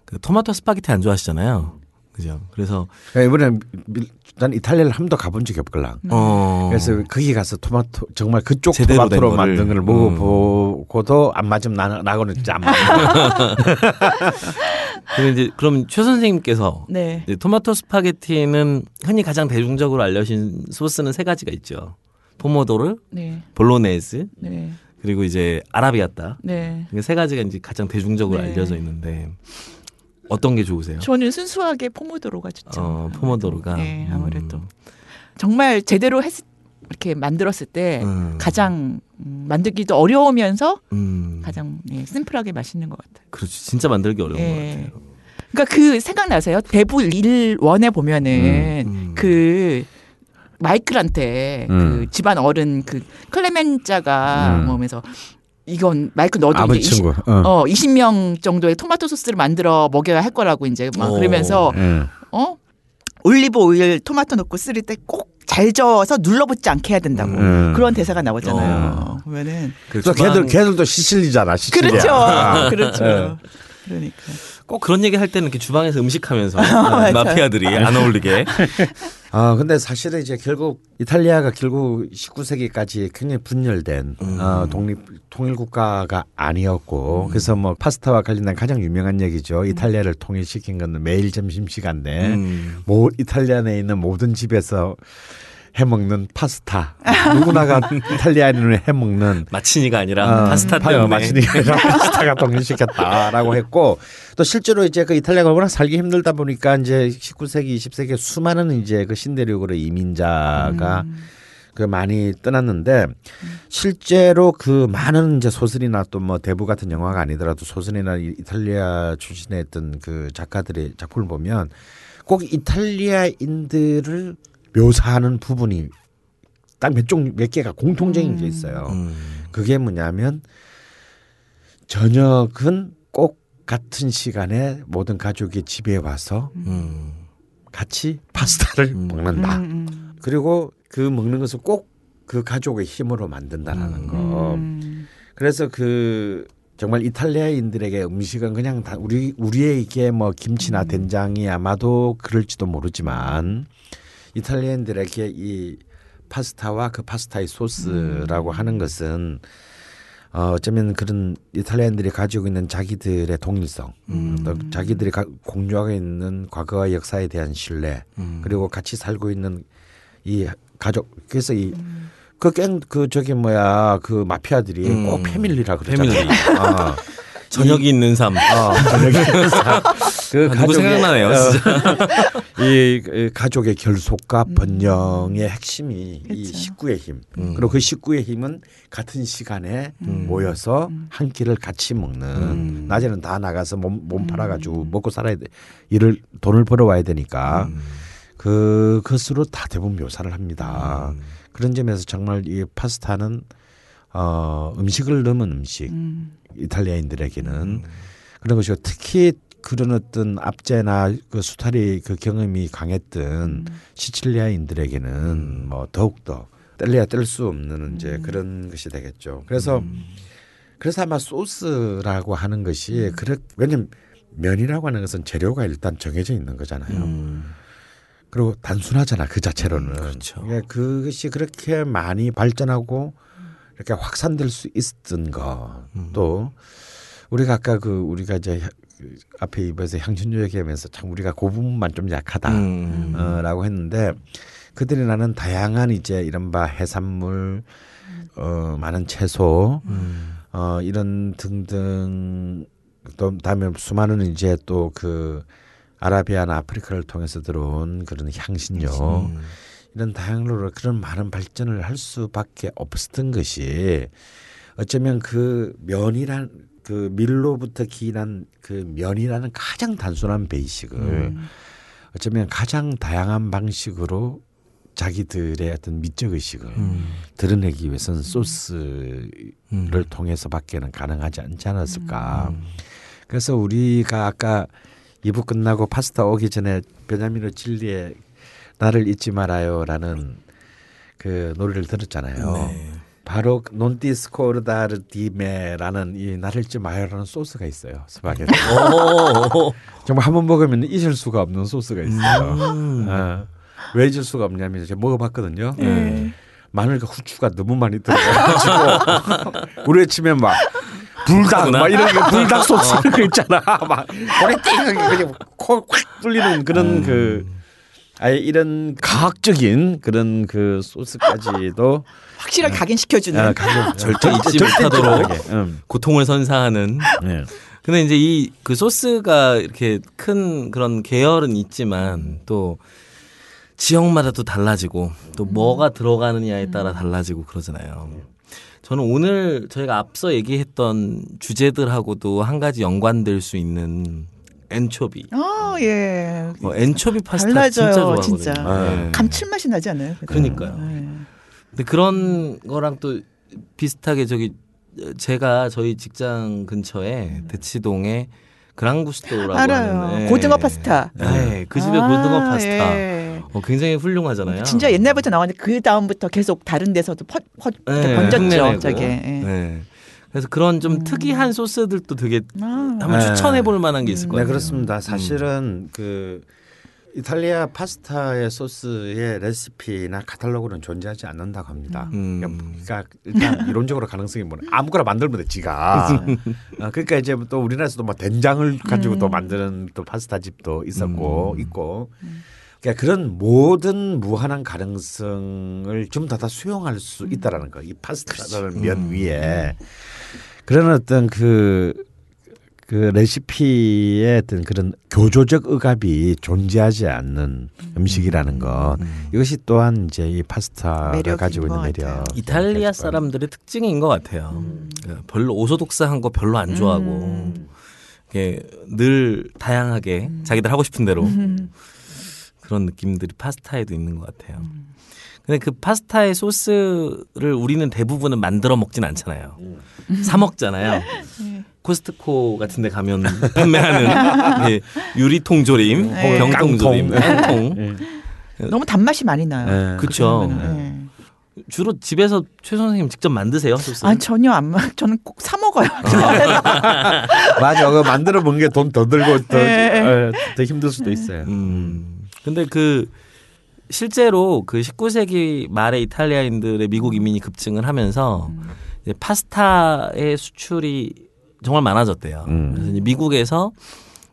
Speaker 1: 그 토마토 스파게티 안 좋아하시잖아요. 그죠? 그래서
Speaker 2: 그러니까 이번에 밀- 난 이탈리아를 한 번도 가본 적이 없걸랑.
Speaker 1: 어
Speaker 2: 그래서 거기 가서 토마토 정말 그쪽 토마토로
Speaker 1: 거를. 음.
Speaker 2: 만든 걸 먹어보고도 안 맞으면 나, 나고는 진짜 안 맞아.
Speaker 1: 근데 이제 그럼 최 선생님께서
Speaker 3: 네.
Speaker 1: 이제 토마토 스파게티는 흔히 가장 대중적으로 알려진 소스는 세 가지가 있죠. 포모도르,
Speaker 3: 네.
Speaker 1: 볼로네즈,
Speaker 3: 네.
Speaker 1: 그리고 이제 아라비아따.
Speaker 3: 네.
Speaker 1: 세 가지가 이제 가장 대중적으로
Speaker 3: 네.
Speaker 1: 알려져 있는데 어떤 게 좋으세요?
Speaker 3: 저는 순수하게 포모도로가 좋죠.
Speaker 1: 어, 포모도로가.
Speaker 3: 네, 아무래도
Speaker 1: 음.
Speaker 3: 정말 제대로 했 이렇게 만들었을 때
Speaker 1: 음.
Speaker 3: 가장 음, 만들기도 어려우면서
Speaker 1: 음,
Speaker 3: 가장 예, 심플하게 맛있는 것 같아요.
Speaker 1: 그렇지. 진짜 만들기 어려운
Speaker 3: 예.
Speaker 1: 것 같아요.
Speaker 3: 그러니까 그 생각나세요? 대부 1원에 보면은
Speaker 1: 음, 음.
Speaker 3: 그 마이클한테
Speaker 2: 음.
Speaker 3: 그 집안 어른 그 클레멘자가
Speaker 2: 음.
Speaker 3: 뭐 하면서 이건 너도
Speaker 2: 아버지
Speaker 3: 이제 20,
Speaker 2: 친구. 어.
Speaker 3: 어 20명 정도의 토마토 소스를 만들어 먹여야 할 거라고 이제 막
Speaker 1: 어.
Speaker 3: 그러면서
Speaker 2: 응.
Speaker 3: 어 올리브 오일 토마토 넣고 쓰릴 때꼭 잘 저어서 눌러붙지 않게 해야 된다고
Speaker 2: 음.
Speaker 3: 그런 대사가 나오잖아요. 보면은
Speaker 2: 그또
Speaker 1: 주방-
Speaker 2: 걔들 걔들도 시칠리잖아. 시칠리아.
Speaker 3: 그렇죠,
Speaker 2: 아.
Speaker 3: 그렇죠.
Speaker 2: 네.
Speaker 3: 그러니까
Speaker 1: 꼭 그런 얘기 할 때는 이렇게 주방에서 음식하면서
Speaker 3: 맞아요.
Speaker 1: 마피아들이 안 어울리게.
Speaker 2: 아 근데 사실은 이제 결국 이탈리아가 결국 19세기까지 굉장히 분열된 어, 독립 통일 국가가 아니었고 그래서 뭐 파스타와 관련된 가장 유명한 얘기죠. 이탈리아를 통일시킨 건 매일 점심 시간대
Speaker 1: 음.
Speaker 2: 모 이탈리아 내에 있는 모든 집에서 해먹는 파스타. 누구나가 이탈리아인은 해먹는.
Speaker 1: 마치니가 아니라
Speaker 2: 어,
Speaker 1: 파스타
Speaker 2: 파-
Speaker 1: 때문에.
Speaker 2: 마치니까 아니라 파스타가 독립시켰다라고 했고 또 실제로 이제 그 이탈리아가 워낙 살기 힘들다 보니까 이제 19세기 20세기에 수많은 이제 그 신대륙으로 이민자가 그 많이 떠났는데 실제로 그 많은 이제 소설이나 또 뭐 대부 같은 영화가 아니더라도 소설이나 이- 이탈리아 출신의 어떤 그 작가들의 작품을 보면 꼭 이탈리아인들을 묘사하는 부분이 딱 몇 종 몇 개가 공통적인 게 있어요.
Speaker 1: 음.
Speaker 2: 그게 뭐냐면 저녁은 꼭 같은 시간에 모든 가족이 집에 와서
Speaker 1: 음.
Speaker 2: 같이 파스타를
Speaker 1: 음.
Speaker 2: 먹는다.
Speaker 3: 음,
Speaker 2: 그리고 그 먹는 것을 꼭 그 가족의 힘으로 만든다라는 거.
Speaker 3: 음.
Speaker 2: 그래서 그 정말 이탈리아인들에게 음식은 그냥 다 우리 우리에게 뭐 김치나 된장이 아마도 그럴지도 모르지만 이탈리아인들에게 이 파스타와 그 파스타의 소스라고 하는 것은 어, 어쩌면 그런 이탈리아인들이 가지고 있는 자기들의 동일성, 또 자기들이 가, 공유하고 있는 과거와 역사에 대한 신뢰,
Speaker 1: 음.
Speaker 2: 그리고 같이 살고 있는 이 가족, 그래서 이그깽그 저기 뭐야 그 마피아들이
Speaker 1: 음.
Speaker 2: 꼭 패밀리라 그러잖아요.
Speaker 1: 패밀리.
Speaker 2: 어.
Speaker 1: 저녁이 있는 삶.
Speaker 2: 어, 저녁에 그
Speaker 1: 아, 누구 생각나네요,
Speaker 2: 어, 이, 그 가족의 결속과 번영의 핵심이 이
Speaker 3: 그렇죠.
Speaker 2: 식구의 힘.
Speaker 1: 음.
Speaker 2: 그리고 그 식구의 힘은 같은 시간에 모여서 한 끼를 같이 먹는.
Speaker 1: 음.
Speaker 2: 낮에는 다 나가서 몸, 몸 팔아가지고 먹고 살아야 돼. 일을 돈을 벌어와야 되니까
Speaker 1: 음.
Speaker 2: 그 것으로 다 대부분 묘사를 합니다.
Speaker 1: 음.
Speaker 2: 그런 점에서 정말 이 파스타는 어, 음식을 넣은 음식.
Speaker 3: 음.
Speaker 2: 이탈리아인들에게는 그런 것이고 특히 그런 어떤 압제나 그 수탈이 그 경험이 강했던 시칠리아인들에게는 뭐 더욱 더 뗄래야 뗄 수 없는 이제 그런 것이 되겠죠. 그래서 그래서 아마 소스라고 하는 것이 그렇 왜냐면 면이라고 하는 것은 재료가 일단 정해져 있는 거잖아요.
Speaker 1: 음.
Speaker 2: 그리고 단순하잖아 그 자체로는.
Speaker 1: 그렇죠.
Speaker 2: 그러니까 그것이 그렇게 많이 발전하고 이렇게 확산될 수 있었던 것.
Speaker 1: 음.
Speaker 2: 또 우리가 아까 그 우리가 이제 앞에 입에서 향신료 얘기하면서 참 우리가 그 부분만 좀 약하다.
Speaker 1: 음.
Speaker 2: 어, 라고 했는데 그들이 나는 다양한 이제 이른바 해산물, 어, 많은 채소,
Speaker 1: 음.
Speaker 2: 어, 이런 등등 또 다음에 수많은 이제 또 그 아라비아나 아프리카를 통해서 들어온 그런 향신료
Speaker 1: 음.
Speaker 2: 이런 다양으로 그런 많은 발전을 할 수밖에 없었던 것이 어쩌면 그 면이란 그 밀로부터 기인한 그 면이라는 가장 단순한 베이식을 어쩌면 가장 다양한 방식으로 자기들의 어떤 미적 의식을
Speaker 1: 음.
Speaker 2: 드러내기 위해서는 소스를
Speaker 1: 음.
Speaker 2: 통해서밖에는 가능하지 않지 않았을까. 그래서 우리가 아까 2부 끝나고 파스타 오기 전에 베냐미노 질리의 나를 잊지 말아요라는 그 노래를 들었잖아요.
Speaker 1: 네.
Speaker 2: 바로 논디스코르다르 디메라는 이 나를 잊지 마요라는 소스가 있어요. 스파게티.
Speaker 1: 오.
Speaker 2: 정말 한 번 먹으면 잊을 수가 없는 소스가 있어요.
Speaker 1: 음.
Speaker 2: 어. 왜 잊을 수가 없냐면 제가 먹어봤거든요.
Speaker 3: 네.
Speaker 2: 마늘과 후추가 너무 많이 들어가지고 우리 치면 막 불닭 막 이런 거 불닭 소스 거 있잖아. 막 오래 띵 그냥 코확 뚫리는 그런 그 아예 이런 과학적인 그런 그 소스까지도
Speaker 3: 확실하게 각인시켜주는.
Speaker 2: 아, 가격
Speaker 1: 절대 잊지 못하도록
Speaker 2: 음.
Speaker 1: 고통을 선사하는.
Speaker 2: 네.
Speaker 1: 근데 이제 이 그 소스가 이렇게 큰 그런 계열은 있지만 또 지역마다 또 달라지고 또 뭐가 들어가느냐에 따라 달라지고 그러잖아요. 저는 오늘 저희가 앞서 얘기했던 주제들하고도 한 가지 연관될 수 있는 엔초비.
Speaker 3: 어, 예.
Speaker 1: 뭐 엔초비 파스타
Speaker 3: 달라져요,
Speaker 1: 진짜 좋아하거든요.
Speaker 3: 진짜.
Speaker 1: 네.
Speaker 3: 감칠맛이 나지 않아요?
Speaker 1: 그러니까요.
Speaker 3: 네.
Speaker 1: 근데 그런 거랑 또 비슷하게 저기 제가 저희 직장 근처에 대치동에 그랑구스토라고
Speaker 3: 알아요.
Speaker 1: 하는 예.
Speaker 3: 고등어 파스타.
Speaker 1: 네, 그 집에
Speaker 3: 아,
Speaker 1: 고등어 파스타.
Speaker 3: 예.
Speaker 1: 어, 굉장히 훌륭하잖아요.
Speaker 3: 진짜 옛날부터 나왔는데 그 다음부터 계속 다른 데서도 퍼, 퍼,
Speaker 1: 네,
Speaker 3: 번졌죠. 저게. 예.
Speaker 1: 네. 그래서 그런 좀 특이한 소스들도 되게
Speaker 3: 아.
Speaker 1: 한번
Speaker 2: 네.
Speaker 1: 추천해 볼 만한 게 있을
Speaker 2: 것네
Speaker 1: 같아요.
Speaker 2: 그렇습니다. 사실은 그 이탈리아 파스타의 소스의 레시피나 카탈로그는 존재하지 않는다고 합니다.
Speaker 1: 음.
Speaker 2: 그러니까 일단 이론적으로 가능성이 뭐냐 아무거나 만들면 돼 지가. 어, 그러니까 이제 또 우리나라에서도 뭐 된장을 가지고 또 만드는 또 파스타 집도 있었고 있고. 그러니까 그런 모든 무한한 가능성을 좀다다 수용할 수 있다라는 거. 이 파스타라는 면 위에 그런 어떤 그, 그 레시피의 어떤 그런 교조적 억압이 존재하지 않는 음 식이라는 것. 이것이 또한 이제 이 파스타가 가지고 있는
Speaker 3: 것
Speaker 2: 매력.
Speaker 3: 같아요.
Speaker 1: 이탈리아 사람들의 특징인 것 같아요. 그러니까 별로 오소독스한 거 별로 안 좋아하고
Speaker 3: 음.
Speaker 1: 이게 늘 다양하게 자기들 하고 싶은 대로 그런 느낌들이 파스타에도 있는 것 같아요. 근데 그 파스타의 소스를 우리는 대부분은 만들어 먹진 않잖아요. 사 먹잖아요. 코스트코 같은 데 가면 판매하는 예, 유리통 조림,
Speaker 3: 네.
Speaker 1: 병통 조림, 깡통.
Speaker 3: 너무 단맛이 많이 나요.
Speaker 2: 네.
Speaker 1: 그렇죠.
Speaker 3: 예.
Speaker 1: 주로 집에서 최 선생님 직접 만드세요 소스?
Speaker 3: 아 전혀 안 먹. 저는 꼭 사 먹어요.
Speaker 2: 맞아. 그거 만들어 먹는 게 돈 더 들고 더,
Speaker 3: 네.
Speaker 2: 어, 더 힘들 수도 있어요.
Speaker 1: 음. 근데 그 실제로 그 19세기 말에 이탈리아인들의 미국 이민이 급증을 하면서 이제 파스타의 수출이 정말 많아졌대요.
Speaker 2: 음.
Speaker 1: 그래서 이제 미국에서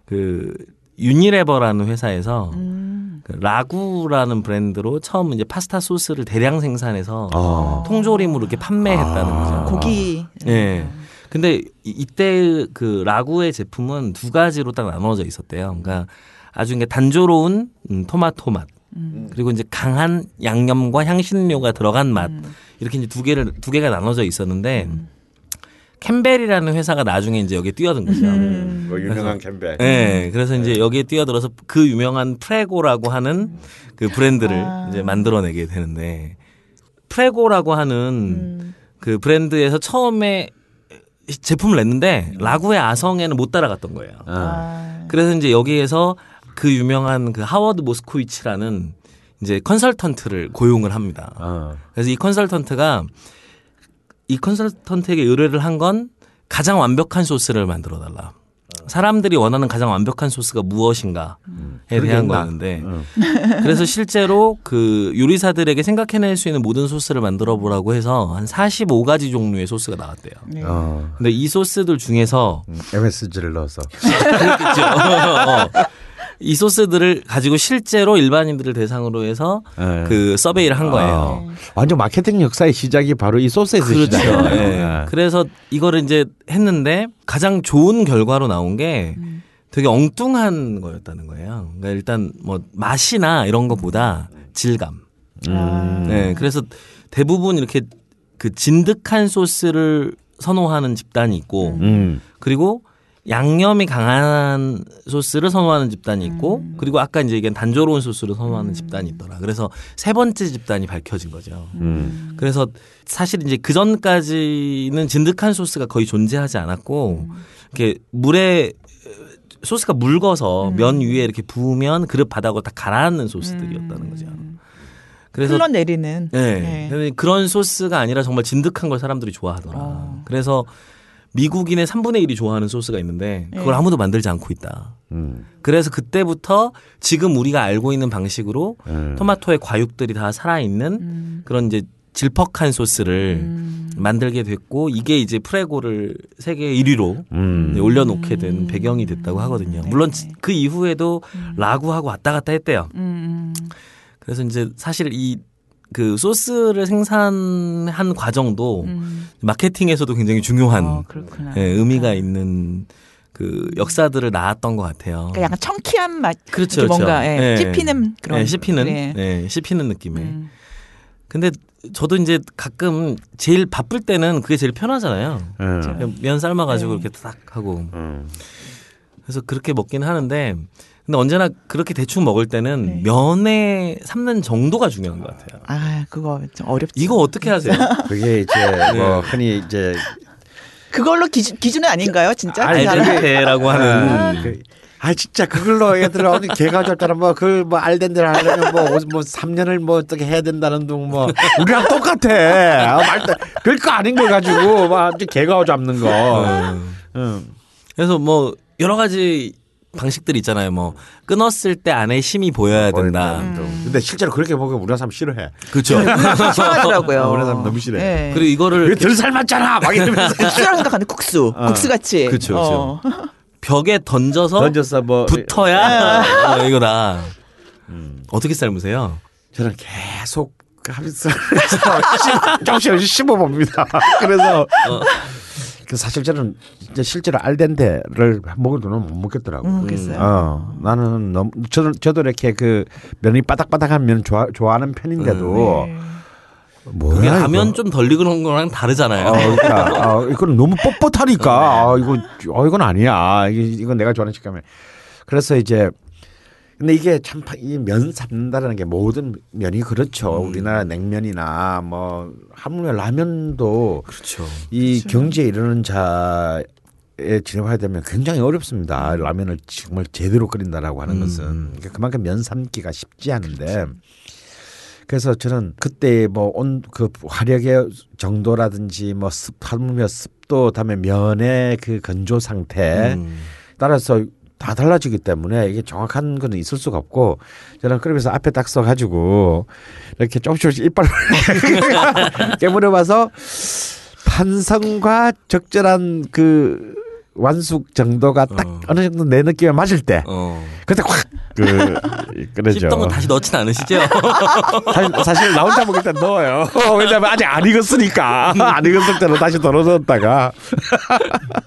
Speaker 1: 그 유니레버라는 회사에서
Speaker 3: 음.
Speaker 1: 그 라구라는 브랜드로 처음 이제 파스타 소스를 대량 생산해서
Speaker 2: 어.
Speaker 1: 통조림으로 이렇게 판매했다는
Speaker 2: 아.
Speaker 1: 거죠.
Speaker 3: 고기.
Speaker 1: 예. 근데 이- 이때 그 라구의 제품은 두 가지로 딱 나눠져 있었대요. 그러니까 아주 이게 단조로운 음, 토마토 맛 그리고 이제 강한 양념과 향신료가 들어간 맛 이렇게 이제 두 개를 두 개가 나눠져 있었는데 캠벨이라는 회사가 나중에 이제 여기에 뛰어든 거죠.
Speaker 2: 뭐 유명한 캠벨.
Speaker 1: 네, 그래서 이제 여기에 뛰어들어서 그 유명한 프레고라고 하는 그 브랜드를
Speaker 3: 아.
Speaker 1: 이제 만들어내게 되는데 프레고라고 하는 그 브랜드에서 처음에 제품을 냈는데 라구의 아성에는 못 따라갔던 거예요.
Speaker 2: 어.
Speaker 3: 아.
Speaker 1: 그래서 이제 여기에서 그 유명한 그 하워드 모스코위치라는 이제 컨설턴트를 고용을 합니다.
Speaker 2: 어.
Speaker 1: 그래서 이 컨설턴트가 이 컨설턴트에게 의뢰를 한 건 가장 완벽한 소스를 만들어 달라. 사람들이 원하는 가장 완벽한 소스가 무엇인가에 대한
Speaker 2: 그러겠나.
Speaker 1: 거였는데
Speaker 2: 어.
Speaker 1: 그래서 실제로 그 요리사들에게 생각해낼 수 있는 모든 소스를 만들어 보라고 해서 한 45가지 종류의 소스가 나왔대요.
Speaker 3: 네.
Speaker 2: 어.
Speaker 1: 근데 이 소스들 중에서
Speaker 2: 음, MSG를 넣어서.
Speaker 1: 그렇겠죠. 어. 이 소스들을 가지고 실제로 일반인들을 대상으로 해서
Speaker 2: 예.
Speaker 1: 그 서베이를 한 거예요.
Speaker 2: 어. 완전 마케팅 역사의 시작이 바로 이 소스에서
Speaker 1: 그렇죠.
Speaker 2: 시작이에요.
Speaker 1: 예.
Speaker 2: 예.
Speaker 1: 그래서 이거를 이제 했는데 가장 좋은 결과로 나온 게 되게 엉뚱한 거였다는 거예요. 그러니까 일단 뭐 맛이나 이런 것보다 질감.
Speaker 2: 음.
Speaker 1: 네. 그래서 대부분 이렇게 그 진득한 소스를 선호하는 집단이 있고
Speaker 2: 음.
Speaker 1: 그리고 양념이 강한 소스를 선호하는 집단이 있고 그리고 아까 이제 얘기한 단조로운 소스를 선호하는 집단이 있더라. 그래서 세 번째 집단이 밝혀진 거죠.
Speaker 2: 음.
Speaker 1: 그래서 사실 이제 그 전까지는 진득한 소스가 거의 존재하지 않았고 이렇게 물에 소스가 묽어서 면 위에 이렇게 부으면 그릇 바닥으로 다 가라앉는 소스들이었다는 거죠. 그래서
Speaker 3: 흘러내리는.
Speaker 1: 네.
Speaker 3: 네.
Speaker 1: 그런 소스가 아니라 정말 진득한 걸 사람들이 좋아하더라.
Speaker 3: 어.
Speaker 1: 그래서 미국인의 3분의 1이 좋아하는 소스가 있는데 그걸
Speaker 3: 네.
Speaker 1: 아무도 만들지 않고 있다.
Speaker 2: 음.
Speaker 1: 그래서 그때부터 지금 우리가 알고 있는 방식으로
Speaker 2: 음.
Speaker 1: 토마토의 과육들이 다 살아있는
Speaker 3: 음.
Speaker 1: 그런 이제 질퍽한 소스를
Speaker 3: 음.
Speaker 1: 만들게 됐고 이게 이제 프레고를 세계 1위로
Speaker 2: 음.
Speaker 1: 네, 올려놓게 된 배경이 됐다고 하거든요. 물론
Speaker 3: 네.
Speaker 1: 그 이후에도 라구하고 왔다 갔다 했대요.
Speaker 3: 음, 음.
Speaker 1: 그래서 이제 사실 이 그 소스를 생산한 과정도
Speaker 3: 음.
Speaker 1: 마케팅에서도 굉장히 중요한
Speaker 3: 어, 그렇구나.
Speaker 1: 예, 의미가 있는 그 역사들을 낳았던 것 같아요.
Speaker 3: 그러니까 약간 청키한 맛.
Speaker 1: 그렇죠, 그렇죠.
Speaker 3: 뭔가 예,
Speaker 1: 예.
Speaker 3: 씹히는 그런.
Speaker 1: 예, 씹히는,
Speaker 3: 네.
Speaker 1: 예, 씹히는 느낌의.
Speaker 3: 음.
Speaker 1: 근데 저도 이제 가끔 제일 바쁠 때는 그게 제일 편하잖아요.
Speaker 2: 음.
Speaker 1: 면 삶아가지고
Speaker 3: 네.
Speaker 1: 이렇게 딱 하고.
Speaker 2: 음.
Speaker 1: 그래서 그렇게 먹긴 하는데, 근데 언제나 그렇게 대충 먹을 때는
Speaker 3: 네.
Speaker 1: 면에 삶는 정도가 중요한 것 같아요.
Speaker 3: 아, 그거 좀 어렵죠.
Speaker 1: 이거 어떻게 하세요?
Speaker 2: 그게 이제
Speaker 1: 네.
Speaker 2: 뭐 흔히 이제
Speaker 3: 그걸로 기준, 기준은 아닌가요, 진짜?
Speaker 2: 아니,
Speaker 3: 그 사람?
Speaker 1: 알덴테라고 하는.
Speaker 2: 아, 그, 아 진짜 그걸로 얘들 어디 개가 졌다라 뭐그뭐 알덴데를 하려면 뭐뭐 뭐 3년을 뭐 어떻게 해야 된다는 둥 뭐 우리랑 똑같아. 아, 말도 별거 아닌 거 가지고 막 개가 잡는 거.
Speaker 1: 음.
Speaker 2: 응.
Speaker 1: 그래서 뭐 여러 가지 방식들이 있잖아요. 뭐 끊었을 때 안에 힘이 보여야 된다.
Speaker 2: 보인다. 근데 실제로 그렇게 먹으면 우리나라 사람 싫어해.
Speaker 1: 그렇죠.
Speaker 3: 시원하더라고요.
Speaker 2: 아, 우리 사람 너무 싫어해.
Speaker 3: 네.
Speaker 1: 그리고 이거를
Speaker 2: 왜덜 삶았잖아. 막 이러면서
Speaker 3: 국수라고 생각하는 국수. 국수 같이.
Speaker 1: 그쵸, 그쵸.
Speaker 3: 어.
Speaker 1: 벽에 던져서
Speaker 2: 던졌어 뭐
Speaker 1: 붙어야 어, 이거다. 어떻게 삶으세요?
Speaker 2: 저는 계속 하면서 씹- 조금씩 씹어봅니다. 그래서 그 사실 저는 이제 실제로 알덴데를 먹을 돈은 못 먹겠더라고.
Speaker 3: 음. 어,
Speaker 2: 나는 너무 저도 저도 이렇게 그 면이 바닥바닥한 면 좋아, 좋아하는 편인데도
Speaker 3: 네.
Speaker 2: 뭐야
Speaker 1: 그게
Speaker 2: 이거.
Speaker 1: 라면 좀 덜 익은 거랑 다르잖아요.
Speaker 2: 어, 그러니까 어, 이건 너무 뻣뻣하니까 아, 이거 어, 이건 아니야. 이건 내가 좋아하는 식감이야. 그래서 이제 근데 이게 참 이면 삶는다라는 게 모든 면이 그렇죠. 우리나라 냉면이나 뭐 하물며 라면도
Speaker 1: 그렇죠.
Speaker 2: 이 경지에 이르는 자에 진입해야 되면 굉장히 어렵습니다. 라면을 정말 제대로 끓인다라고 하는 것은 그러니까 그만큼 면 삶기가 쉽지 않은데 그래서 저는 그때 뭐 온 그 화력의 정도라든지 뭐 습, 하물며 습도 다음에 면의 그 건조 상태
Speaker 1: 음.
Speaker 2: 따라서 다 달라지기 때문에 이게 정확한 거는 있을 수가 없고 저는 그러면서 앞에 딱 써가지고 이렇게 조금씩 조금씩 이빨로 깨물어 봐서 탄성과 적절한 그 완숙 정도가 딱
Speaker 1: 어.
Speaker 2: 어. 느 정도 내 느낌에 맞을 때
Speaker 1: 어.
Speaker 2: 그때 확그 끓여죠.
Speaker 1: 씹던 거 다시 넣진 않으시죠?
Speaker 2: 사실, 사실 나 혼자 먹을 땐 넣어요. 왜냐면 아직 안 익었으니까 안 익었을 때는 다시 덜어 넣었다가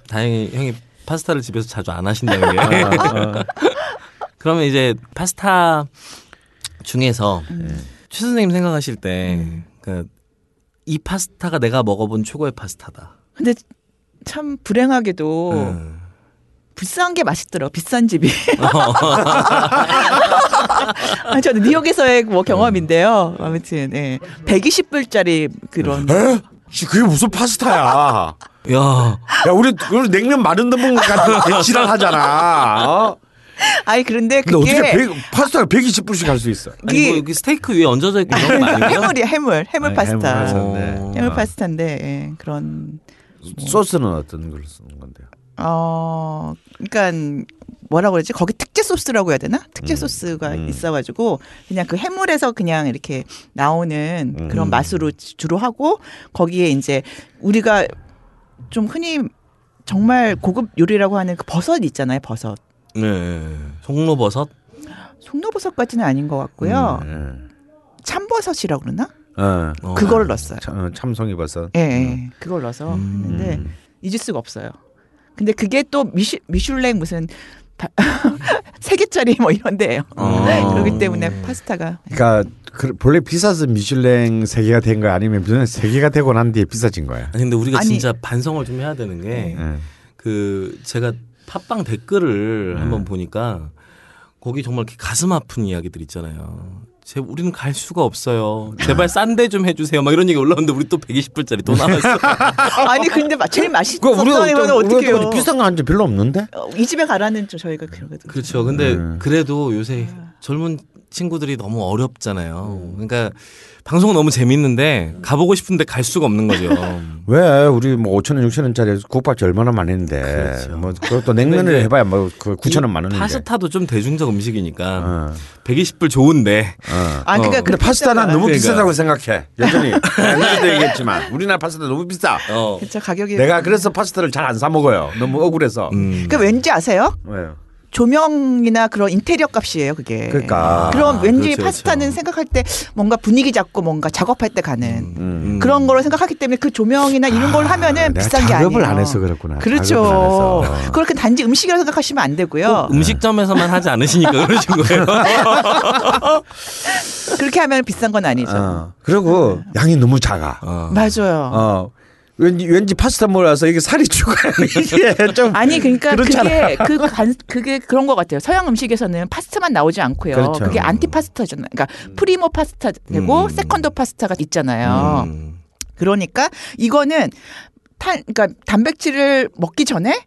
Speaker 1: 다행히 형이 파스타를 집에서 자주 안 하신다는 게.
Speaker 2: 어.
Speaker 1: 그러면 이제 파스타 중에서 최 선생님 생각하실 때, 그, 이 파스타가 내가 먹어본 최고의 파스타다.
Speaker 3: 근데 참 불행하게도
Speaker 1: 음.
Speaker 3: 비싼 게 맛있더라고 비싼 집이. 아, 저는 뉴욕에서의 뭐 경험인데요. 아무튼 예. 120불짜리 그런.
Speaker 2: 에? 씨, 그게 무슨 파스타야?
Speaker 1: 야,
Speaker 2: 야 우리 우리 냉면 마른 듯 먹는 같은 지랄 하잖아. 어?
Speaker 3: 아니 그런데
Speaker 2: 근데
Speaker 3: 그게
Speaker 2: 어떻게 100, 파스타가 120불씩 할수 있어?
Speaker 1: 아니 뭐 여기 스테이크 위에 얹어져 있고 이런 건 아니고요?
Speaker 3: 해물이야 해물 해물
Speaker 2: 아니,
Speaker 3: 파스타.
Speaker 2: 해물 파스타.
Speaker 3: 해물 파스타인데 예, 그런
Speaker 2: 소스는 어떤 걸 쓰는 건데요?
Speaker 3: 어 그러니까 뭐라고 그러지 거기 특제 소스라고 해야 되나 특제
Speaker 2: 음,
Speaker 3: 소스가
Speaker 2: 음.
Speaker 3: 있어가지고 그냥 그 해물에서 그냥 이렇게 나오는
Speaker 2: 음.
Speaker 3: 그런 맛으로 주로 하고 거기에 이제 우리가 좀 흔히 정말 고급 요리라고 하는 그 버섯 있잖아요 버섯
Speaker 1: 네. 송로버섯?
Speaker 3: 송로버섯까지는 아닌 것 같고요
Speaker 2: 음,
Speaker 3: 참버섯이라고 그러나
Speaker 2: 예. 어.
Speaker 1: 어.
Speaker 3: 그거를 넣었어요
Speaker 2: 참, 어, 참송이 버섯.
Speaker 3: 예, 예. 그걸 넣어서
Speaker 1: 음.
Speaker 3: 했는데
Speaker 2: 음.
Speaker 3: 잊을 수가 없어요. 근데 그게 또 미슈, 미슐랭 무슨 다, 세 개짜리 뭐 이런데요.
Speaker 1: 어.
Speaker 3: 그렇기 때문에 파스타가
Speaker 2: 그러니까 그, 본래 비싸서 미슐랭 세 개가 된거 아니면 미슐랭 세 개가 되고 난 뒤에 비싸진 거야.
Speaker 1: 아니 근데 우리가
Speaker 3: 아니.
Speaker 1: 진짜 반성을 좀 해야 되는 게
Speaker 2: 예.
Speaker 1: 그 제가 팟빵 댓글을
Speaker 2: 네.
Speaker 1: 한번 보니까 거기 정말 이렇게 가슴 아픈 이야기들 있잖아요. 제 우리는 갈 수가 없어요. 제발 싼 데 좀 해주세요. 막 이런 얘기 올라오는데 우리 또 120불짜리 또 나왔어.
Speaker 3: 아니 근데 마- 제일
Speaker 2: 그
Speaker 3: 맛있었던
Speaker 2: 우리가
Speaker 3: 이면
Speaker 2: 좀- 우리가
Speaker 3: 어떡해요?
Speaker 2: 좀 비싼 거한적 별로 없는데.
Speaker 3: 어, 이 집에 가라는 좀 저희가 그러거든요.
Speaker 1: 그렇죠. 근데
Speaker 2: 음.
Speaker 1: 그래도 요새 젊은 친구들이 너무
Speaker 2: 음.
Speaker 1: 어렵잖아요. 그러니까 방송은 너무 재밌는데 가보고 싶은데 갈 수가 없는 거죠.
Speaker 2: 왜 우리 뭐 5천 원, 6천 원짜리 국밥집 얼마나 많이 했는데
Speaker 1: 그렇죠.
Speaker 2: 뭐 그것도 냉면을 해봐야 뭐그 9천
Speaker 1: 원이
Speaker 2: 많은데.
Speaker 1: 파스타도 좀 대중적 음식이니까
Speaker 2: 어,
Speaker 1: 120불 좋은데
Speaker 2: 어.
Speaker 3: 아 그러니까
Speaker 1: 어.
Speaker 2: 근데 파스타는 너무
Speaker 1: 그러니까.
Speaker 2: 비싸다고 생각해. 여전히 옛날에도 얘기했지만 우리나라 파스타 너무 비싸.
Speaker 1: 어.
Speaker 3: 진짜 가격이
Speaker 2: 내가 그래서 파스타를 잘 안 사 먹어요. 너무 억울해서.
Speaker 1: 음.
Speaker 3: 그 왠지 아세요?
Speaker 2: 왜요?
Speaker 3: 조명이나 그런 인테리어 값이에요, 그게.
Speaker 2: 그러니까.
Speaker 3: 그럼 왠지
Speaker 1: 그렇죠,
Speaker 3: 파스타는
Speaker 1: 그렇죠.
Speaker 3: 생각할 때 뭔가 분위기 잡고 뭔가 작업할 때 가는
Speaker 2: 음.
Speaker 1: 음.
Speaker 3: 그런 거로 생각하기 때문에 그 조명이나 이런 걸 하면은
Speaker 2: 내가
Speaker 3: 비싼 게 아니에요.
Speaker 2: 작업을 안 해서 그렇구나.
Speaker 3: 그렇죠.
Speaker 2: 해서.
Speaker 3: 그렇게 단지 음식이라고 생각하시면 안 되고요.
Speaker 1: 꼭 음식점에서만 하지 않으시니까 그러신 거예요.
Speaker 3: 그렇게 하면 비싼 건 아니죠.
Speaker 2: 어. 그리고 양이 너무 작아.
Speaker 1: 어.
Speaker 3: 맞아요.
Speaker 2: 어. 왠지 왠지 파스타 몰아서 이게 살이 이게 좀
Speaker 3: 아니 그러니까
Speaker 2: 그렇잖아.
Speaker 3: 그게 그 간, 그게 그런 것 같아요. 서양 음식에서는 파스타만 나오지 않고요.
Speaker 2: 그렇죠.
Speaker 3: 그게 안티 파스타잖아요. 그러니까 프리모 파스타 되고
Speaker 1: 음.
Speaker 3: 세컨드 파스타가 있잖아요.
Speaker 1: 음.
Speaker 3: 그러니까 이거는 탄 그러니까 단백질을 먹기 전에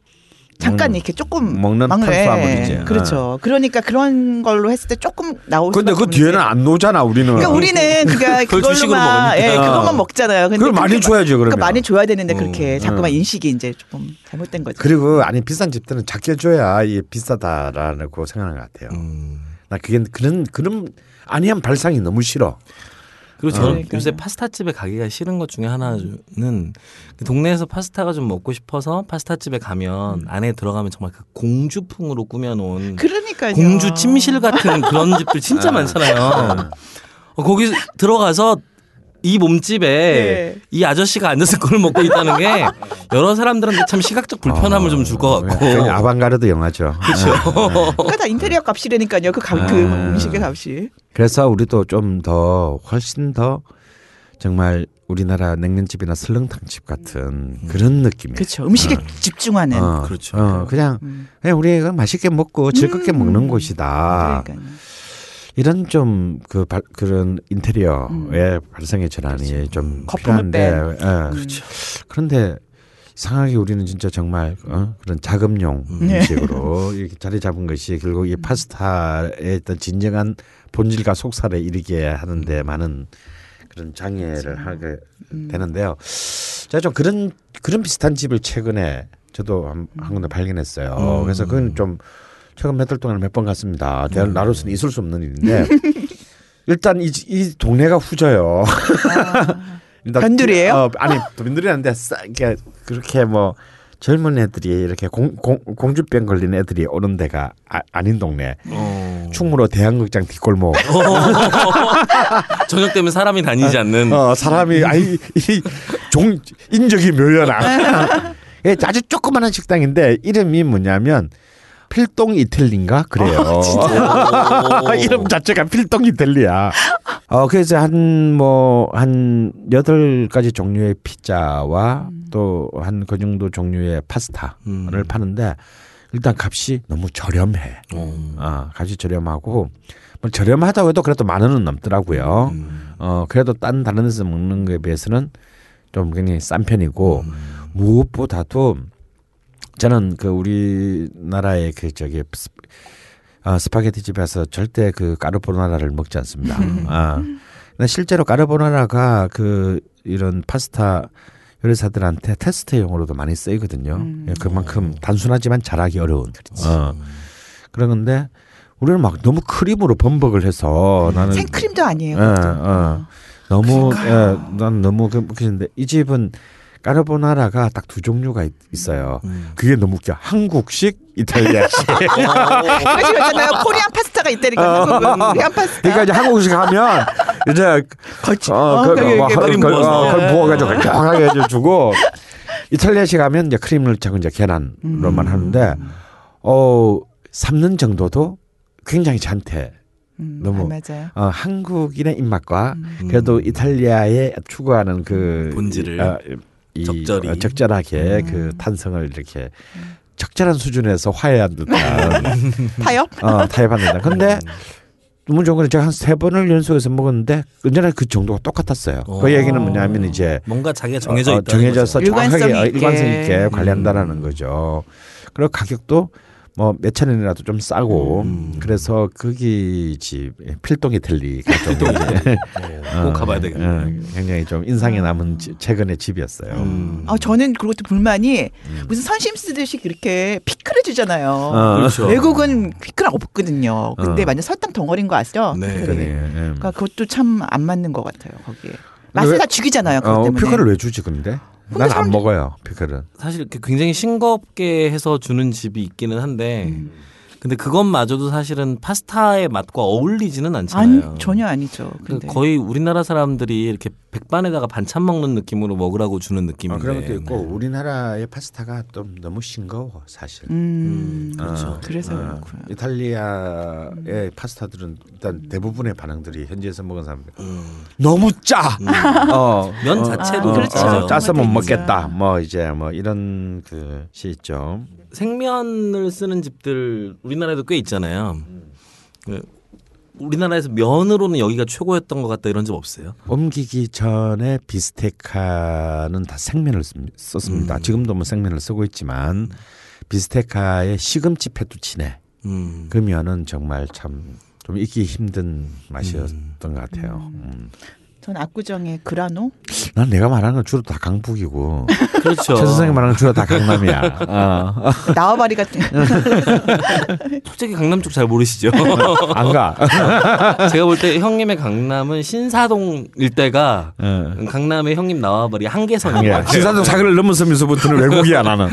Speaker 3: 잠깐
Speaker 2: 음.
Speaker 3: 이렇게 조금
Speaker 2: 먹는
Speaker 3: 먹는-
Speaker 2: 탄수화물이지.
Speaker 3: 예, 그렇죠. 그러니까 그런 걸로 했을 때 조금 나올
Speaker 2: 근데 그 뒤에는. 안 놓잖아 우리는.
Speaker 3: 그러니까 우리는 그러니까
Speaker 1: 그걸
Speaker 3: 그걸로만. 예, 그것만 먹잖아요. 근데
Speaker 2: 그걸 많이 줘야지, 그러면.
Speaker 3: 그러니까 많이 줘야 되는데 그렇게
Speaker 2: 음,
Speaker 3: 자꾸만
Speaker 2: 음.
Speaker 3: 인식이 이제 조금 잘못된 거죠.
Speaker 2: 그리고 아니 비싼 집들은 작게 줘야 이게 비싸다라고 생각하는 것 같아요.
Speaker 1: 음.
Speaker 2: 나 그게 그런 그런 아니한 발상이 너무 싫어.
Speaker 1: 그리고 저는
Speaker 3: 그러니까요.
Speaker 1: 요새 파스타 집에 가기가 싫은 것 중에 하나는 그 동네에서 파스타가 좀 먹고 싶어서 파스타 집에 가면 안에 들어가면 정말 그 공주풍으로 꾸며놓은
Speaker 3: 그러니까요.
Speaker 1: 공주 침실 같은 그런 집들 진짜 많잖아요. 어, 거기 들어가서 이 몸집에
Speaker 3: 네.
Speaker 1: 이 아저씨가 앉아서 그걸 먹고 있다는 게 여러 사람들한테 참 시각적 불편함을 좀줄 것 같고.
Speaker 2: 그냥 아방가르드 영화죠.
Speaker 1: 그렇죠.
Speaker 3: 그러니까 다 인테리어 값이라니까요. 그, 값, 그
Speaker 2: 아.
Speaker 3: 음식의 값이.
Speaker 2: 그래서 우리도 좀 더 훨씬 더 정말 우리나라 냉면집이나 설렁탕집 같은 그런 느낌이에요.
Speaker 3: 그렇죠. 음식에 집중하는.
Speaker 2: 어,
Speaker 1: 그렇죠.
Speaker 2: 어, 그냥
Speaker 3: 음.
Speaker 2: 그냥 우리가 맛있게 먹고 즐겁게 먹는 곳이다.
Speaker 3: 그러니까요.
Speaker 2: 이런 좀 그 그런 인테리어의 발상의 전환이 좀
Speaker 3: 음.
Speaker 2: 필요한데,
Speaker 3: 뺀.
Speaker 2: 예.
Speaker 1: 그렇죠.
Speaker 2: 그런데 이상하게 우리는 진짜 정말 어? 그런 자금용
Speaker 3: 네.
Speaker 2: 음식으로 이렇게 자리 잡은 것이 결국 이 파스타의 어떤 진정한 본질과 속살에 이르게 하는데 많은 그런 장애를 하게 되는데요. 제가 좀 그런 그런 비슷한 집을 최근에 저도 한, 한 군데 발견했어요. 그래서 그건 좀 최근 몇 달 동안 몇 번 갔습니다. 대- 나로서는 있을 수 없는 일인데 일단 이, 이 동네가 후져요. 일단
Speaker 3: 변두리예요?
Speaker 2: 어, 아니 변두리는데 이게 그렇게 뭐 젊은 애들이 이렇게 공, 공, 공주병 걸린 애들이 오는 데가 아, 닌 동네.
Speaker 1: 어.
Speaker 2: 충무로 대한극장 뒷골목.
Speaker 1: 저녁 되면 사람이 다니지 않는.
Speaker 2: 어, 사람이 아이 이 종 인적이 묘연아. 예, 아주 조그마한 식당인데 이름이 뭐냐면 필동 이틀리인가 그래요.
Speaker 1: 오.
Speaker 2: 이름 자체가 필동 이틀리야. 어 그래서 한 뭐한 여덟 가지 종류의 피자와 또한 그 정도 종류의 파스타를
Speaker 1: 음.
Speaker 2: 파는데 일단 값이 너무 저렴해.
Speaker 1: 어.
Speaker 2: 어, 값이 저렴하고 뭐 저렴하다고 해도 그래도 만 원은 넘더라고요.
Speaker 1: 음.
Speaker 2: 어 그래도 딴 다른 데서 먹는 거에 비해서는 좀 굉장히 싼 편이고
Speaker 1: 음.
Speaker 2: 무엇보다도 저는 그 우리나라의 그 저기 스, 어, 스파게티 집에서 절대 그 까르보나라를 먹지 않습니다. 아. 근데 실제로 까르보나라가 그 이런 파스타 요리사들한테 테스트용으로도 많이 쓰이거든요.
Speaker 3: 음.
Speaker 2: 예, 그만큼 단순하지만 잘하기 어려운. 어. 그런데 우리는 막 너무 크림으로 범벅을 해서 나는
Speaker 3: 생크림도 아니에요.
Speaker 2: 예,
Speaker 3: 그것도.
Speaker 2: 어. 너무 예, 난 너무 그 근데 이 집은 까르보나라가 딱 두 종류가 있, 있어요.
Speaker 1: 음.
Speaker 2: 그게 너무 웃겨. 한국식, 이탈리아식.
Speaker 3: 그래서 그랬잖아요. 코리안 파스타가 있다니까. 한국은 코리안 파스타.
Speaker 2: 그러니까 이제 한국식 하면 이제
Speaker 3: 거치.
Speaker 2: 어,
Speaker 3: 어,
Speaker 2: 그, 뭐, 그.
Speaker 1: 어,
Speaker 2: 그걸 부어가지고 강하게 해주고 이탈리아식 하면 이제 크림을 차고 이제 계란으로만 하는데 어 삶는 정도도 굉장히 잔태.
Speaker 3: 음,
Speaker 2: 너무-
Speaker 3: 아, 맞아요.
Speaker 2: 어, 한국인의 입맛과
Speaker 1: 음.
Speaker 2: 그래도 이탈리아의 추구하는 그
Speaker 1: 본질을
Speaker 2: 어, 이,
Speaker 1: 적절히.
Speaker 2: 어, 적절하게
Speaker 3: 음.
Speaker 2: 그 탄성을 이렇게 적절한 수준에서 화해한 듯한
Speaker 3: 타협?
Speaker 2: 어, 타협한 듯한. 근데 너무 좋은 건 제가 한 세 번을 연속해서 먹었는데 언제나 그 정도가 똑같았어요.
Speaker 1: 어.
Speaker 2: 그 얘기는 뭐냐면 이제
Speaker 1: 뭔가 자기가 정해져
Speaker 2: 어, 어,
Speaker 1: 있다.
Speaker 2: 정해져서
Speaker 3: 일관성
Speaker 2: 정확하게 어,
Speaker 3: 있게.
Speaker 2: 일관성 있게
Speaker 1: 음.
Speaker 2: 관리한다라는 거죠. 그리고 가격도 뭐 몇 천 원이라도 좀 싸고
Speaker 1: 음.
Speaker 2: 그래서 거기 집 필동 이탈리가 좀 이제
Speaker 1: 꼭 가봐야 되겠네.
Speaker 2: 어, 굉장히 좀 인상에 남은 지- 최근의 집이었어요.
Speaker 1: 음.
Speaker 3: 아, 저는 그것도 불만이 무슨 선심 쓰듯이 이렇게 피클을 주잖아요.
Speaker 2: 어.
Speaker 1: 그렇죠.
Speaker 3: 외국은 피클 없거든요. 근데
Speaker 2: 어.
Speaker 3: 완전 설탕 덩어리인 거 아시죠?
Speaker 1: 네.
Speaker 2: 그러네. 예.
Speaker 3: 그러니까 그것도 참 안 맞는 것 같아요. 거기에 맛을
Speaker 2: 왜-
Speaker 3: 다 죽이잖아요. 그것
Speaker 2: 어,
Speaker 3: 때문에.
Speaker 2: 피클을 왜 주지 근데? 난 안 먹어요 피클은.
Speaker 1: 사실 이렇게 굉장히 싱겁게 해서 주는 집이 있기는 한데
Speaker 3: 음.
Speaker 1: 근데 그것마저도 사실은 파스타의 맛과 어울리지는
Speaker 3: 아니
Speaker 1: 않잖아요.
Speaker 3: 전혀 아니죠.
Speaker 1: 그
Speaker 3: 근데
Speaker 1: 거의 우리나라 사람들이 이렇게 백반에다가 반찬 먹는 느낌으로 먹으라고 주는 느낌인데.
Speaker 2: 아, 그런 것도 있고 우리나라의 파스타가 좀 너무 싱거워 사실.
Speaker 3: 음,
Speaker 1: 그렇죠.
Speaker 2: 어,
Speaker 3: 그래서
Speaker 2: 어,
Speaker 3: 그렇구나.
Speaker 2: 이탈리아의 파스타들은 일단 대부분의 반응들이 현지에서 먹은 사람들
Speaker 1: 음.
Speaker 2: 너무 짜. 어,
Speaker 1: 면
Speaker 2: 어,
Speaker 1: 자체도
Speaker 3: 아,
Speaker 1: 좀
Speaker 3: 그렇죠.
Speaker 2: 어, 짜서 못 먹겠다.
Speaker 3: 되게
Speaker 2: 뭐 이제 뭐 이런 그시 있죠.
Speaker 1: 생면을 쓰는 집들 우리나라에도 꽤 있잖아요. 그 우리나라에서 면으로는 여기가 최고였던 것 같다 이런 집 없어요?
Speaker 2: 옮기기 전에 비스테카는 다 생면을 씁- 썼습니다.
Speaker 1: 음.
Speaker 2: 지금도 뭐 생면을 쓰고 있지만 비스테카의 시금치 페투치네
Speaker 1: 음.
Speaker 2: 그 면은 정말 참좀 잊기 힘든 맛이었던 것 같아요. 음.
Speaker 3: 전 압구정의 그라노
Speaker 2: 난 내가 말하는 건 주로 다 강북이고
Speaker 1: 그렇죠.
Speaker 2: 최 선생이 말하는 건 주로 다 강남이야. 어.
Speaker 3: 나와바리 같은
Speaker 1: 솔직히 강남 쪽 잘 모르시죠?
Speaker 2: 안 가.
Speaker 1: 제가 볼 때 형님의 강남은 신사동 일대가
Speaker 2: 어.
Speaker 1: 강남의 형님 나와버리 한계선인 것
Speaker 2: 예. 신사동 사기를 넘어서면서부터는 외국이야 나는.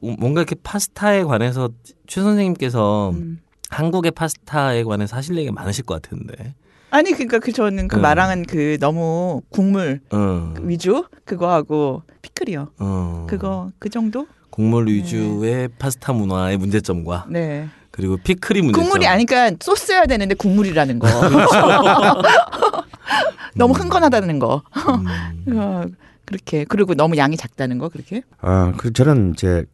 Speaker 1: 뭔가 이렇게 파스타에 관해서 최 선생님께서
Speaker 3: 음.
Speaker 1: 한국의 파스타에 관해서 하실 얘기가 많으실 것 같은데.
Speaker 3: 아니 그러니까 그 저는 그
Speaker 1: 음.
Speaker 3: 말랑은 그 너무 국물
Speaker 1: 어.
Speaker 3: 위주 그거 하고 피클이요.
Speaker 1: 어.
Speaker 3: 그거 그 정도?
Speaker 1: 국물 위주의 파스타 문화의 문제점과
Speaker 3: 네.
Speaker 1: 그리고 피클이 문제점.
Speaker 3: 국물이 아니까 소스여야 되는데 국물이라는 거. 너무 흥건하다는 거.
Speaker 1: 음.
Speaker 3: 어, 그렇게 그리고 너무 양이 작다는 거 그렇게.
Speaker 2: 어, 그 저는 이제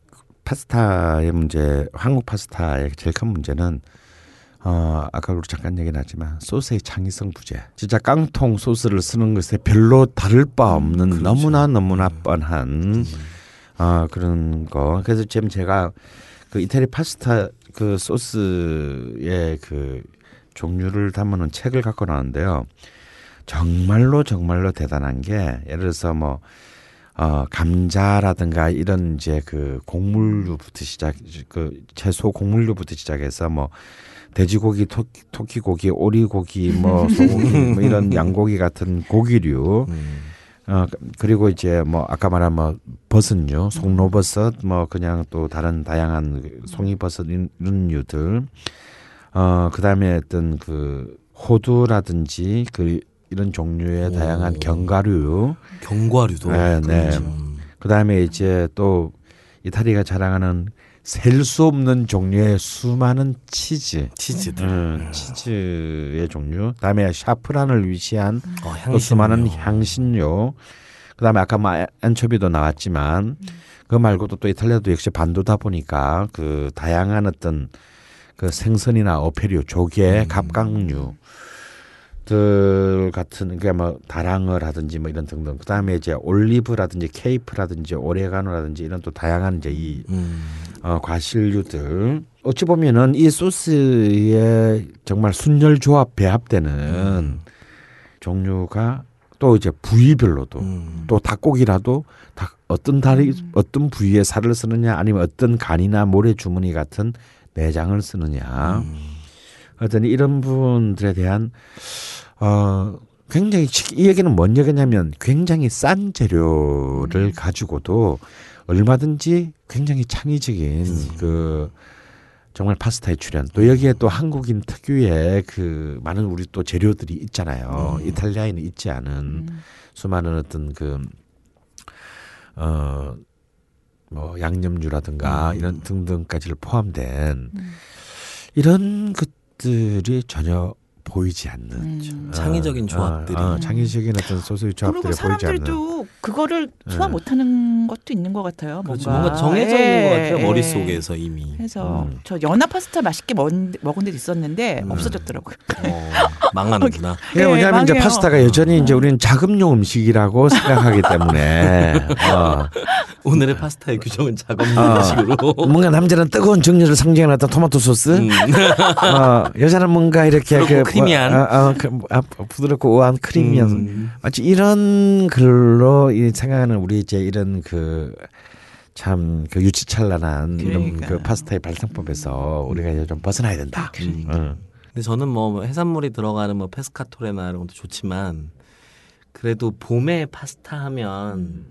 Speaker 2: 파스타의 문제, 한국 파스타의 제일 큰 문제는 어, 아까 우리 잠깐 얘기 나지만 소스의 창의성 부재. 진짜 깡통 소스를 쓰는 것에 별로 다를 바 없는 너무나 너무나 뻔한 어, 그런 거. 그래서 지금 제가 그 이태리 파스타 그 소스의 그 종류를 담아놓은 책을 갖고 나왔는데요. 정말로 정말로 대단한 게 예를 들어서 뭐 어, 감자라든가 이런 이제 그 곡물류부터 시작 그 채소 곡물류부터 시작해서 뭐 돼지고기, 토끼, 토끼고기, 오리고기, 뭐 소고기, 뭐 이런 양고기 같은 고기류,
Speaker 1: 음.
Speaker 2: 어 그리고 이제 뭐 아까 말한 뭐 버섯류, 송로버섯, 뭐 그냥 또 다른 다양한 그 송이버섯 이런 류들, 어 그다음에 어떤 그 호두라든지 그 이런 종류의 다양한
Speaker 1: 오.
Speaker 2: 견과류,
Speaker 1: 견과류도.
Speaker 2: 네, 네.
Speaker 1: 음.
Speaker 2: 그다음에 이제 또 이탈리아가 자랑하는 셀 수 없는 종류의 수많은 치즈,
Speaker 1: 치즈들.
Speaker 2: 음, 치즈의 종류. 그다음에 샤프란을 위시한
Speaker 1: 어,
Speaker 2: 또 수많은
Speaker 1: 향신료.
Speaker 2: 향신료. 그다음에 아까 뭐 엔초비도 나왔지만 그 말고도 또 이탈리아도 역시 반도다 보니까 그 다양한 어떤 그 생선이나 어패류, 조개,
Speaker 1: 음.
Speaker 2: 갑각류. 들 같은 그뭐 다랑어라든지 뭐 이런 등등 그다음에 이제 올리브라든지 케이프라든지 오레가노라든지 이런 또 다양한 이제 이
Speaker 1: 음.
Speaker 2: 어, 과실류들 어찌 보면은 이 소스에 정말 순열 조합 배합되는
Speaker 1: 음.
Speaker 2: 종류가 또 이제 부위별로도
Speaker 1: 음.
Speaker 2: 또 닭고기라도 닭 어떤 다리 어떤 부위에 살을 쓰느냐 아니면 어떤 간이나 모래 주머니 같은 내장을 쓰느냐
Speaker 1: 음.
Speaker 2: 어떤 이런 부분들에 대한 어 굉장히 치- 이 얘기는 뭔 얘기냐면 굉장히 싼 재료를 가지고도 얼마든지 굉장히 창의적인 그 정말 파스타의 출현 또 여기에 또 한국인 특유의 그 많은 우리 또 재료들이 있잖아요. 이탈리아에는 있지 않은 수많은 어떤 그 어, 뭐 양념류라든가 이런 등등까지를 포함된 이런 것들이 전혀 보이지 않는
Speaker 3: 음.
Speaker 2: 어,
Speaker 1: 창의적인 조합들이.
Speaker 2: 어, 어, 창의적인 어떤 소스의 조합들이
Speaker 3: 그리고
Speaker 2: 보이지 않는
Speaker 3: 사람들도 그거를 소화
Speaker 2: 네.
Speaker 3: 못하는 것도 있는 것 같아요.
Speaker 1: 그렇죠.
Speaker 3: 뭔가,
Speaker 1: 뭔가 정해져 있는 것 같아요
Speaker 3: 예,
Speaker 1: 머릿 속에서 이미.
Speaker 3: 그래서
Speaker 2: 음.
Speaker 3: 저 연어 파스타 맛있게 먹은, 먹은 데도 있었는데
Speaker 1: 음.
Speaker 3: 없어졌더라고요.
Speaker 1: 어, 망하는구나.
Speaker 3: 예,
Speaker 2: 뭐냐면 이제. 파스타가 여전히 이제 우리는 자급용 음식이라고 생각하기 때문에 어,
Speaker 1: 오늘의 파스타의 규정은 작업
Speaker 2: 아.
Speaker 1: 음식으로.
Speaker 2: 뭔가 남자는 뜨거운 정열을 상징하는 어떤 토마토 소스,
Speaker 1: 음.
Speaker 2: 어, 여자는 뭔가 이렇게
Speaker 1: 부드럽고 크리미한.
Speaker 2: 뭐, 어, 어, 그, 아, 부드럽고 우아한 크리미한
Speaker 1: 음.
Speaker 2: 마치 이런 글로 이 생각하는 우리 이제 이런 그 참그 유치찬란한 이런
Speaker 3: 그러니까.
Speaker 2: 그 파스타의 발상법에서 우리가 이제 좀 벗어나야 된다.
Speaker 1: 그러니까.
Speaker 2: 응.
Speaker 1: 근데 저는 뭐 해산물이 들어가는 뭐 pescatore나 이런 것도 좋지만 그래도 봄에 파스타 하면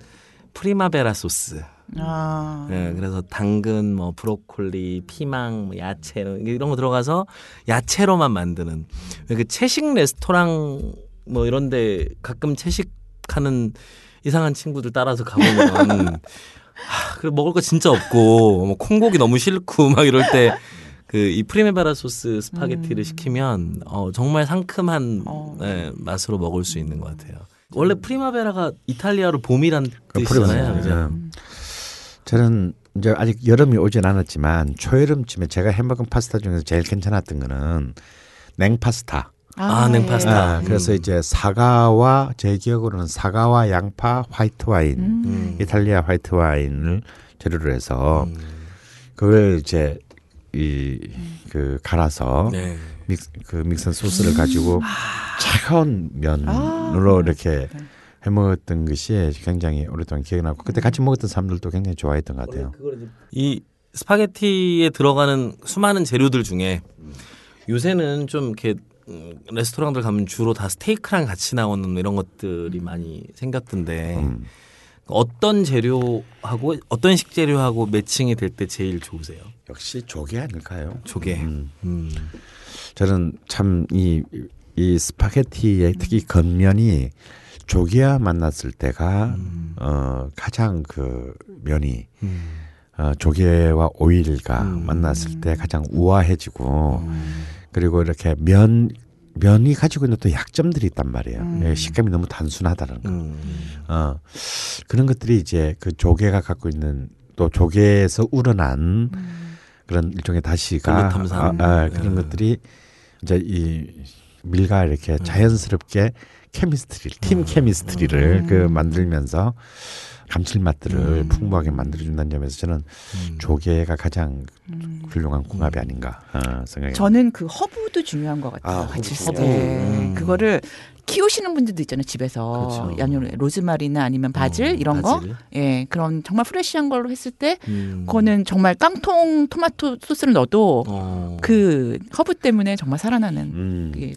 Speaker 1: primavera 소스.
Speaker 3: 아.
Speaker 1: 예, 그래서 당근, 뭐 브로콜리, 피망, 뭐 야채 이런- 거 들어가서 야채로만 만드는 그 채식 레스토랑 뭐 이런데 가끔 채식하는 이상한 친구들 따라서 가보면 하, 그 먹을 거 진짜 없고 뭐 콩고기 너무 싫고 막 이럴 때 그 이 primavera 소스 스파게티를 시키면 어, 정말 상큼한
Speaker 3: 어.
Speaker 1: 예, 맛으로 먹을 수 있는 것 같아요. 원래 primavera가 이탈리아로 봄이란
Speaker 2: 그
Speaker 1: 뜻이잖아요. 그죠?
Speaker 2: 음. 저는 이제 아직 여름이 오진 않았지만 초여름쯤에 제가 해먹은 파스타 중에서 제일 괜찮았던 거는 냉파스타.
Speaker 1: 아, 냉파스타.
Speaker 2: 아, 그래서
Speaker 1: 음.
Speaker 2: 이제 사과와 제 기억으로는 사과와 양파, 화이트 와인,
Speaker 1: 음.
Speaker 2: 이탈리아 화이트 와인을 재료로 해서
Speaker 1: 음.
Speaker 2: 그걸 이제 이그 갈아서
Speaker 1: 네.
Speaker 2: 믹스 그 믹스한 소스를 가지고 차가운 면으로
Speaker 3: 아.
Speaker 2: 이렇게 해 먹었던 것이 굉장히 오랫동안 기억이 나고 그때 같이 먹었던 사람들도 굉장히 좋아했던 것 같아요.
Speaker 1: 이 스파게티에 들어가는 수많은 재료들 중에 요새는 좀 이렇게 음, 레스토랑들 가면 주로 다 스테이크랑 같이 나오는 이런 것들이 많이 생겼던데
Speaker 2: 음.
Speaker 1: 어떤 재료하고 어떤 식재료하고 매칭이 될 때 제일 좋으세요?
Speaker 2: 역시 조개 아닐까요?
Speaker 1: 조개.
Speaker 2: 음.
Speaker 1: 음.
Speaker 2: 저는 참 이 이 스파게티의 특히 겉면이 조개와 만났을 때가
Speaker 1: 음.
Speaker 2: 어 가장 그 면이
Speaker 1: 음.
Speaker 2: 어 조개와 오일과
Speaker 1: 음.
Speaker 2: 만났을 때 가장 우아해지고
Speaker 1: 음.
Speaker 2: 그리고 이렇게 면 면이 가지고 있는 또 약점들이 있단 말이에요.
Speaker 3: 음.
Speaker 2: 예, 식감이 너무 단순하다는 거.
Speaker 1: 음.
Speaker 2: 어 그런 것들이 이제 그 조개가 갖고 있는 또 조개에서 우러난 그런 일종의 다시가. 아, 아, 그런
Speaker 1: 음.
Speaker 2: 것들이 이제 이 밀과 이렇게 자연스럽게 chemistry, team chemistry를 그 만들면서 감칠맛들을
Speaker 1: 음.
Speaker 2: 풍부하게 만들어준다는 점에서 저는
Speaker 1: 음.
Speaker 2: 조개가 가장 훌륭한 궁합이 아닌가 어, 생각이
Speaker 3: 저는 그 허브도 중요한 것 같아요.
Speaker 2: 아,
Speaker 3: 같이
Speaker 2: 허브.
Speaker 3: 있을 때
Speaker 1: 음.
Speaker 3: 그거를 키우시는 분들도 있잖아요 집에서
Speaker 1: 그렇죠.
Speaker 3: 양념 로즈마리나 아니면 바질
Speaker 1: 어,
Speaker 3: 이런
Speaker 1: 바질.
Speaker 3: 거, 예 그런 정말 fresh한 걸로 했을 때
Speaker 1: 음.
Speaker 3: 그거는 정말 깡통 토마토 소스를 넣어도
Speaker 1: 어.
Speaker 3: 그 허브 때문에 정말 살아나는
Speaker 2: 음.
Speaker 3: 그게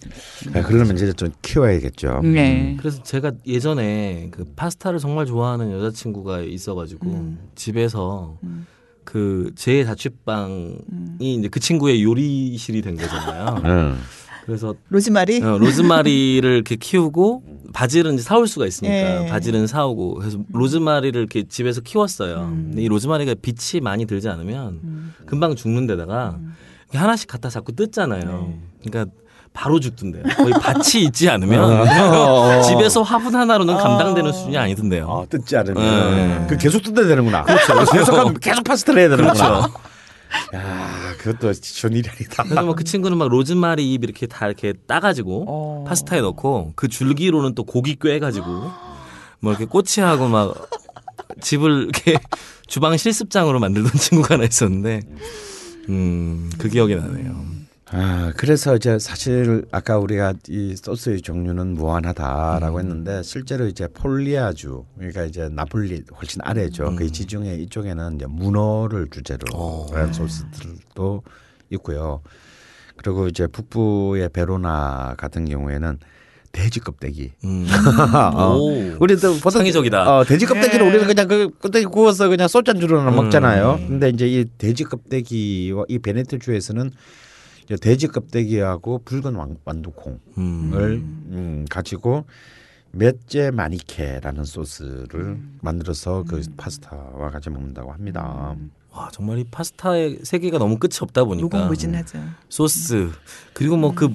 Speaker 2: 아, 그러려면 이제 좀 키워야겠죠.
Speaker 3: 네.
Speaker 2: 음.
Speaker 1: 그래서 제가 예전에 그 파스타를 정말 좋아하는 여자친구가 있어가지고
Speaker 3: 음.
Speaker 1: 집에서
Speaker 3: 음.
Speaker 1: 그제 자취방이
Speaker 3: 음.
Speaker 1: 이제 그 친구의 요리실이 된 거잖아요.
Speaker 2: 음.
Speaker 1: 그래서
Speaker 3: 로즈마리
Speaker 1: 어, 로즈마리를 이렇게 키우고 바질은 이제 사올 수가 있으니까
Speaker 3: 예.
Speaker 1: 바질은 사오고 그래서 로즈마리를 이렇게 집에서 키웠어요.
Speaker 3: 음.
Speaker 1: 근데 이 로즈마리가 빛이 많이 들지 않으면
Speaker 3: 음.
Speaker 1: 금방 죽는 데다가 이렇게 하나씩 갖다 자꾸 뜯잖아요.
Speaker 3: 네.
Speaker 1: 그러니까 바로 죽던데요. 거의 밭이 있지 않으면
Speaker 2: 어.
Speaker 1: 집에서 화분 하나로는
Speaker 3: 어.
Speaker 1: 감당되는 수준이 아니던데요.
Speaker 2: 아, 뜯지 않으면
Speaker 1: 네.
Speaker 2: 그 계속 뜯어야 되는구나. 그렇죠. 계속 계속 파스타를 해야 되는구나.
Speaker 1: 그렇죠.
Speaker 2: 야, 그것도 쉬운 일이 아니다.
Speaker 1: 그래서 뭐그 친구는 막 로즈마리 잎 이렇게 다 이렇게 따가지고
Speaker 3: 어.
Speaker 1: 파스타에 넣고 그 줄기로는 또 고기 꿰가지고 뭐 이렇게 꼬치하고 막 집을 이렇게 주방 실습장으로 만들던 친구가 하나 있었는데 음 그 기억이 나네요.
Speaker 2: 아, 그래서 이제 사실 아까 우리가 이 소스의 종류는 무한하다라고 했는데 실제로 이제 폴리아주 그러니까 이제 나폴리 훨씬 아래죠. 그 지중해 이쪽에는 이제 문어를 주제로
Speaker 1: 어.
Speaker 2: 한 소스들도 있고요. 그리고 이제 북부의 베로나 같은 경우에는 돼지 껍데기.
Speaker 1: 음.
Speaker 2: 어.
Speaker 1: 오.
Speaker 2: 우리도 보통
Speaker 1: 창의적이다.
Speaker 2: 어, 돼지 껍데기를
Speaker 3: 네.
Speaker 2: 우리는 그냥 그 껍데기 구워서 그냥 소짠주로는
Speaker 1: 음.
Speaker 2: 먹잖아요. 근데 이제 이 돼지 껍데기와 이 베네토주에서는 이제 돼지 껍데기하고 붉은 왕- 완두콩을
Speaker 1: 음.
Speaker 2: 음, 가지고 맷제 마니케라는 소스를 만들어서 그 파스타와 같이 먹는다고 합니다.
Speaker 1: 와 정말 이 파스타의 세계가 너무 끝이 없다 보니까
Speaker 3: 무궁무진하죠.
Speaker 1: 소스 그리고 뭐그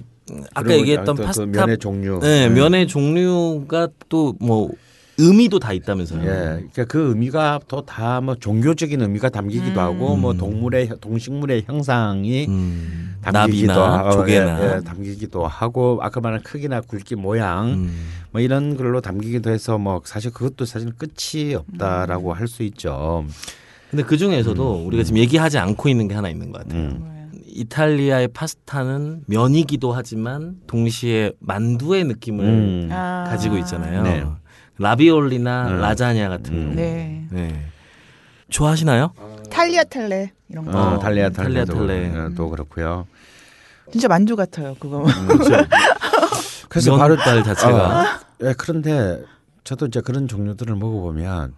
Speaker 1: 아까
Speaker 2: 그리고
Speaker 1: 얘기했던
Speaker 2: 또그
Speaker 1: 파스타
Speaker 2: 면의 종류.
Speaker 1: 네, 면의 종류가 또 뭐 의미도 다 있다면서요.
Speaker 2: 예, 그러니까 그 의미가 또 다 뭐 종교적인 의미가 담기기도 하고 뭐 동물의 동식물의 형상이
Speaker 1: 음,
Speaker 2: 담기기도
Speaker 1: 나비나
Speaker 2: 하고
Speaker 1: 조개나
Speaker 2: 예, 예, 담기기도 하고 아까 말한 크기나 굵기 모양
Speaker 1: 음.
Speaker 2: 뭐 이런 걸로 담기기도 해서 뭐 사실 그것도 사실 끝이 없다라고 할 수 있죠.
Speaker 1: 근데 그 중에서도 우리가 지금 얘기하지 않고 있는 게 하나 있는 것 같아요.
Speaker 2: 음.
Speaker 1: 이탈리아의 파스타는 면이기도 하지만 동시에 만두의 느낌을
Speaker 2: 음.
Speaker 3: 아.
Speaker 1: 가지고 있잖아요.
Speaker 2: 네.
Speaker 1: 라비올리나
Speaker 2: 음.
Speaker 1: 라자냐 같은
Speaker 2: 음.
Speaker 1: 거.
Speaker 3: 네.
Speaker 1: 네. 좋아하시나요?
Speaker 3: 탈리아 텔레 이런 거.
Speaker 2: 어, 달리아
Speaker 1: 달리아
Speaker 2: 달리아도
Speaker 1: 텔레.
Speaker 2: 또 그렇고요.
Speaker 3: 진짜 만두 같아요. 그거.
Speaker 2: 그래서 바로
Speaker 1: 면발 자체가
Speaker 2: 어, 예, 그런데 저도 이제 그런 종류들을 먹어보면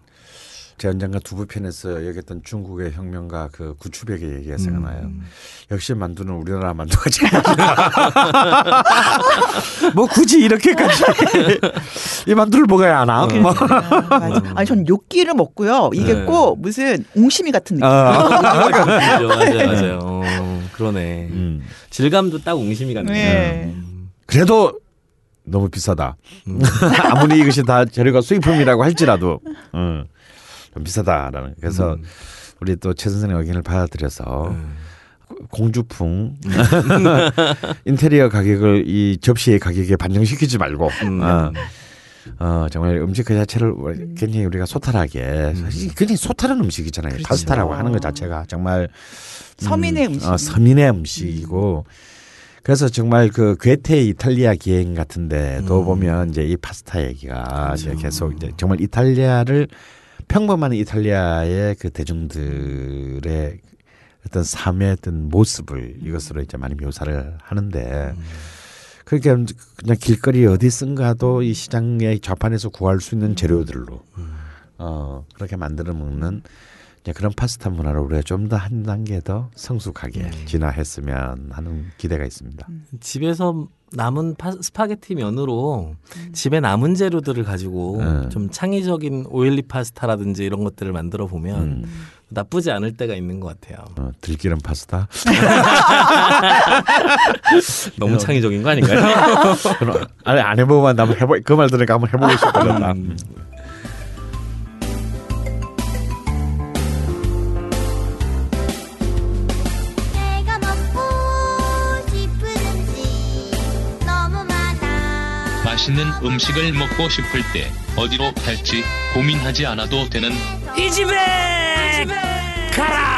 Speaker 2: 제 언젠가 두부편에서 얘기했던 중국의 혁명가 그 구추백의 얘기가 생각나요. 역시 만두는 우리나라 만두가 제일. 뭐 굳이 이렇게까지 이 만두를 먹어야 하나? 뭐.
Speaker 3: 아. 아니 전 요끼를 먹고요. 이게
Speaker 1: 네.
Speaker 3: 꼭 무슨 옹심이 같은 느낌.
Speaker 2: 아,
Speaker 1: 맞아요, 맞아요, 맞아요. 어, 그러네.
Speaker 2: 음.
Speaker 1: 질감도 딱 옹심이 같네요.
Speaker 3: 네.
Speaker 2: 그래도 너무 비싸다. 아무리 이것이 다 재료가 수입품이라고 할지라도 음, 좀 비싸다라는. 그래서 우리 또 최 선생님 의견을 받아들여서 공주풍 인테리어 가격을 이 접시의 가격에 반영시키지 말고
Speaker 1: 음.
Speaker 2: 어, 어, 정말 음식 그 자체를 굉장히 우리가 소탈하게 사실 굉장히 소탈한 음식이잖아요. 파스타라고 하는 것 자체가 정말
Speaker 3: 서민의
Speaker 2: 음,
Speaker 3: 음식.
Speaker 2: 어, 서민의 음식이고. 그래서 정말 그 괴테 이탈리아 기행 같은데도 보면 이제 이 파스타 얘기가 이제 계속 이제 정말 이탈리아를 평범한 이탈리아의 그 대중들의 어떤 삶의 어떤 모습을 이것으로 이제 많이 묘사를 하는데 그러니까 그냥 길거리 어디 쓴가도 이 시장의 좌판에서 구할 수 있는 재료들로 어 그렇게 만들어 먹는 그런 파스타 문화를 우리가 좀 더 한 단계 더 성숙하게 진화했으면 하는 기대가 있습니다.
Speaker 1: 집에서 남은 파, 스파게티 면으로 집에 남은 재료들을 가지고
Speaker 2: 음.
Speaker 1: 좀 창의적인 oily 파스타라든지 이런 것들을 만들어 보면 나쁘지 않을 때가 있는 것 같아요.
Speaker 2: 어, 들기름 파스타.
Speaker 1: 너무 창의적인 거 아닌가요?
Speaker 2: 아니 안 해보면 한번 해보 그 말 들으니까 한번 해보고 싶어졌다.
Speaker 5: 맛있는 음식을 먹고 싶을 때 어디로 갈지 고민하지 않아도 되는
Speaker 7: 이 집에 가라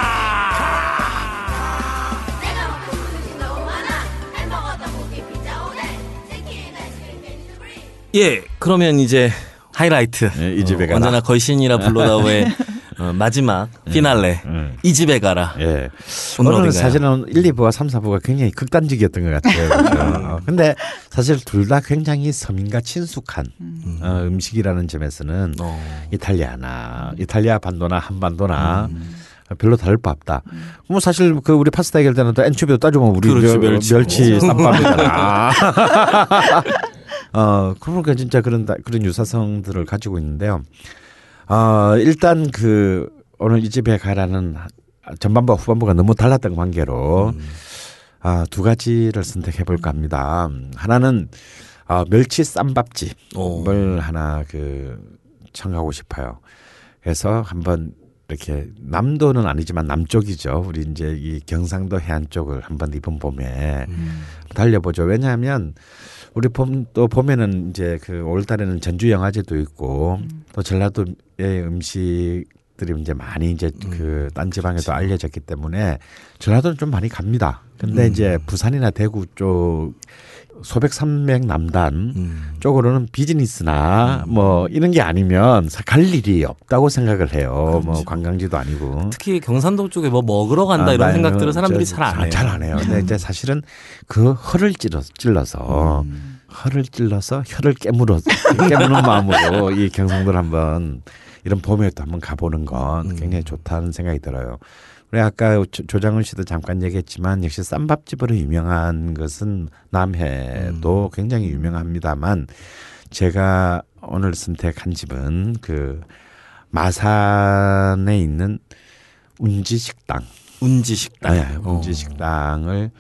Speaker 7: 치킨 아이스크림 캔디스프리
Speaker 1: 예, 그러면 이제 하이라이트.
Speaker 2: 예, 이 집에
Speaker 1: 어,
Speaker 2: 가라.
Speaker 1: 언제나 걸신이라 불러다오의 어, 마지막 피날레.
Speaker 2: 음.
Speaker 1: 이 집에 가라.
Speaker 2: 예.
Speaker 1: 오늘
Speaker 2: 오늘은? 사실은 1, 2부와 3, 4부가 굉장히 극단적이었던 것 같아요. 그렇죠? 어, 근데 사실 둘 다 굉장히 서민과 친숙한 어, 음식이라는 점에서는
Speaker 1: 어.
Speaker 2: 이탈리아나 이탈리아 반도나 한반도나 별로 다를 바 없다. 뭐 사실 그 우리 파스타 얘기할 때는 또 엔초비도 따져보면 우리
Speaker 1: 그렇지,
Speaker 2: 저
Speaker 1: 멸치.
Speaker 2: 멸치 쌈밥이잖아. 어 그러니까 진짜 그런 다- 그런 유사성들을 가지고 있는데요. 어 일단 그 오늘 이 집에 가라는 전반부와 후반부가 너무 달랐던 관계로 아, 두 가지를 선택해 볼까 합니다. 하나는 아, 멸치 쌈밥집을 하나 그 청하고 싶어요. 그래서 한번 이렇게 남도는 아니지만 남쪽이죠. 우리 이제 이 경상도 해안 쪽을 한번 이번 봄에 달려보죠. 왜냐하면 우리 봄 또 봄에는 이제 그 올 달에는 전주 영화제도 있고 또 전라도의 음식들이 이제 많이 이제 그딴 지방에도 알려졌기 때문에 전라도는 좀 많이 갑니다. 근데 이제 부산이나 대구 쪽 소백산맥 남단
Speaker 1: 음.
Speaker 2: 쪽으로는 비즈니스나 뭐 이런 게 아니면 사- 갈 일이 없다고 생각을 해요. 뭐 관광지도 아니고.
Speaker 1: 특히 경산도 쪽에 뭐 먹으러 간다
Speaker 2: 아,
Speaker 1: 이런
Speaker 2: 나는
Speaker 1: 생각들을 사람들이
Speaker 2: 저-
Speaker 1: 잘안 해요.
Speaker 2: 잘 안 해요. 근데 이제 사실은 그 혀를 찔러, 찔러서
Speaker 1: 음.
Speaker 2: 혀를 찔러서 혀를 깨물어 깨무는 마음으로 이 경상도를 한번 이런 봄에 또 한번 가보는 건
Speaker 1: 음.
Speaker 2: 굉장히 좋다는 생각이 들어요. 우리 아까 조- 조장훈 씨도 잠깐 얘기했지만 역시 쌈밥집으로 유명한 것은 남해도
Speaker 1: 음.
Speaker 2: 굉장히 유명합니다만 제가 오늘 선택한 집은 그 마산에 있는 운지 식당.
Speaker 1: 운지 식당.
Speaker 2: 네, 운지 식당을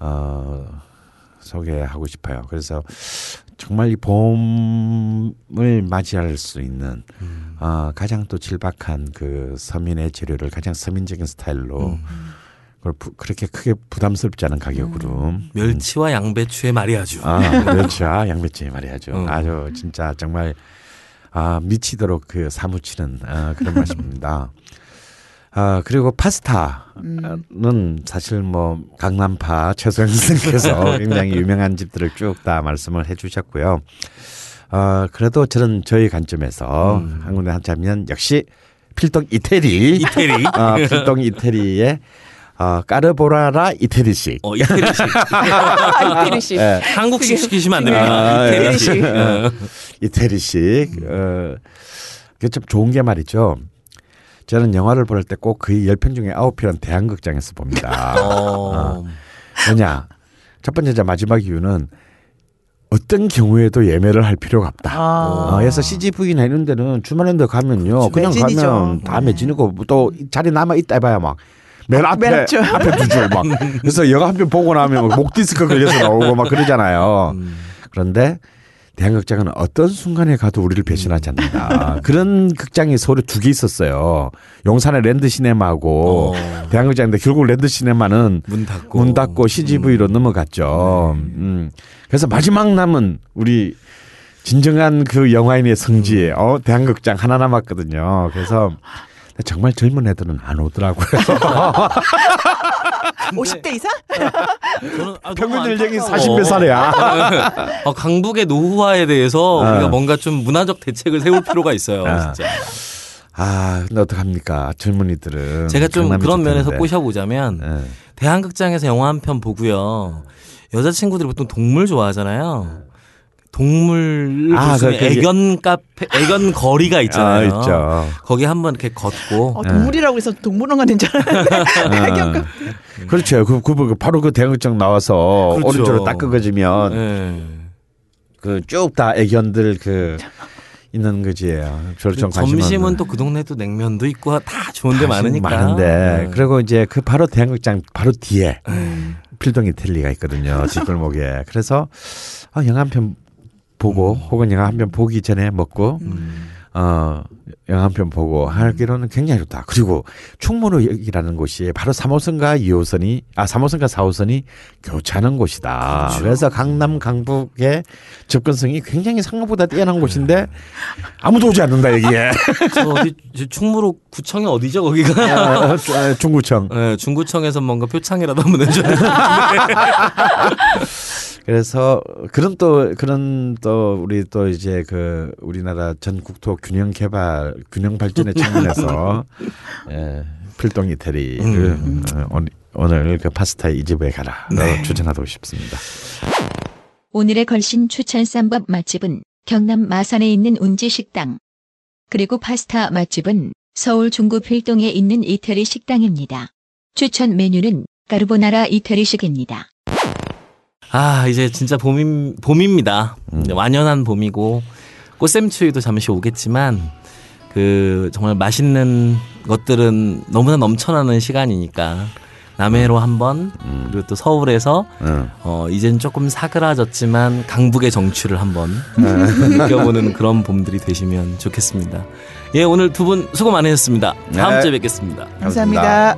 Speaker 2: 어 소개하고 싶어요. 그래서 정말 이 봄을 맞이할 수 있는 어, 가장 또 질박한 그 서민의 재료를 가장 서민적인 스타일로 그걸 부- 그렇게 크게 부담스럽지 않은 가격으로
Speaker 1: 멸치와 양배추의 마리아주.
Speaker 2: 아, 그렇죠. 아, 양배추 말이야죠.
Speaker 1: 음.
Speaker 2: 아주 진짜 정말 아, 미치도록 그 사무치는 아, 그런 맛입니다. 아, 그리고 파스타는 사실 뭐 강남파 최소영 선생님께서 굉장히 유명한 집들을 쭉 다 말씀을 해 주셨고요. 어, 그래도 저는 저희 관점에서 한 군데 한자면 역시 필동 이태리.
Speaker 1: 이태리.
Speaker 2: 어, 필동 이태리의 어, 까르보라라 이태리식.
Speaker 1: 어, 이태리식.
Speaker 3: 이태리식.
Speaker 2: 예.
Speaker 1: 한국식 시키시면 안 됩니다.
Speaker 2: 아, 예.
Speaker 1: 이태리식. 어.
Speaker 2: 이태리식. 어, 그게 참 좋은 게 말이죠. 저는 영화를 볼 때꼭 거의 10편 중에 9편은 대한극장에서 봅니다.
Speaker 1: 어.
Speaker 2: 왜냐? 첫 번째 마지막 이유는 어떤 경우에도 예매를 할 필요가 없다.
Speaker 3: 아.
Speaker 2: 어, 그래서 CGV나 이런 데는 주말인데 가면요. 그냥
Speaker 3: 매진이죠.
Speaker 2: 가면 다 매진이고 또 자리 남아 있다 해봐야 막. 맨 앞에
Speaker 3: 맨.
Speaker 2: 앞에 두 줄 막. 그래서 영화 한 편 보고 나면 목 디스크 걸려서 나오고 막 그러잖아요. 그런데 대한극장은 어떤 순간에 가도 우리를 배신하지 않는다. 그런 극장이 서울에 두 개 있었어요. 용산의 랜드 시네마하고
Speaker 1: 어.
Speaker 2: 대한극장인데 결국 랜드 시네마는
Speaker 1: 문 닫고.
Speaker 2: 문 닫고 CGV로 넘어갔죠. 음. 그래서 마지막 남은 우리 진정한 그 영화인의 성지, 어, 대한극장 하나 남았거든요. 그래서 정말 젊은 애들은 안 오더라고요.
Speaker 3: 50대 이상?
Speaker 1: 저는 아,
Speaker 2: 평균 연령이
Speaker 1: 안타까워.
Speaker 2: 40몇 살이야.
Speaker 1: 어, 강북의 노후화에 대해서
Speaker 2: 아.
Speaker 1: 우리가 뭔가 좀 문화적 대책을 세울 필요가 있어요.
Speaker 2: 아.
Speaker 1: 진짜.
Speaker 2: 아, 근데 어떡합니까? 젊은이들은.
Speaker 1: 제가 좀 그런 면에서
Speaker 2: 좋다는데.
Speaker 1: 꼬셔보자면
Speaker 2: 예.
Speaker 1: 대한극장에서 영화 한 편 보고요. 여자친구들이 보통 동물 좋아하잖아요. 동물을
Speaker 2: 아, 그-
Speaker 1: 애견 카페, 애견 거리가
Speaker 2: 아,
Speaker 1: 있잖아요.
Speaker 2: 있죠.
Speaker 1: 거기 한번 이렇게 걷고
Speaker 3: 어, 동물이라고 해서 동물원 가는 줄 알았는데. 애견
Speaker 2: 그렇죠. 그, 그, 그 바로 그 대한극장 나와서
Speaker 1: 그렇죠.
Speaker 2: 오른쪽으로 딱 끄어지면
Speaker 1: 예.
Speaker 2: 그쭉 다 애견들 그 있는 거지예요. 관심
Speaker 1: 점심은. 또 그 동네도 냉면도 있고 다 좋은데 많으니까.
Speaker 2: 많은데
Speaker 1: 예.
Speaker 2: 그리고 이제 그 바로 대한극장 바로 뒤에
Speaker 1: 음.
Speaker 2: 필동 이텔리가 있거든요. 뒷골목에. 그래서 아, 영화 한 편 보고 혹은 영화 한 편 보기 전에 먹고
Speaker 1: 음.
Speaker 2: 어 영화 한 편 보고 하기로는 굉장히 좋다. 그리고 충무로역이라는 곳이 바로 3호선과 2호선이 아 3호선과 4호선이 교차하는 곳이다.
Speaker 1: 그렇죠.
Speaker 2: 그래서 강남 강북의 접근성이 굉장히 생각보다 뛰어난 곳인데 아무도 오지 않는다 여기에.
Speaker 1: 저 어디 저 충무로 구청이 어디죠 거기가?
Speaker 2: 아, 아, 중구청.
Speaker 1: 예, 중구청에서 뭔가 표창이라도 한번 내줘야 되는데.
Speaker 2: 그래서 그런 또 그런 또 우리 또 이제 그 우리나라 전 국토 균형 개발 균형 발전의 측면에서 예, 필동 이태리를
Speaker 1: 음.
Speaker 2: 어, 오늘- 오늘 그 파스타 이 집에 가라
Speaker 1: 네.
Speaker 2: 추천하고 싶습니다.
Speaker 4: 오늘의 걸신 추천 쌈밥 맛집은 경남 마산에 있는 운지 식당. 그리고 파스타 맛집은 서울 중구 필동에 있는 이태리 식당입니다. 추천 메뉴는 까르보나라 이태리식입니다.
Speaker 1: 아 이제 진짜 봄임 봄입니다. 이제 완연한 봄이고 꽃샘추위도 잠시 오겠지만 그 정말 맛있는 것들은 너무나 넘쳐나는 시간이니까 남해로 한번 그리고 또 서울에서
Speaker 2: 응.
Speaker 1: 어 이젠 조금 사그라졌지만 강북의 정취를 한번 느껴보는 그런 봄들이 되시면 좋겠습니다. 예 오늘 두 분 수고 많으셨습니다. 다음
Speaker 2: 네.
Speaker 1: 주에 뵙겠습니다.
Speaker 3: 감사합니다.